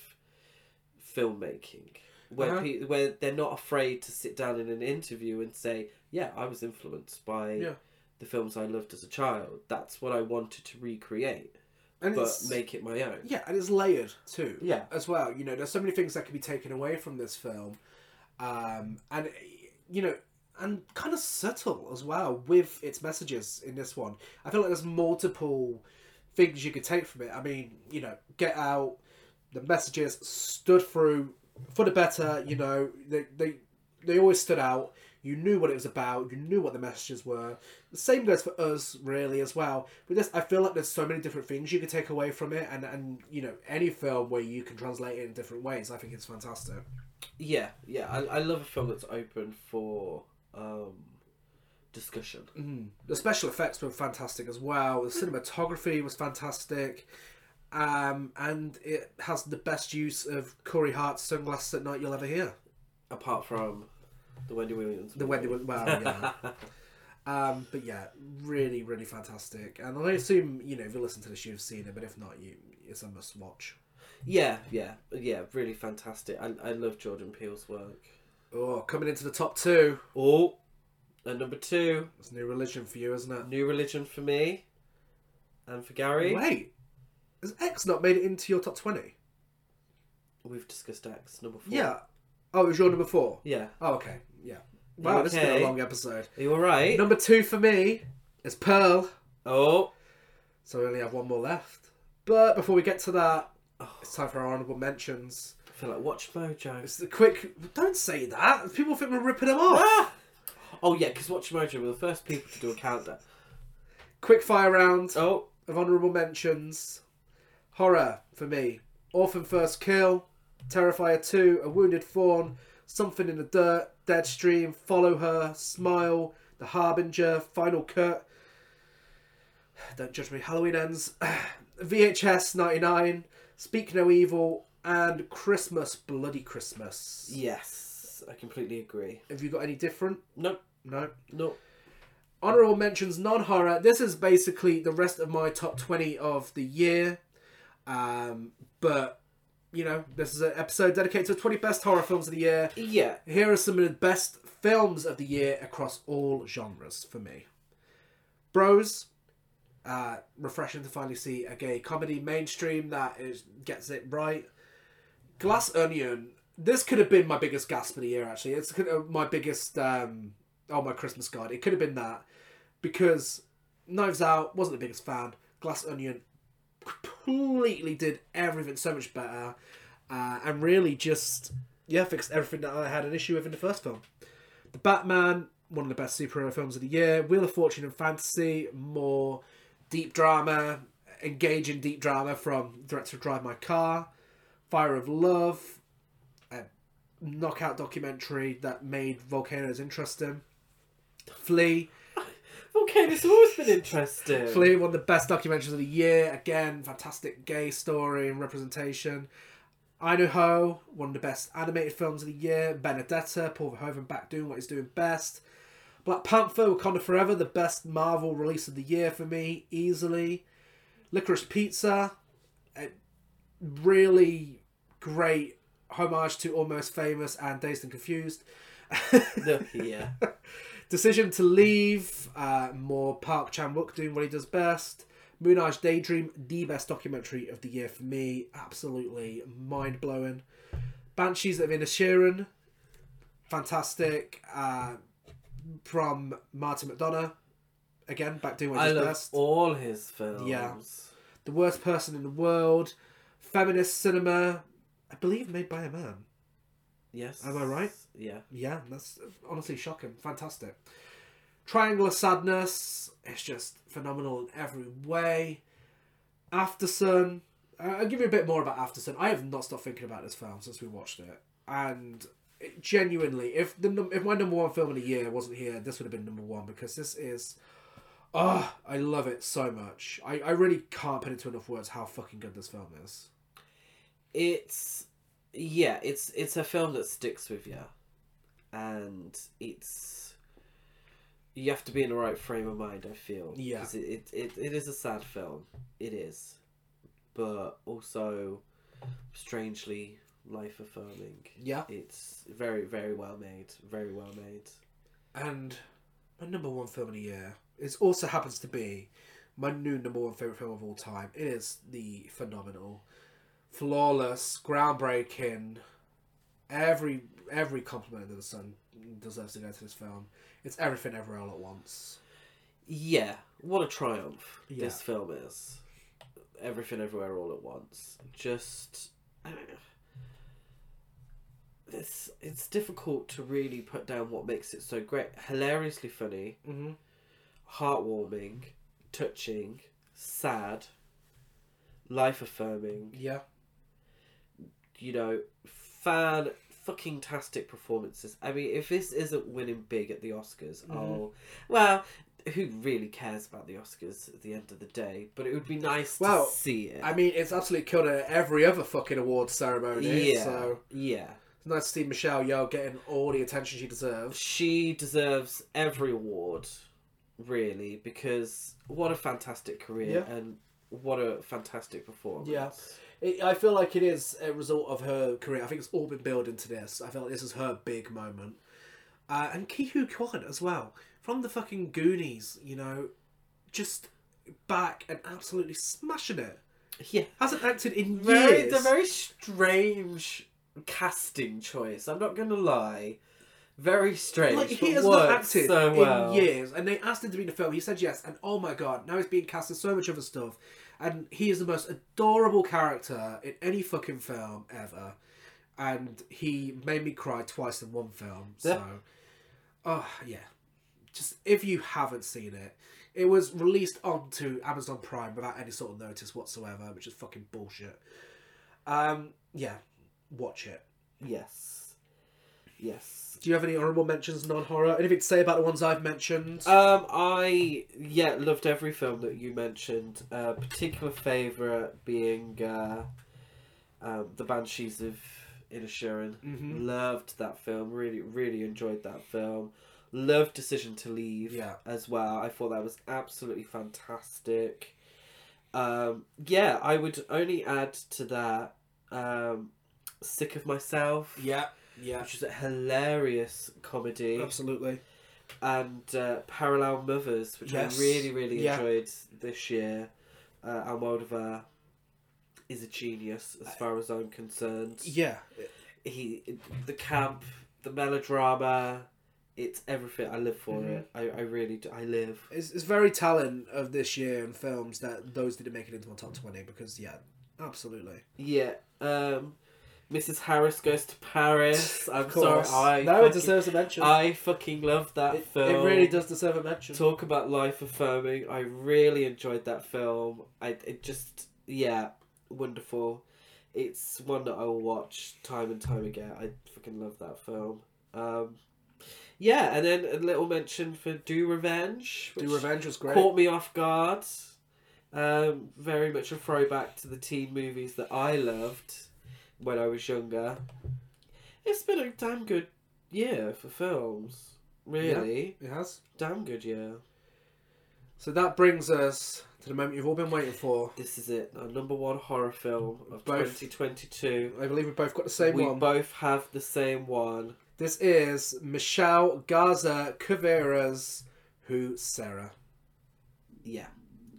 filmmaking. Where, Uh-huh. pe- where they're not afraid to sit down in an interview and say, "Yeah, I was influenced by Yeah. the films I loved as a child. That's what I wanted to recreate, and but make it my own." yeah, and it's layered too. Yeah. as well. You know, there's so many things that can be taken away from this film, um, and you know, and kind of subtle as well with its messages in this one. I feel like there's multiple things you could take from it. I mean, you know, Get Out, the messages stood through for the better. You know, they they they always stood out. You knew what it was about. You knew what the messages were. The same goes for us, really, as well. With this, I feel like there's so many different things you could take away from it, and and you know, any film where you can translate it in different ways, I think it's fantastic. Yeah, yeah. I, I love a film that's open for um, discussion. Mm. The special effects were fantastic as well. The cinematography was fantastic. Um, and it has the best use of Corey Hart's sunglasses at night you'll ever hear. Apart from the Wendy Williams. The Wendy, well, yeah. [laughs] um, but yeah, really, really fantastic. And I assume you know if you listen to this, you've seen it, but if not, you it's a must watch. yeah, yeah, yeah. Really fantastic. I, I love Jordan Peele's work. Oh, coming into the top two. Oh, and number two, It's new religion for you, isn't it? New Religion for me. And for Gary, Wait, has X not made it into your top twenty? we've discussed X number four. Yeah. Oh, it was your number four. Yeah. Oh, okay. Yeah. Wow, this has been okay? a long episode. Are you alright? Number two for me is Pearl. Oh. So we only have one more left. But before we get to that, it's time for our honourable mentions. I feel like Watch Mojo. It's the quick. Don't say that. People think we're ripping them off. Ah! Oh yeah, because Watch Mojo were the first people to do a countdown. Quick fire round Oh. of honourable mentions. Horror for me. Orphan First Kill, Terrifier 2, A Wounded Fawn, Something in the Dirt, Deadstream, Follow Her, Smile, The Harbinger, Final Cut. Don't judge me. Halloween ends. [clears throat] VHS 99, Speak No Evil, and Christmas Bloody Christmas. Yes, I completely agree. Have you got any different? No, No. no. Honorable mentions non horror. This is basically the rest of my top 20 of the year. Um, but, you know, this is an episode dedicated to the 20 best horror films of the year. Yeah. Here are some of the best films of the year across all genres for me. Bros. Uh, refreshing to finally see a gay comedy mainstream that is gets it right. Glass Onion. This could have been my biggest gasp of the year. Actually, it's my biggest. Um, oh, my Christmas card. It could have been that because Knives Out wasn't the biggest fan. Glass Onion completely did everything so much better, uh, and really just yeah fixed everything that I had an issue with in the first film. The Batman, one of the best superhero films of the year. Wheel of Fortune and Fantasy, more deep drama, engaging deep drama from director of Drive My Car. Fire of Love, a knockout documentary that made volcanoes interesting. Flee, Okay, this has always been interesting. Clearly one of the best documentaries of the year. Again, fantastic gay story and representation. Idaho, one of the best animated films of the year. Benedetta, Paul Verhoeven back doing what he's doing best. Black Panther, Wakanda Forever, the best Marvel release of the year for me, easily. Licorice Pizza, a really great homage to Almost Famous and Dazed and Confused. No, yeah. [laughs] Decision to Leave, uh, more Park Chan Wook doing what he does best. Moonage Daydream, the best documentary of the year for me. Absolutely mind blowing. Banshees of Inisherin, fantastic. Uh, from Martin McDonagh, again back doing what he does best. all his films. Yeah. The worst person in the world. Feminist cinema, I believe made by a man. Yes. Am I right? Yeah. Yeah, that's honestly shocking. Fantastic. Triangle of Sadness. It's just phenomenal in every way. After Sun. uh, I'll give you a bit more about After Sun. I have not stopped thinking about this film since we watched it, and it, genuinely, if the if my number one film in the year wasn't here, this would have been number one because this is. Oh, I love it so much. I, I really can't put into enough words how fucking good this film is. It's yeah, it's it's a film that sticks with you, and it's you have to be in the right frame of mind. I feel Yeah. it, it it it is a sad film. It is, but also strangely life affirming. Yeah. It's very very well made. Very well made. And my number one film of the year is also happens to be my new number one favorite film of all time. It is the phenomenal, flawless, groundbreaking. Every every compliment under the sun deserves to go to this film. It's everything everywhere all at once. Yeah, what a triumph Yeah. this film is. Everything Everywhere All at Once. Just. It's, it's difficult to really put down what makes it so great. Hilariously funny, Mm-hmm. heartwarming, touching, sad, life affirming, Yeah. you know, fan fucking tastic performances. I mean, if this isn't winning big at the Oscars, Mhm. oh well, who really cares about the Oscars at the end of the day? But it would be nice Well, to see it. I mean, it's absolutely killed at every other fucking awards ceremony. yeah, So yeah. it's nice to see Michelle Yeoh getting all the attention she deserves. She deserves every award, really, because what a fantastic career Yeah. and what a fantastic performance. Yeah. It, I feel like it is a result of her career. I think it's all been building to this. I feel like this is her big moment. Uh, and Ke Huy Quan as well. From the fucking Goonies, you know, just back and absolutely smashing it. Yeah. Hasn't acted in Very, years. the very strange casting choice. I'm not gonna lie. Very strange. like he has not acted so well. in years, and they asked him to be in the film. He said yes, and oh my god, now he's being cast in so much other stuff, and he is the most adorable character in any fucking film ever, and he made me cry twice in one film. So, Yeah. oh yeah, just if you haven't seen it, it was released onto Amazon Prime without any sort of notice whatsoever, which is fucking bullshit. Um, yeah, watch it. Yes. Yes. Do you have any honorable mentions, non-horror? Anything to say about the ones I've mentioned? Um, I yeah loved every film that you mentioned. Uh, particular favorite being uh, um, the Banshees of Inisherin. Mhm. Loved that film. Really, really enjoyed that film. Loved Decision to Leave. Yeah. as well. I thought that was absolutely fantastic. Um, yeah, I would only add to that. Um, Sick of Myself. Yeah, yeah, Which is a hilarious comedy absolutely. and uh, Parallel Mothers, which Yes. I really, really Yeah. enjoyed this year. Uh, Almodovar is a genius as far as I'm concerned. Yeah, He, the camp, the melodrama, it's everything. I live for Mhm. it. I, I really do. I live. it's, it's very talent of this year in films that those didn't make it into my top twenty because yeah, absolutely. Yeah. Um, Mrs. Harris goes to Paris. [laughs] I'm Of sorry. course. I no, it fucking, deserves a mention. I fucking love that it, film. it really does deserve a mention. talk about life affirming. I really enjoyed that film. I it just yeah, wonderful. It's one that I will watch time and time again. I fucking love that film. Um, yeah, and then a little mention for Do Revenge. Do Revenge was great. Caught me off guard. Um, very much a throwback to the teen movies that I loved when I was younger. It's been a damn good year for films. Really, It has. damn good year. So that brings us to the moment you've all been waiting for. This is it, our number one horror film of Both. 2022. I believe we both got the same we one. both have the same one. This is Michelle Garza Cervera's Who Sarah. Yeah,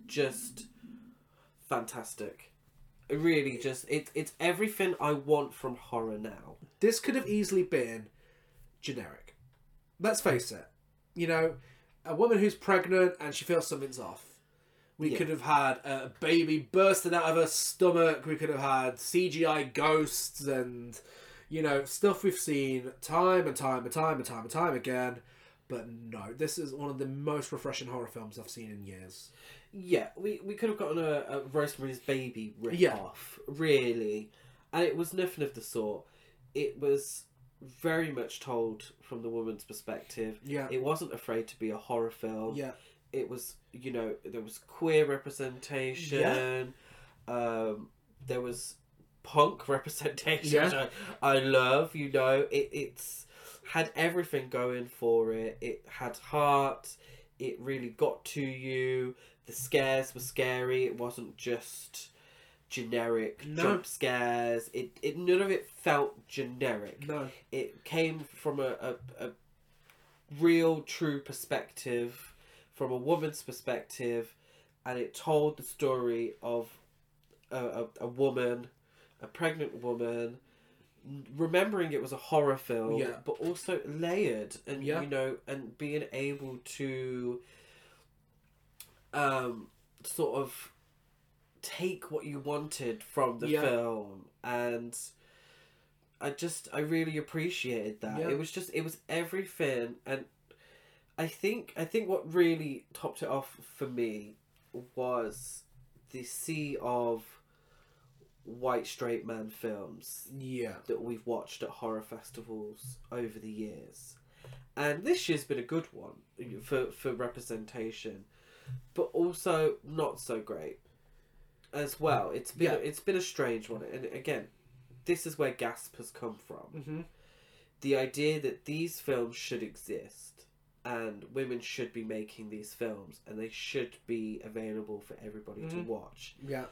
just fantastic. Really just it it's everything I want from horror now. this could have easily been generic. Let's face it. You know, a woman who's pregnant and she feels something's off. We Yeah. could have had a baby bursting out of her stomach. We could have had CGI ghosts and, you know, stuff we've seen time and time and time and time and time again. But no, this is one of the most refreshing horror films I've seen in years. Yeah, we, we could have gotten a, a Rosemary's Baby rip Yeah. off, really. And it was nothing of the sort. It was very much told from the woman's perspective. Yeah. It wasn't afraid to be a horror film. Yeah. It was, you know, there was queer representation. Um, there was punk [laughs] representation, Yeah. which I, I love. You know, it, it's had everything going for it. It had heart. It really got to you. The scares were scary. It wasn't just generic No. jump scares. It, it none of it felt generic No. it came from a, a, a real true perspective from a woman's perspective and it told the story of a, a, a woman a pregnant woman remembering it was a horror film Yeah. but also layered and Yeah. you know and being able to um sort of take what you wanted from the Yeah. film and I just I really appreciated that. Yeah. It was just it was everything and I think I think what really topped it off for me was the sea of white straight man films Yeah. that we've watched at horror festivals over the years. And this year's been a good one for, for representation, but also not so great as well. It's been Yeah. it's been a strange one, and again, this is where Gasp has come from. Mm-hmm. The idea that these films should exist and women should be making these films and they should be available for everybody to Mhm. watch Yeah.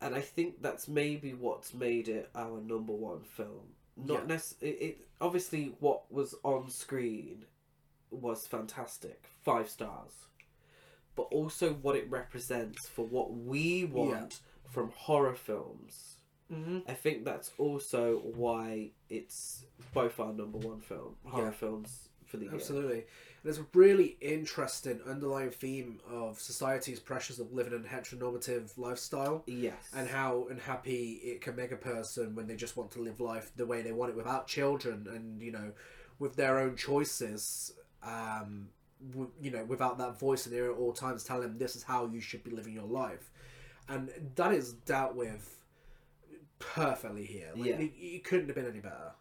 and I think that's maybe what's made it our number one film. Not Yeah. nec- it, it obviously what was on screen was fantastic, five stars. But also what it represents for what we want from horror films. Mm-hmm. I think that's also why it's both our number one film, horror Yeah. films for the year. Absolutely. There's a really interesting underlying theme of society's pressures of living a heteronormative lifestyle Yes. and how unhappy it can make a person when they just want to live life the way they want it without children and, you know, with their own choices, um, you know, without that voice in there at all times telling them this is how you should be living your life. And that is dealt with perfectly here. Like, Yeah. it, it couldn't have been any better.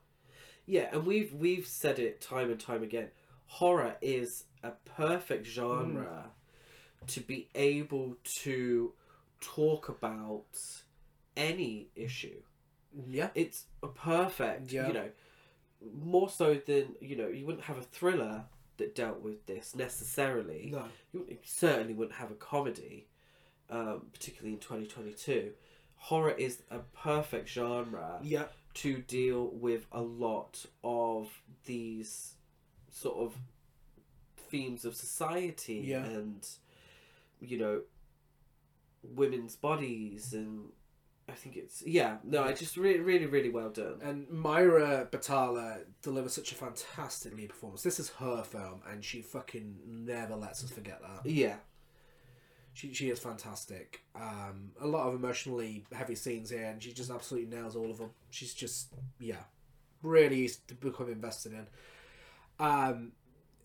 Yeah, and we've we've said it time and time again. Horror is a perfect genre mm. to be able to talk about any issue. Yeah. It's a perfect, Yeah. you know, more so than you know. You wouldn't have a thriller that dealt with this necessarily. No. You certainly wouldn't have a comedy, um, particularly in twenty twenty two. Horror is a perfect genre Yeah. to deal with a lot of these sort of themes of society Yeah. and you know women's bodies and I think it's yeah no I just really really really well done And Myra Batala delivers such a fantastic lead performance. This is her film, and she fucking never lets us forget that. yeah She she is fantastic. Um, a lot of emotionally heavy scenes here, and she just absolutely nails all of them. She's just yeah, really easy to become invested in. Um,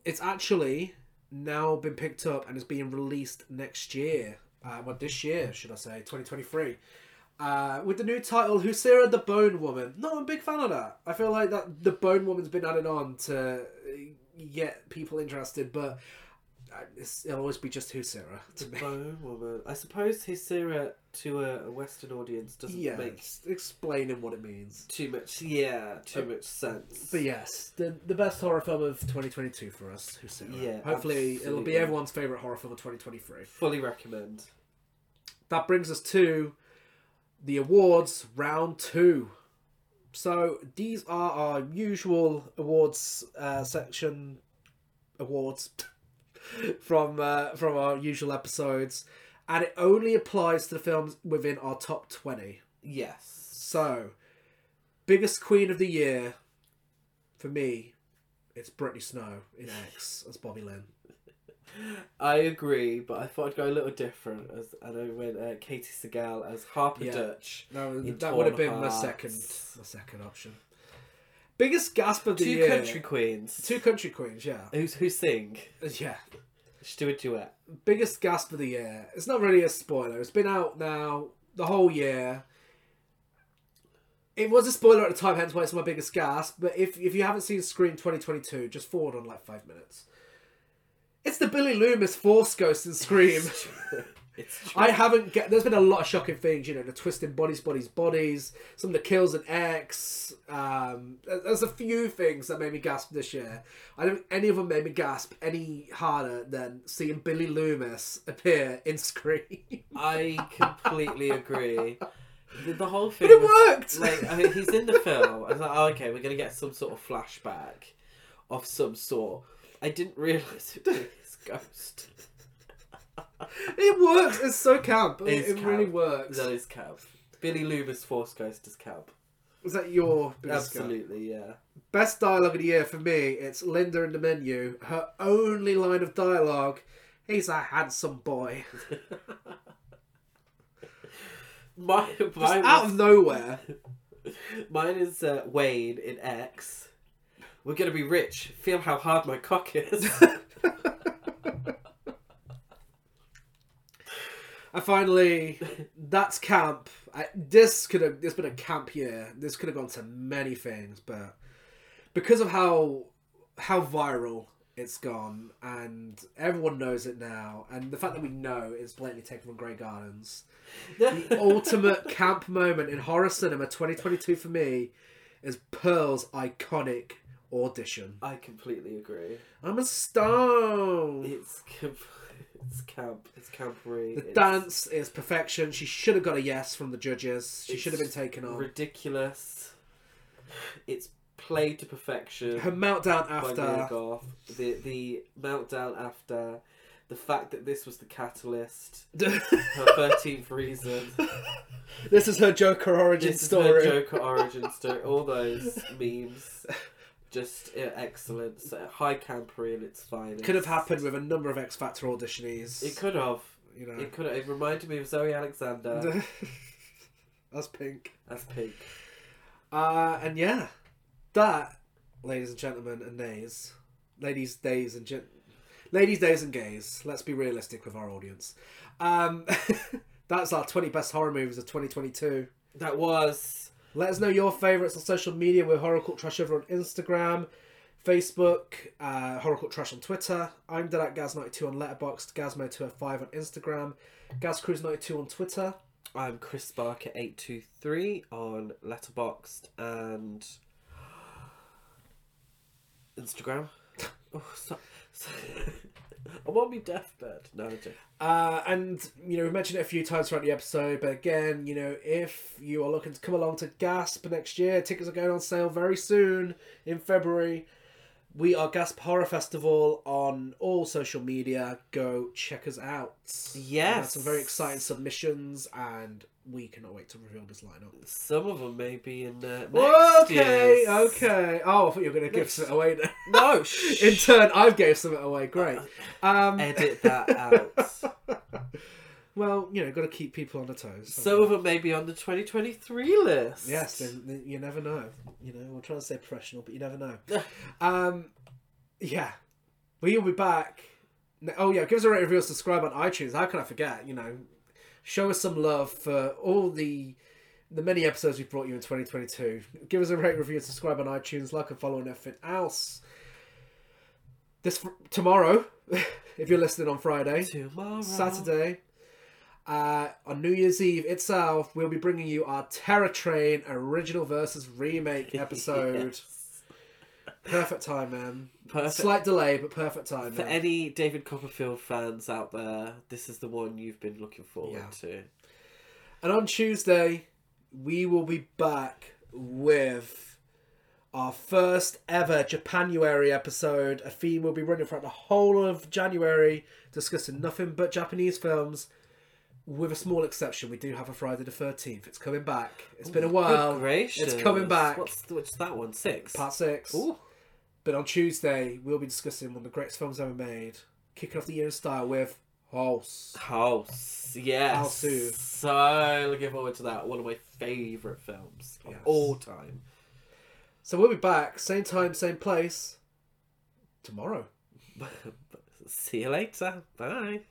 it's actually now been picked up and is being released next year. Uh, well, this year, should I say, twenty twenty three. Uh, with the new title, Huesera the Bone Woman. No, I'm a big fan of that. I feel like that the Bone Woman's been added on to get people interested, but uh, it's, it'll always be just Huesera to me. Bone woman I suppose Huesera to a, Western audience doesn't Yeah, make explaining what it means. too much yeah too much sense But yes, the the best horror film of 2022 for us, Huesera. Yeah, hopefully it'll be everyone's favorite horror film of 2023. fully recommend That brings us to the awards round two. So these are our usual awards uh, section awards [laughs] from uh, from our usual episodes, and it only applies to the films within our top 20. yes So, biggest queen of the year for me, it's Brittany Snow in X as Bobby Lynn. I agree, but I thought I'd go a little different. As and I went uh, Katey Sagal as Harper Yeah. Dutch. That, that would have been my second my second option. Biggest gasp of the Two year. country queens. Two country queens, yeah, Who's who sing? yeah. Just do a duet. Biggest gasp of the year. It's not really a spoiler. It's been out now the whole year. It was a spoiler at the time, hence why it's my biggest gasp. But if if you haven't seen Scream 2022, just forward on like five minutes. It's the Billy Loomis Force Ghost in Scream. It's true. I haven't get. There's been a lot of shocking things, you know, the twisting bodies, bodies, bodies. Some of the kills in X. Um, there's a few things that made me gasp this year. I don't. Any of them made me gasp any harder than seeing Billy Loomis appear in Scream. I completely agree. The, the whole thing. but it was- worked. Like I mean, he's in the film. I was like, oh, okay, we're gonna get some sort of flashback of some sort. I didn't realize it was his ghost. [laughs] it works. It's so camp. It, It's it really camp. works. That is camp. Billy Loomis Force Ghost is camp. Was that your biggest? Absolutely, yeah. Best dialogue of the year for me, it's Linda in the menu. Her only line of dialogue, he's a handsome boy. [laughs] My, Just mine, out was- of nowhere. [laughs] mine is uh, Wayne in X. We're gonna be rich. Feel how hard my cock is. [laughs] And finally, that's camp. I, this could have. This been a camp year. This could have gone to many things, but because of how how viral it's gone, and everyone knows it now, and the fact that we know it's blatantly taken from Grey Gardens, the [laughs] ultimate camp moment in horror cinema 2022 for me is Pearl's iconic audition. I completely agree. I'm a stone. It's camp. It's camp. It's campery. The it's dance is perfection. She should have got a yes from the judges. She should have been taken on. ridiculous. It's played to perfection. Her meltdown after. The the meltdown after the fact that this was the catalyst, her [laughs] thirteenth reason, This is her Joker origin this story. is her Joker origin story, all those [laughs] memes, just yeah, excellent. So, high campery in its finest. Could have happened with a number of X Factor auditionees. It could have. you know. It could. Have, it reminded me of Zoe Alexander [laughs] That's pink. as Pink. Uh, and yeah, that, ladies and gentlemen, and nays, ladies, days, and gen- ladies, days, and gays. Let's be realistic with our audience. Um, [laughs] that's our twenty best horror movies of twenty twenty two. That was. Let us know your favourites on social media with Horror Cult Trash over on Instagram, Facebook, uh, Horror Cult Trash on Twitter. I'm Dead at Gaz92 on Letterboxd, Gazmo205 on Instagram, GazCruise92 on Twitter. I'm Chris Barker eight two three on Letterboxd and Instagram. [laughs] Oh, so, so I'm on my deathbed. No, I'm joking. Uh, and you know we've mentioned it a few times throughout the episode, but again, you know if you are looking to come along to Gasp next year, tickets are going on sale very soon in February. We are Gasp Horror Festival on all social media. Go check us out. Yes. some very exciting submissions, and we cannot wait to reveal this lineup. Some of them may be in uh, next okay, year's. okay. Oh, I thought you were going to give something away. No, [laughs] shh. In turn, I've gave some away. Great. Um, Edit that out. [laughs] well, you know, got to keep people on the toes. Some of them may be on the 2023 list. Yes, you never know. You know, we're trying to stay professional, but you never know. [laughs] um, yeah, we will be back. Oh yeah, give us a rate, review, subscribe on iTunes. How can I forget? You know, show us some love for all the the many episodes we've brought you in 2022. Give us a rate, review, subscribe on iTunes, like and follow on everything else. This tomorrow, [laughs] if you're listening on Friday, Tomorrow. Saturday, uh, on New Year's Eve itself, we'll be bringing you our Terror Train original versus remake [laughs] episode. Yes. Perfect time, man. Perfect. Slight delay, but perfect time. For man. any David Copperfield fans out there, this is the one you've been looking forward Yeah. to. And on Tuesday, we will be back with our first ever Japanuary episode. A theme we'll be running throughout the whole of January, discussing nothing but Japanese films. With a small exception, we do have a Friday the Thirteenth. It's coming back. It's been a while. It's coming back. What's, what's that one? Six? Part six. Ooh. But on Tuesday, we'll be discussing one of the greatest films ever made, kicking off the year in style with House. House. Yes. House. So looking forward to that. One of my favourite films of Yes. all time. So we'll be back, same time, same place, tomorrow. [laughs] See you later. Bye.